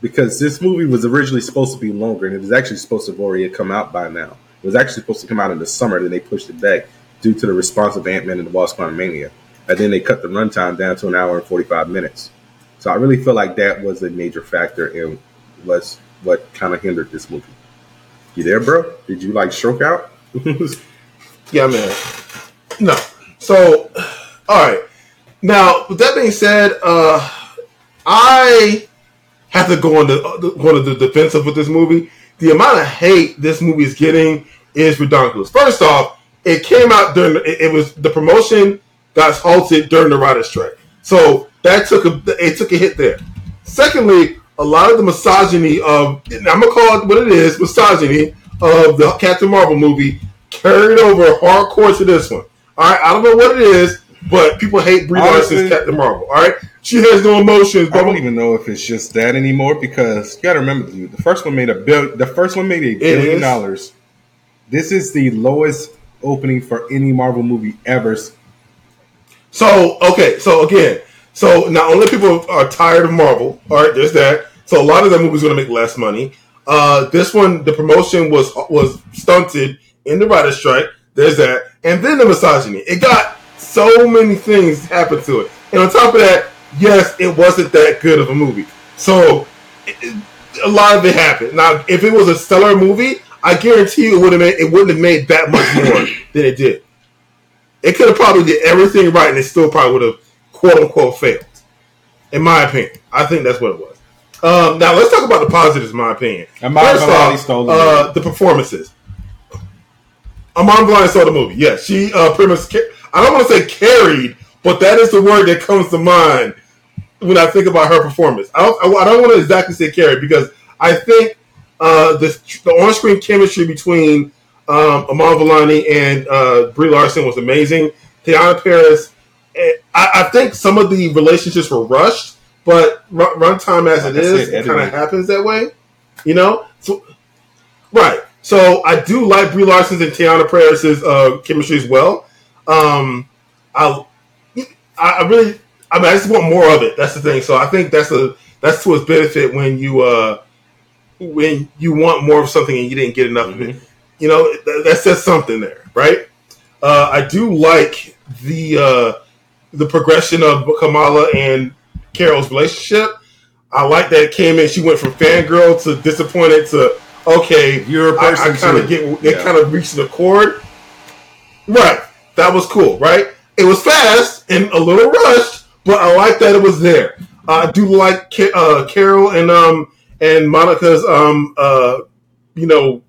because this movie was originally supposed to be longer, and it was actually supposed to have already come out by now. It was actually supposed to come out in the summer, then they pushed it back due to the response of Ant Man and the Wasp: Mania, and then they cut the runtime down to an hour and forty five minutes. So I really feel like that was a major factor in what's what kind of hindered this movie. You there, bro? Did you like stroke out? yeah man no so all right now with that being said uh I have to go on the go on the defensive with this movie. The amount of hate this movie is getting is ridiculous. First off, it came out during it, it was the promotion got halted during the writer's strike, so that took a it took a hit there. Secondly, a lot of the misogyny of I'm gonna call it what it is misogyny of the Captain Marvel movie carried over hardcore to this one. All right, I don't know what it is, but people hate Brie Larson's Captain Marvel. All right, she has no emotions. I don't even know if it's just that anymore because you got to remember, dude, the first one made a bill. The first one made a billion dollars. This is the lowest opening for any Marvel movie ever. So okay, so again, so not only people are tired of Marvel, all right, there's that. So a lot of that movie's going to make less money. Uh, this one, the promotion was was stunted in the writer's strike. There's that, and then the misogyny. It got so many things happen to it, and on top of that, yes, it wasn't that good of a movie. So it, it- a lot of it happened. Now, if it was a stellar movie, I guarantee you it would have made it wouldn't have made that much more than it did. It could have probably did everything right, and it still probably would have quote unquote failed. In my opinion, I think that's what it was. Um, now let's talk about the positives. In my opinion, Iman First stole the uh, the performances. Iman Vellani stole the movie. Yeah, she uh, pretty much. Ca- I don't want to say carried, but that is the word that comes to mind when I think about her performance. I don't. I don't want to exactly say carried because I think uh, the the on screen chemistry between Um, Iman Vellani and uh, Brie Larson was amazing. Teyonah Parris, I, I think some of the relationships were rushed, but run, runtime as Like it is, said, it kind of happens that way. You know, so right. So I do like Brie Larson's and Teyonah Parris's uh, chemistry as well. Um, I, I really, I mean, I just want more of it. That's the thing. So I think that's a that's to its benefit when you uh when you want more of something and you didn't get enough of it. You know, that, that says something there, right? Uh, I do like the uh, the progression of Kamala and Carol's relationship. I like that it came in. She went from fangirl to disappointed to okay. You're a person I, kind of get. They Yeah. kind of reached an accord. Right. That was cool. Right. It was fast and a little rushed, but I like that it was there. I do like uh, Carol and um and Monica's um uh you know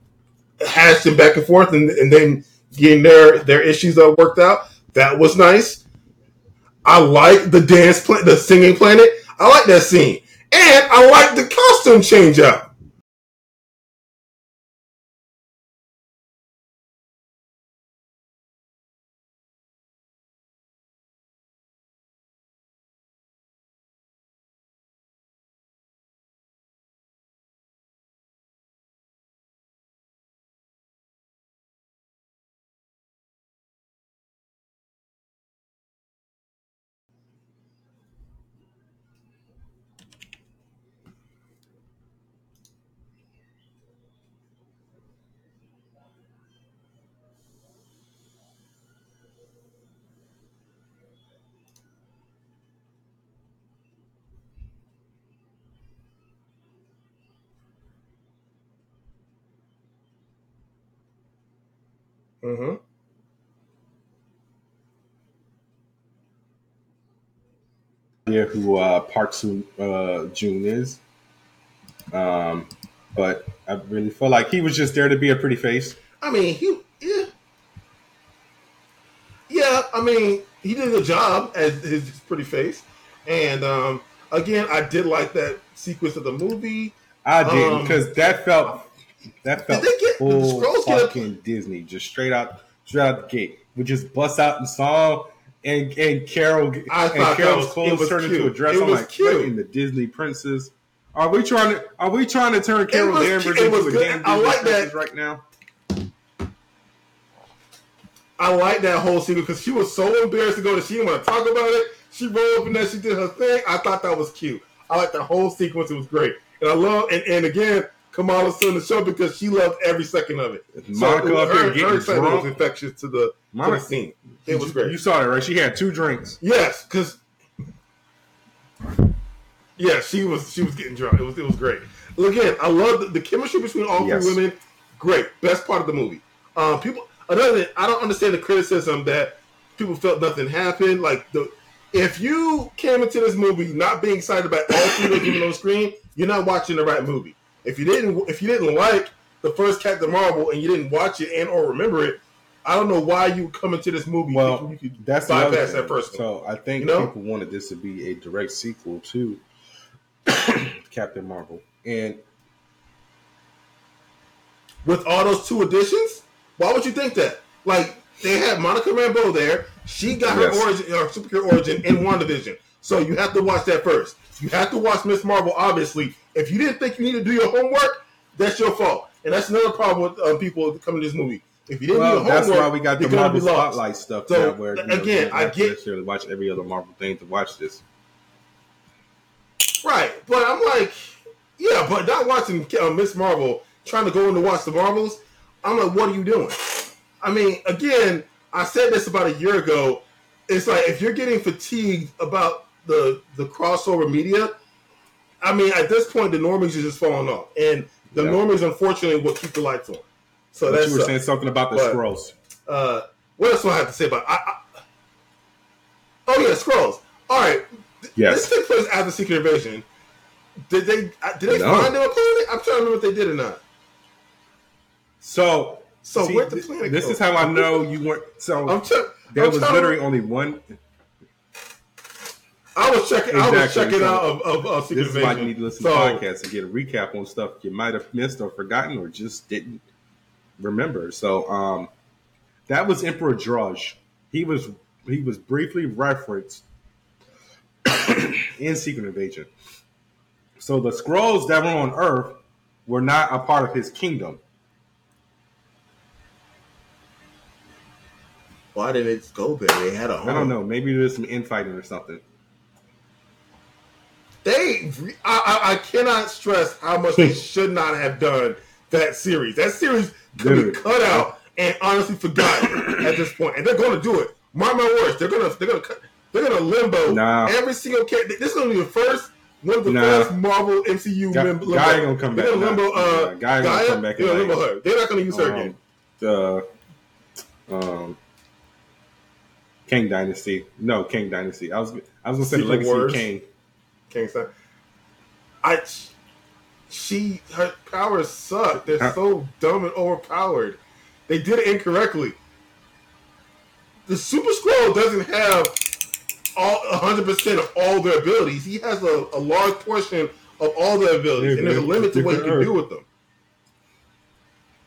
hashing back and forth and, and then getting their their issues uh, worked out. That was nice. I like the dance, pla- the singing planet. I like that scene, and I like the costume change out. Mm-hmm. idea who uh, Park Soon uh, June is. Um, but I really feel like he was just there to be a pretty face. I mean, he yeah, yeah. I mean, he did a good job as his pretty face, and um, again, I did like that sequence of the movie. I Um, because that felt that felt they get- the full Skrulls get fucking Disney, just straight out straight out the gate. We just bust out in song. And, and Carol I and Carol's was- clothes turned into a dress. It I'm was like, cute. fucking the Disney princess. Are we trying to? Are we trying to turn Carol Danvers into a damn I Disney like that. princess right now? I like that whole scene because she was so embarrassed to go to. she didn't want to talk about it. She rolled up and then she did her thing. I thought that was cute. I like the whole sequence. It was great, and I love and, and again. Kamala's still the show because she loved every second of it. Monica up here getting her drunk. was infectious to the, to the scene. It was great. You saw that, right? She had two drinks. Yes, because yeah, she was she was getting drunk. It was it was great. Again, I love the, the chemistry between all Yes. three women. Great, best part of the movie. Um, people another thing, I don't understand the criticism that people felt nothing happened. Like the if you came into this movie not being excited about all three women on screen, you're not watching the right movie. If you didn't if you didn't like the first Captain Marvel and you didn't watch it and or remember it, I don't know why you would come into this movie Well, you could That's bypass that first one. So I think You know? people wanted this to be a direct sequel to Captain Marvel, and with all those two additions, why would you think that? Like they had Monica Rambeau there. She got her Yes. origin, her superhero origin in WandaVision. So you have to watch that first. You have to watch Ms. Marvel. Obviously, if you didn't think you need to do your homework, that's your fault. And that's another problem with um, people coming to this movie. If you didn't well, do your homework, that's why we got the Marvel. Spotlight stuff So, now. Where you know, again, I get- necessarily watch every other Marvel thing to watch this. Right, but I'm like, yeah, but not watching uh, Ms. Marvel, trying to go in to watch the Marvels. I'm like, what are you doing? I mean, again, I said this about a year ago. It's like if you're getting fatigued about the the crossover media, I mean, at this point, the normies are just falling off, and the Yeah. normies, unfortunately, will keep the lights on. So But that's you were saying something about the But- Skrulls. uh, what else do I have to say about? I, I, oh yeah, Skrulls. All right, Yes. this took place after Secret Invasion. Did they uh, did they No. find them a planet? I'm trying to remember if they did or not. So, So see, where'd the th- planet This go? is how I know you weren't. So I'm trying. there I'm was literally To, only one. I was checking. I was checking so out of, of, of Secret This is why you need to listen so, to podcasts and get a recap on stuff you might have missed or forgotten or just didn't remember. So um, that was Emperor Dro'ge. He was he was briefly referenced in Secret Invasion. So the Skrulls that were on Earth were not a part of his kingdom. Why did it go there? They had a home. I don't know. Maybe there's some infighting or something. They, I, I, I cannot stress how much they should not have done that series. That series could Dude. be cut out and honestly forgotten at this point. And they're going to do it. Mark my words. They're gonna, they're gonna, cut, they're gonna limbo Nah. every single character. This is gonna be the first. One of the Nah. first Marvel MCU Guy- limbo. Guy gonna come They're back. gonna limbo. Uh, Guy gonna G'iah? come back They're gonna limbo her. They're not gonna use her Um, again. the um, Kang Dynasty. No, Kang Dynasty. I was I was gonna say the Secret Legacy Wars. King. I, she, her powers suck. They're so dumb and overpowered. They did it incorrectly. The Super Skrull doesn't have all 100% of all their abilities. He has a, a large portion of all their abilities, and there's a limit to what he Different can do with them.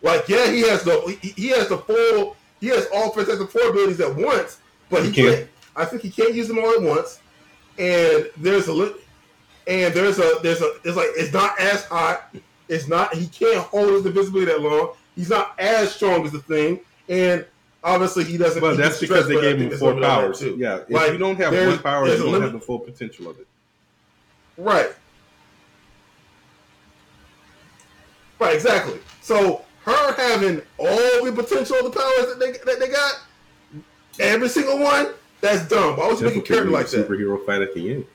Like, yeah, he has the he, he has the full he has all Fantastic Four abilities at once, but he He can't. can't. I think he can't use them all at once. And there's a li- and there's a there's a it's like it's not as hot. It's not he can't hold his invisibility that long. He's not as strong as the thing, and obviously he doesn't. But that's because they gave him four limit on that powers. too. Yeah, if Like, you don't have one power, you don't have the full potential of it. Right. Right, exactly. So her having all the potential of the powers that they that they got, every single one, that's dumb. Why would you That's make a character like that? superhero fight at the end.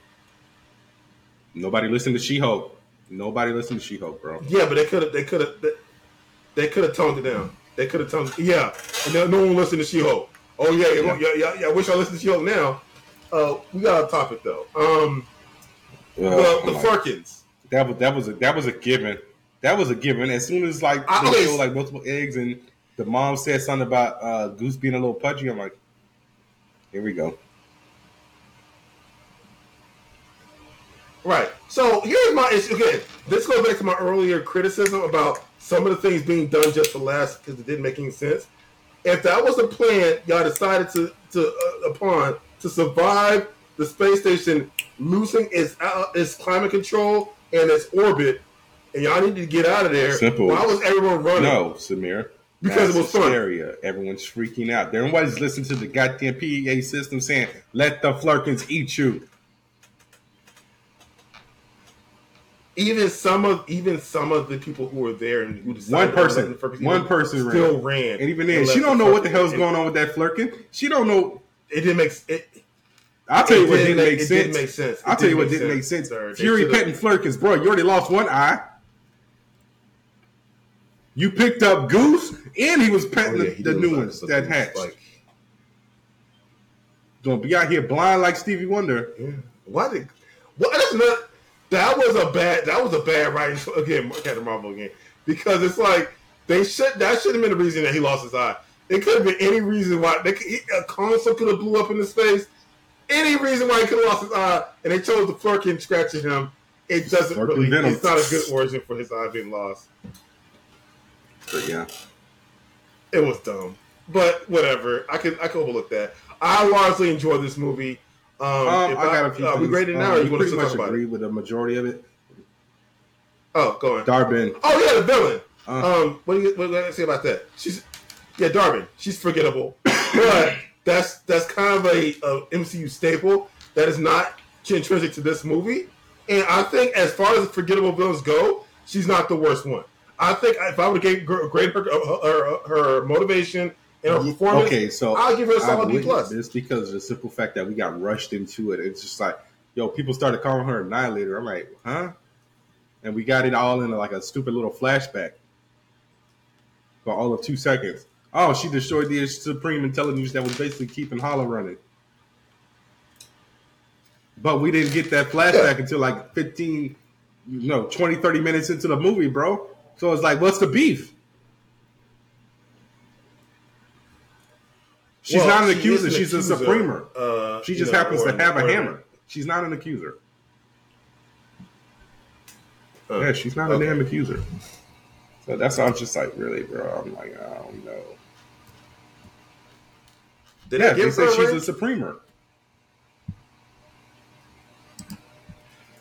Nobody listened to She-Hulk. Nobody listened to She-Hulk, bro. Yeah, but they could have they could have they, they could have toned it down. They could have toned yeah. And no, no one listened to She-Hulk. Oh yeah, yeah, yeah, yeah, yeah. I wish I listened to She-Hulk now. Uh, we got a topic though. Um, Uh, the, the like, Flerkens. that was that was a that was a given. That was a given. As soon as like I they showed like multiple eggs and the mom said something about uh, Goose being a little pudgy, I'm like, here we go. Right. So here's my issue. Again, this goes back to my earlier criticism about some of the things being done just for laughs because it didn't make any sense. If that was a plan y'all decided to to uh, upon to survive the space station losing its uh, its climate control and its orbit, and y'all needed to get out of there. Simple. Why was everyone running? No, Samir. Because it was fun. Everyone's freaking out. Everybody's listening to the goddamn PEA system saying, "Let the Flerkens eat you." Even some of even some of the people who were there and who decided One person, the one person still ran. ran. And even then, she don't know what the hell's going on with that Flerken. She don't know. It didn't make it. I'll tell you what did didn't make- sense. make sense. I'll tell you what didn't make sense, sense. sir. They Fury petting Flerkens, bro. You already lost one eye. You picked up Goose, and he was petting Oh, yeah, the, he the did new ones that hatched. Like, Don't be out here blind like Stevie Wonder. yeah. Why did? Well, that's not. That was a bad. That was a bad writing again. Captain Marvel again because it's like they should. That should have been the reason that he lost his eye. It could have been any reason why. They could, he, a console could have blew up in his face. Any reason why he could have lost his eye, and they chose the Flerken scratching him. It doesn't Flerken really. venom. It's not a good origin for his eye being lost. But yeah, It was dumb, but whatever. I can I can overlook that. I largely enjoyed this movie. Um, um, I got a few. Uh, we graded now, Um, or you you want to pretty much talk about agree it? with the majority of it. Oh, go on. Dar-Benn, Oh yeah, the villain. Uh. um, what do you what do I say about that? She's yeah, Dar-Benn. She's forgettable, but that's that's kind of a, a MCU staple that is not intrinsic to this movie. And I think as far as forgettable villains go, she's not the worst one. I think if I would grade grade her, her, her motivation and her performance, Okay, so I'll give her a solid B plus. It's because of the simple fact that we got rushed into it. It's just like, yo, people started calling her Annihilator. I'm like, huh? And we got it all in like a stupid little flashback for all of two seconds. Oh, she destroyed the Supreme Intelligence that was basically keeping Hala running. But we didn't get that flashback until like 15, you know, 20, 30 minutes into the movie, bro. So it's like, what's the beef? She's Well, not an accuser. an She's a accuser. Supremor. Uh, She you just know, happens to have a hammer. She's not an accuser. Uh, yeah, she's not okay. a damn accuser. So that's why I'm just like, really, bro. I'm like, I don't know. Did yeah, they say a she's a Supremor.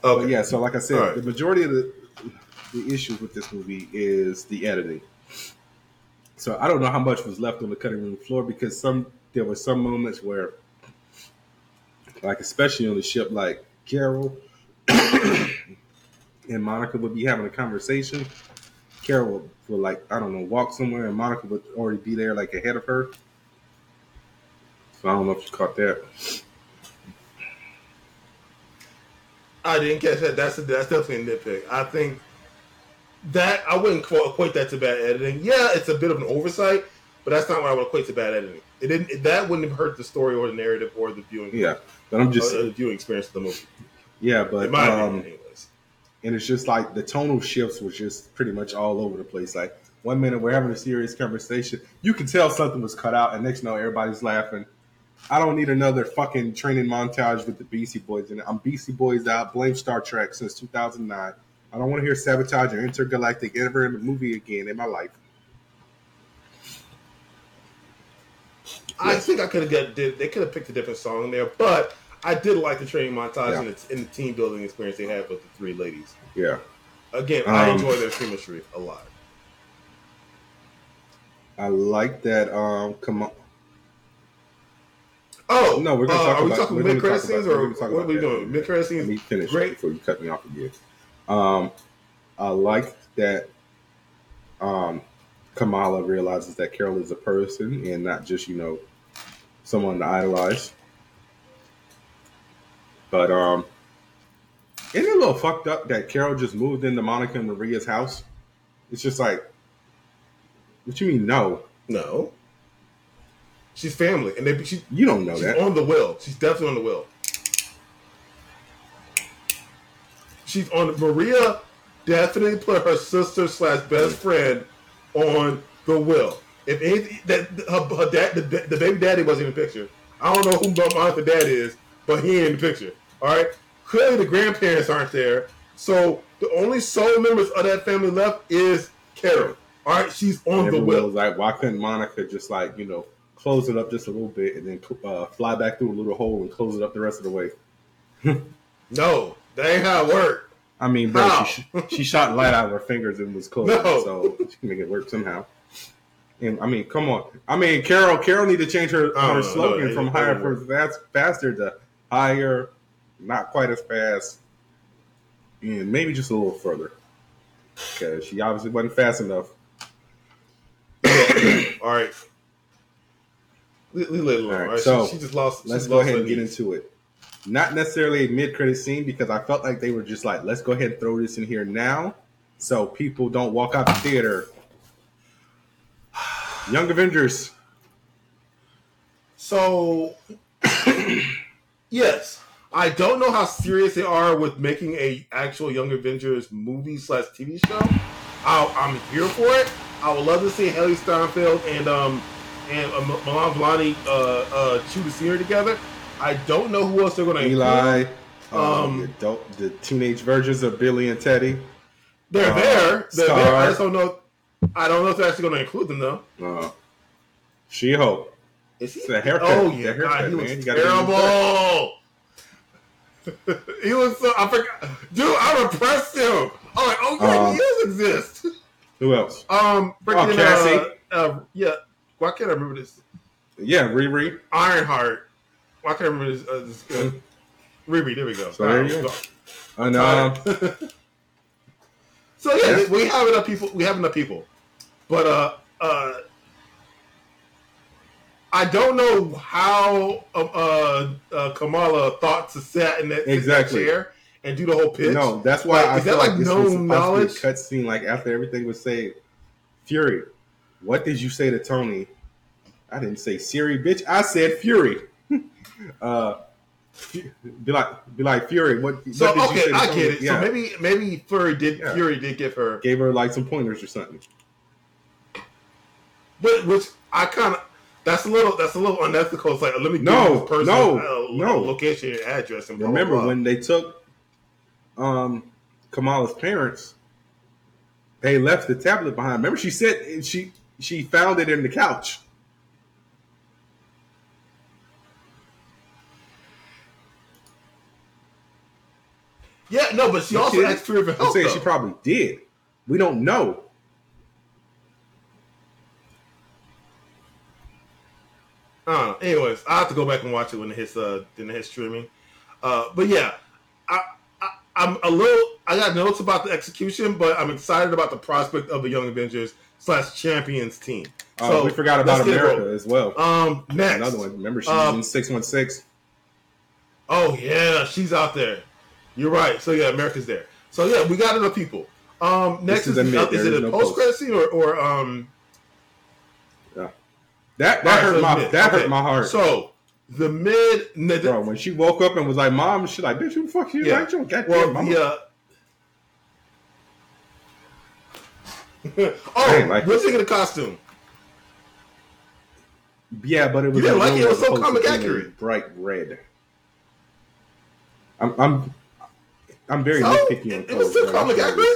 Okay. But yeah, so like I said, right. the majority of the the issues with this movie is the editing. So I don't know how much was left on the cutting room floor because some there were some moments where, like especially on the ship, like Carol and Monica would be having a conversation. Carol would, would like I don't know walk somewhere, and Monica would already be there like ahead of her. So I don't know if you caught that. I didn't catch that. That's a, that's definitely a nitpick. I think that I wouldn't qu- equate that to bad editing. Yeah, it's a bit of an oversight, but that's not what I would equate to bad editing. It didn't. That wouldn't have hurt the story or the narrative or the viewing. Yeah, but I'm just uh, the viewing experience of the movie. yeah, In but my um, opinion, anyways. and it's just like the tonal shifts was just pretty much all over the place. Like one minute we're having a serious conversation, you can tell something was cut out, and next you know everybody's laughing. I don't need another fucking training montage with the Beastie Boys in it. I'm Beastie Boys out. Blame Star Trek since 2009. I don't want to hear sabotage or intergalactic ever in a movie again in my life. I think I could have got. Did, they could have picked a different song there, but I did like the training montage Yeah. and, the, and the team building experience they had with the three ladies. Yeah, Again, I Um, enjoy their chemistry a lot. I like that. Um, come on. Oh No, we're gonna uh, talk Are we about- talking we're gonna mid credit about- scenes or what are we doing? Mid credit Let me scenes. finish Great. before you cut me off again. Um, I like that um, Kamala realizes that Carol is a person and not just you know someone to idolize. But um, isn't it a little fucked up that Carol just moved into Monica and Maria's house? It's just like, what you mean? No, No, she's family, and they she, you don't know she's that. on the will. She's definitely on the will. She's on Maria. Definitely put her sister slash best friend on the will. If anything, that her, her dad, the, the baby daddy wasn't in the picture. I don't know who Martha dad is, but he ain't in the picture. All right. Clearly, the grandparents aren't there. So the only sole members of that family left is Carol. All right, she's on the will. like, why couldn't Monica just like you know close it up just a little bit and then uh, fly back through a little hole and close it up the rest of the way? No, that ain't how it worked. I mean, bro, How? she, she shot light out of her fingers and was close, No. so she can make it work somehow. And I mean, come on. I mean, Carol, Carol need to change her, her know. slogan No, from higher for fast, faster to higher, not quite as fast, and maybe just a little further. Because she obviously wasn't fast enough. All right. We, we let it alone. All right, all right? so, she, she just lost. Let's go lost ahead and get into it. Not necessarily a mid credit scene because I felt like they were just like, let's go ahead and throw this in here now so people don't walk out the theater. Young Avengers. So, yes, I don't know how serious they are with making a actual Young Avengers movie slash TV show. i I'm here for it. I would love to see Hailee Steinfeld and um and uh, Milan Vellani uh, uh, chew the scenery together. I don't know who else they're going to Eli, um, Um, the, adult, the teenage versions of Billy and Teddy, They're uh, there. They're there. I just don't know. I don't know if they're actually going to include them though. uh, She Hulk. Is he? It's a haircut. Oh The yeah, haircut, God, he man. was You gotta give him terrible. he was so I forgot, dude. I repressed him. I'm like, oh yeah, Um, he does exist. Who else? Um, freaking, Cassie. Uh, uh, yeah. Why can't I remember this? Yeah, Riri. Ironheart. Why can't remember this? Uh, this uh, Riri, there we go. So there you go. Um, so yeah, Yeah. we have enough people. We have enough people, but uh, uh, I don't know how uh, uh, uh, Kamala thought to sit in that, Exactly. in that chair and do the whole pitch. no, that's why Like, I is that feel like like this was knowledge? to be a cutscene. Like after everything was said, Fury, what did you say to Tony? I didn't say Siri, bitch. I said Fury. Uh, be like, be like Fury. What? So what did you okay, say I get it. Yeah. So maybe maybe Fury did Yeah. Fury did give her, gave her like some pointers or something. but which I kind of. That's a little. That's a little unethical. It's like let me give No, this person no, uh, no. location and address and blah, blah, Remember blah. when they took um Kamala's parents? They left the tablet behind. Remember, she said she she found it in the couch. Yeah, no, but she also She- asked Fury for I'm saying though. she probably did. We don't know. Uh, anyways, I have to go back and watch it when it hits uh when it hits streaming. Uh, but yeah, I, I I'm a little I got notes about the execution, but I'm excited about the prospect of the Young Avengers slash Champions team. Uh, we forgot about let's get it America as well. Um, next, Another one. Remember, she's Um, in six one six. Oh yeah, she's out there. You're right. So yeah, America's there. So yeah, we got enough people. Um, next is is, a is it a no post credit scene or, or um yeah. That that Alright, so hurt it's my mid. that Okay. hurt my heart, So the mid the, bro. When she woke up and was like, "Mom," she's like, "Bitch, who the fuck you Yeah. like? You goddamn well mama." the uh, oh, like we're thinking the costume. Yeah, but it was You didn't like it? It was so comic accurate. bright red. I'm I'm I'm very So nitpicky on it, it was still comic accurate.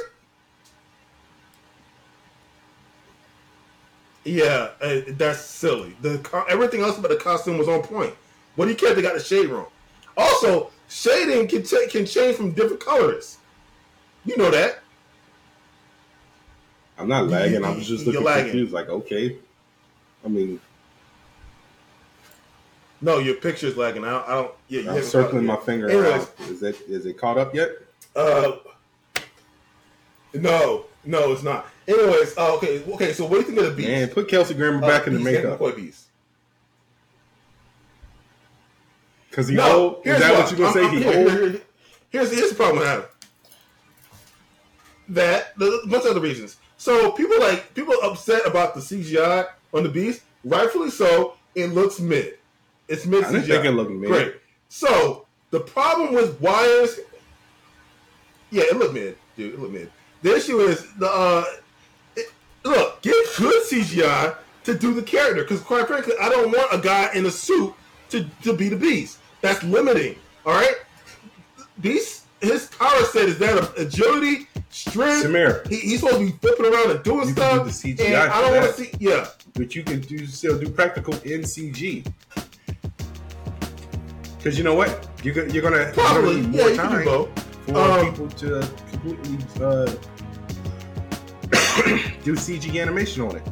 Yeah, uh, that's silly. The co- everything else about the costume was on point. What do you care? if They got the shade wrong. Also, shading can cha- can change from different colors. You know that. I'm not lagging. I was just You're looking lagging. confused. Like, okay. I mean, No, your picture's lagging. I don't. I don't yeah, you I'm circling my finger. Anyways. Is it is it caught up yet? Uh, no, no, it's not. Anyways, uh, okay, okay. So what do you think of the beast? Man, put Kelsey Grammer Uh, back in the makeup. Because he No, old. Is that why. what you gonna I'm- say? I'm- He old. here- here- Here's here's the problem I have. That the a bunch of other reasons. So people like people upset about the CGI on the beast. Rightfully so. It looks mid. It's mid CGI. think it looked mid. Great. So the problem with wires. Yeah, it looked mid, dude. It looked mid. The issue is the uh, it, look get good CGI to do the character because quite frankly, I don't want a guy in a suit to to be the beast. That's limiting. All right. Beast, his power set is that of agility, strength. Samir. He, he's supposed to be flipping around and doing You can stuff. do the CGI and I don't want to see. Yeah. But you can do still do practical in CG. Because you know what? You're gonna you're gonna, you're gonna Probably. need Yeah, more time for Um, people to completely uh, do CG animation on it.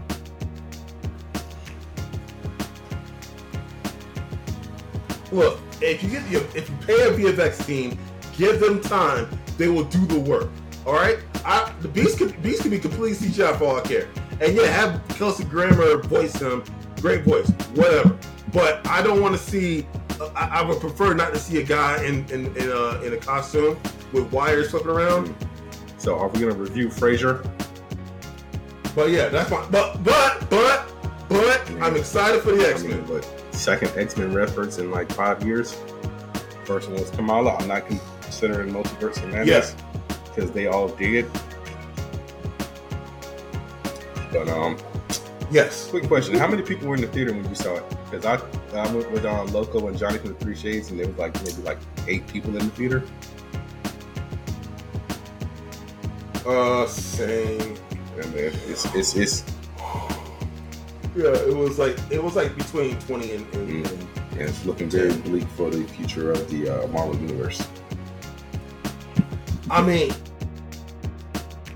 Look, if you get your, if you pay a VFX team, give them time, they will do the work. All right, I, the beast could beast could be completely CGI for all I care, and yeah, have Kelsey Grammer voice him, great voice, whatever. But I don't want to see. I, I would prefer not to see a guy in in in a, in a costume with wires flipping around. So are we gonna review Frasier? But yeah, that's fine. But but but but I'm excited for the I X Men. mean, but second X Men reference in like five years. First one was Kamala. I'm not considering Multiverse of Madness Yes. because they all did. But um, Yes. quick question: How many people were in the theater when you saw it? Because I I went with um, Loco and Johnny from the Three Shades, and there was like maybe like eight people in the theater. Uh, same. And man, it's it's it's Yeah, it was like it was like between twenty and, and, Mm. and and it's looking very bleak for the future of the uh, Marvel universe. I mean,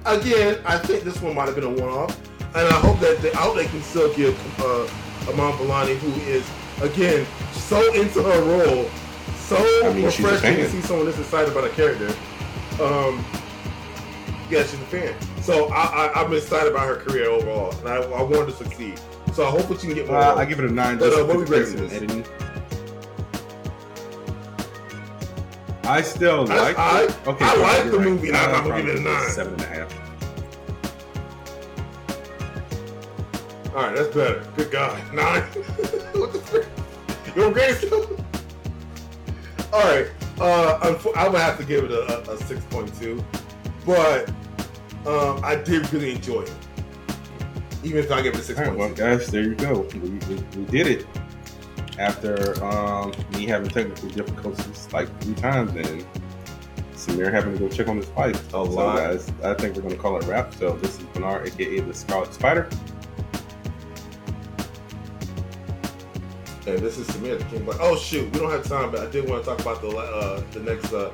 again, I think this one might have been a one-off, and I hope that the outlet can still give uh, Iman who is again so into her role, so I mean, refreshing to see someone this excited about a character. Um, yeah, she's a fan, so I, I, I'm excited about her career overall, and I, I want her to succeed. So I hope that you can get more. Uh, I give it a nine But, uh, what we rating this? I still like. I- it. Okay, I like the movie, I'm- Uh, gonna give it a nine. Seven and a half. All right, that's better. Good God, nine. what the frick? Your grayscale. All right, uh, unfo- I would have to give it a, a, a six point two, but um, I did really enjoy it. Even if I give it a six right, well, two. guys, there you go. We, we, we did it. After um, me having technical difficulties like three times, and Samir having to go check on his wife. A so, lot. guys, I think we're gonna call it wrap. So this is Burnard, aka the Scarlet Spider. And this is Samir, the King Black. Oh shoot, we don't have time, but I did want to talk about the uh, the next uh,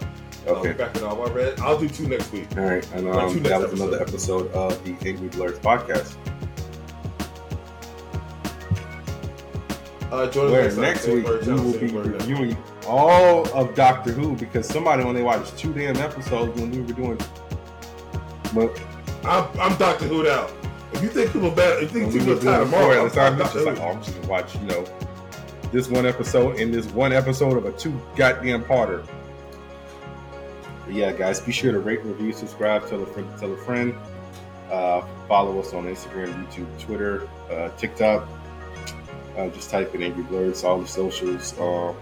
Okay. uh, back it off. I read. I'll do two next week. All right, and um, next that was another episode of the Angry Blerds podcast. Uh, join Where next, week we will be reviewing all of Doctor Who because somebody only watched two damn episodes when we were doing. Well, I'm, I'm Doctor Who now. If you think people bad, if you think people tired doing tomorrow, four at I'm, time, I'm just like, oh, I'm just gonna watch, you know, this one episode and this one episode of a two goddamn parter. But yeah, guys, be sure to rate, review, subscribe, tell a friend, tell a friend. Uh, follow us on Instagram, YouTube, Twitter, uh, TikTok. Uh, just type in Angry Blerds, all the socials. Uh,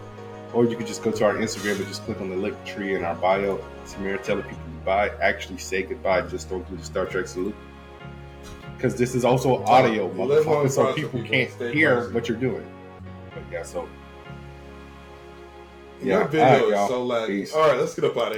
or you could just go to our Instagram and just click on the link tree in our bio. Samira, tell the people goodbye. Actually, say goodbye. Just don't do the Star Trek salute. Because this is also audio, You live on motherfucker, so people people can't hear what you're doing. But yeah, so Your Yeah, video all right, is so laggy. Peace. All right, let's get up out of here.